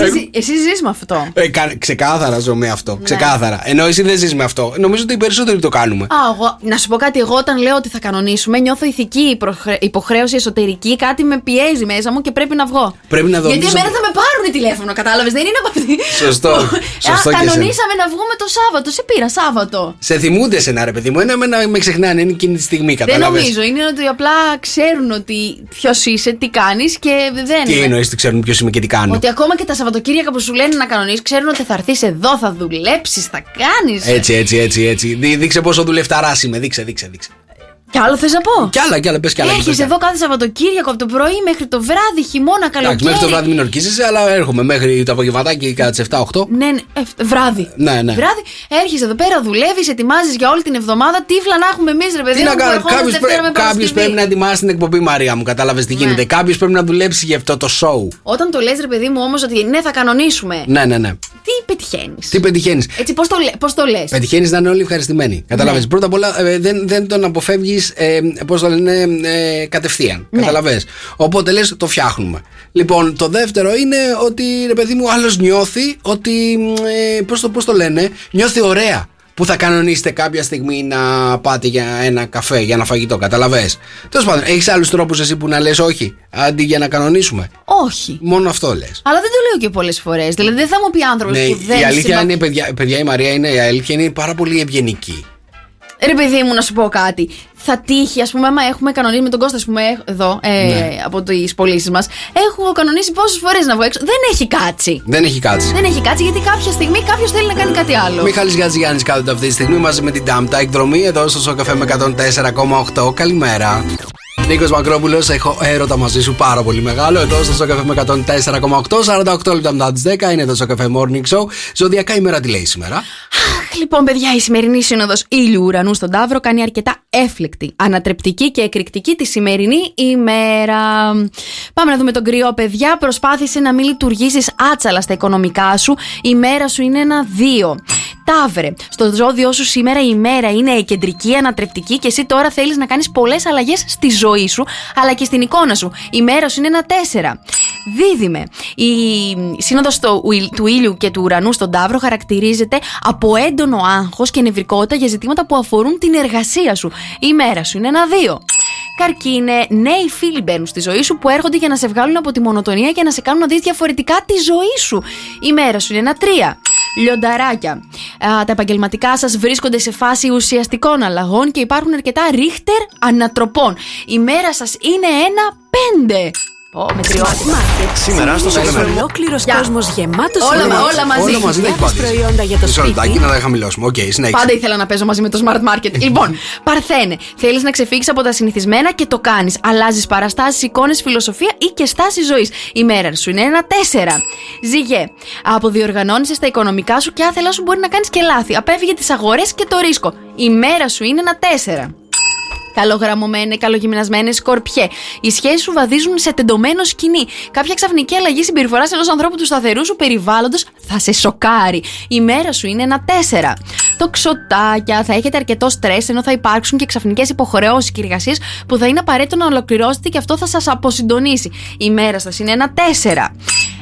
Εσύ, εσύ ζει με αυτό. Ε, κα- ξεκάθαρα ζω με αυτό. Ξεκάθαρα. Ενώ εσύ δεν ζεις με αυτό. Νομίζω ότι οι περισσότεροι το κάνουμε. Α, εγώ, να σου πω κάτι, εγώ όταν λέω ότι θα κανονίσουμε, νιώθω ηθική υποχρε- υποχρέωση εσωτερική, κάτι με πιέζει μέσα μου και πρέπει να βγω. Πρέπει να Γιατί δομήσω- εμένα θα με πάρουν τηλέφωνο, κατάλαβες, δεν είναι από αυτή. Σωστό. Α, Σωστό και εσένα. κανονίσαμε να βγούμε το Σάββατο, σε πήρα Σάββατο. Σε θυμούνται σε ένα ρε παιδί μου. Ένα με, με ξεχνάνε, είναι εκείνη τη στιγμή, Δεν κατάλαβες. νομίζω, είναι ότι απλά ξέρουν ότι ποιος είσαι, τι κάνεις και δεν Τι είναι. εννοείς, τι ξέρουν ποιος είμαι και τι κάνω. Ότι ακόμα και τα Σαββατοκύριακα που σου λένε να κανονίσεις, ξέρουν ότι θα έρθεις εδώ, θα δουλέψεις, θα κάνεις. Έτσι, έτσι, έτσι, έτσι. Δεί- Δείξε πόσο δουλευταράς είμαι. Δείξε, δείξε, δείξε. Κι άλλο θες να πω; Κι άλλα, κι άλλα, πες κι άλλα. πες κι Έχεις άλλα. εδώ κάθε Σαββατοκύριακο από το πρωί μέχρι το βράδυ, χειμώνα, Εντάξει, καλοκαίρι. μέχρι το βράδυ μην ορκίζεσαι, αλλά έρχομαι μέχρι το απογευματάκι κατά τι 7-8. Ναι, ναι, ε, βράδυ. Ναι, ναι. Βράδυ, έρχεσαι εδώ πέρα, δουλεύεις, ετοιμάζεις για όλη την εβδομάδα. Τύφλα να έχουμε εμείς, ρε παιδί Τι μου, να που κάνω, ερχόμαστε κάποιος Δευτέρα με κάποιος Παρασκευή. πρέπει να ετοιμάσει την εκπομπή Μαρία μου. Κατάλαβες τι γίνεται. Κάποιος πρέπει να δουλέψει για αυτό το show. Όταν το λες, ρε παιδί μου, όμως ότι ναι, θα κανονίσουμε. Ναι, ναι, ναι. Τι πετυχαίνεις; Τι πετυχαίνεις; Έτσι, πώς το, λέ- πώς το λες; Πετυχαίνεις να είναι όλοι ευχαριστημένοι. Κατάλαβες. Ναι. Πρώτα απ' όλα ε, δεν, δεν τον αποφεύγεις, ε, πώς το λένε, ε, κατευθείαν. Ναι. Καταλαβες. Οπότε λες, το φτιάχνουμε. Λοιπόν, το δεύτερο είναι ότι ρε παιδί μου, άλλος νιώθει ότι. Ε, πώς το, πώς το λένε, νιώθει ωραία. Που θα κανονίσετε κάποια στιγμή να πάτε για ένα καφέ, για ένα φαγητό. Καταλαβέ. Τέλος πάντων, έχεις άλλους τρόπους εσύ που να λες όχι, αντί για να κανονίσουμε; Όχι. Μόνο αυτό λες. Αλλά δεν το λέω και πολλές φορές. Δηλαδή, δεν θα μου πει άνθρωπος Ναι, που δεν η αλήθεια συμπα- είναι, παιδιά, παιδιά, η Μαρία είναι, η αλήθεια είναι πάρα πολύ ευγενική. Ρε παιδί μου, να σου πω κάτι. Θα τύχει, ας πούμε, άμα έχουμε κανονίσει με τον Κώστα, ας πούμε, εδώ, ε, Ναι. από τις πωλήσεις μας. Έχω κανονίσει πόσες φορές να βγω έξω. Δεν έχει κάτσει. Δεν έχει κάτσει. Δεν έχει κάτσει γιατί κάποια στιγμή κάποιος θέλει να κάνει κάτι άλλο. Μιχάλης Γατζηγιάννης κάθεται αυτή τη στιγμή μαζί με την Ντάμπτα εκδρομή εδώ στο Σοκαφέ με 104,8. Καλημέρα. Νίκος Μακρόπουλος, έχω έρωτα μαζί σου πάρα πολύ μεγάλο. Εδώ στο Σοκαφέ με 104,8. 48 λεπτά μετά τις 10 είναι το Σοκαφέ Morning Show. Ζωδιακά ημέρα τι λέει σήμερα; Αχ, λοιπόν, παιδιά, η σημερινή σύνοδος ήλιου ουρανού στον Ταύρο κάνει αρκετά έφλεκτη, ανατρεπτική και εκρηκτική τη σημερινή ημέρα. Πάμε να δούμε τον κρυό, παιδιά. Προσπάθησε να μην λειτουργήσεις άτσαλα στα οικονομικά σου. Η μέρα σου είναι ένα δύο. Ταύρε, στο ζώδιό σου σήμερα η ημέρα είναι κεντρική, ανατρεπτική και εσύ τώρα θέλεις να κάνεις πολλές αλλαγές στη ζωή σου αλλά και στην εικόνα σου. Η μέρα σου είναι ένα 4. Δίδυμε. Η σύνοδος του ήλιου και του ουρανού στον Ταύρο χαρακτηρίζεται από έντονο άγχος και νευρικότητα για ζητήματα που αφορούν την εργασία σου. Η μέρα σου είναι ένα 2. Καρκίνε, νέοι φίλοι μπαίνουν στη ζωή σου που έρχονται για να σε βγάλουν από τη μονοτονία και να σε κάνουν να δεις διαφορετικά τη ζωή σου. Η μέρα σου είναι ένα 3. Λιονταράκια. Α, τα επαγγελματικά σας βρίσκονται σε φάση ουσιαστικών αλλαγών και υπάρχουν αρκετά ρίχτερ ανατροπών. Η μέρα σας είναι ένα πέντε. Ω, μετριότητα. Σήμερα στο Σακραμέντο. Ολόκληρος Γεια. κόσμος γεμάτος Όλα, όλα μαζί. Όλα μαζί δεν έχει Νέες προϊόντα για το Μισό λεπτάκι σπίτι. να τα χαμηλώσουμε. Οκ, συνέχισε. Πάντα ήθελα να παίζω μαζί με το Smart Market. λοιπόν, Παρθένε, θέλεις να ξεφύγεις από τα συνηθισμένα και το κάνεις. Αλλάζεις παραστάσεις, εικόνες, φιλοσοφία ή και στάση ζωής. Η μέρα σου είναι ένα 4. Ζυγέ, αποδιοργανώνεσαι στα οικονομικά σου και άθελά σου μπορεί να κάνεις και λάθη. Απέφυγε τις αγορές και το ρίσκο. Η μέρα σου είναι ένα 4. Καλογραμμωμένε, καλογυμνασμένε σκορπιέ. Οι σχέσεις σου βαδίζουν σε τεντωμένο σκοινί. Κάποια ξαφνική αλλαγή συμπεριφοράς ενός ανθρώπου του σταθερού σου περιβάλλοντος θα σε σοκάρει. Η μέρα σου είναι ένα 4. Τοξοτάκια, θα έχετε αρκετό στρες ενώ θα υπάρξουν και ξαφνικές υποχρεώσεις και εργασίε που θα είναι απαραίτητο να ολοκληρώσετε και αυτό θα σας αποσυντονίσει. Η μέρα σας είναι ένα 4.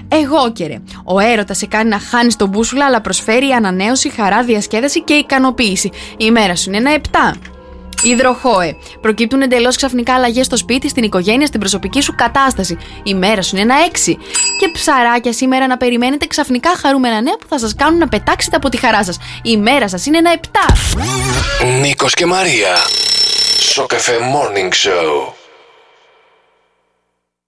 Εγώ καιρε. Ο έρωτας σε κάνει να χάνεις τον μπούσουλα, αλλά προσφέρει ανανέωση, χαρά, διασκέδαση και ικανοποίηση. Η μέρα σου είναι ένα 7. Υδροχόε. Προκύπτουν εντελώς ξαφνικά αλλαγές στο σπίτι, στην οικογένεια, στην προσωπική σου κατάσταση. Η μέρα σου είναι ένα 6. Και ψαράκια σήμερα να περιμένετε ξαφνικά χαρούμενα νέα που θα σας κάνουν να πετάξετε από τη χαρά σας. Η μέρα σας είναι ένα 7. Νίκος και Μαρία. Σοκεφέ Morning Show.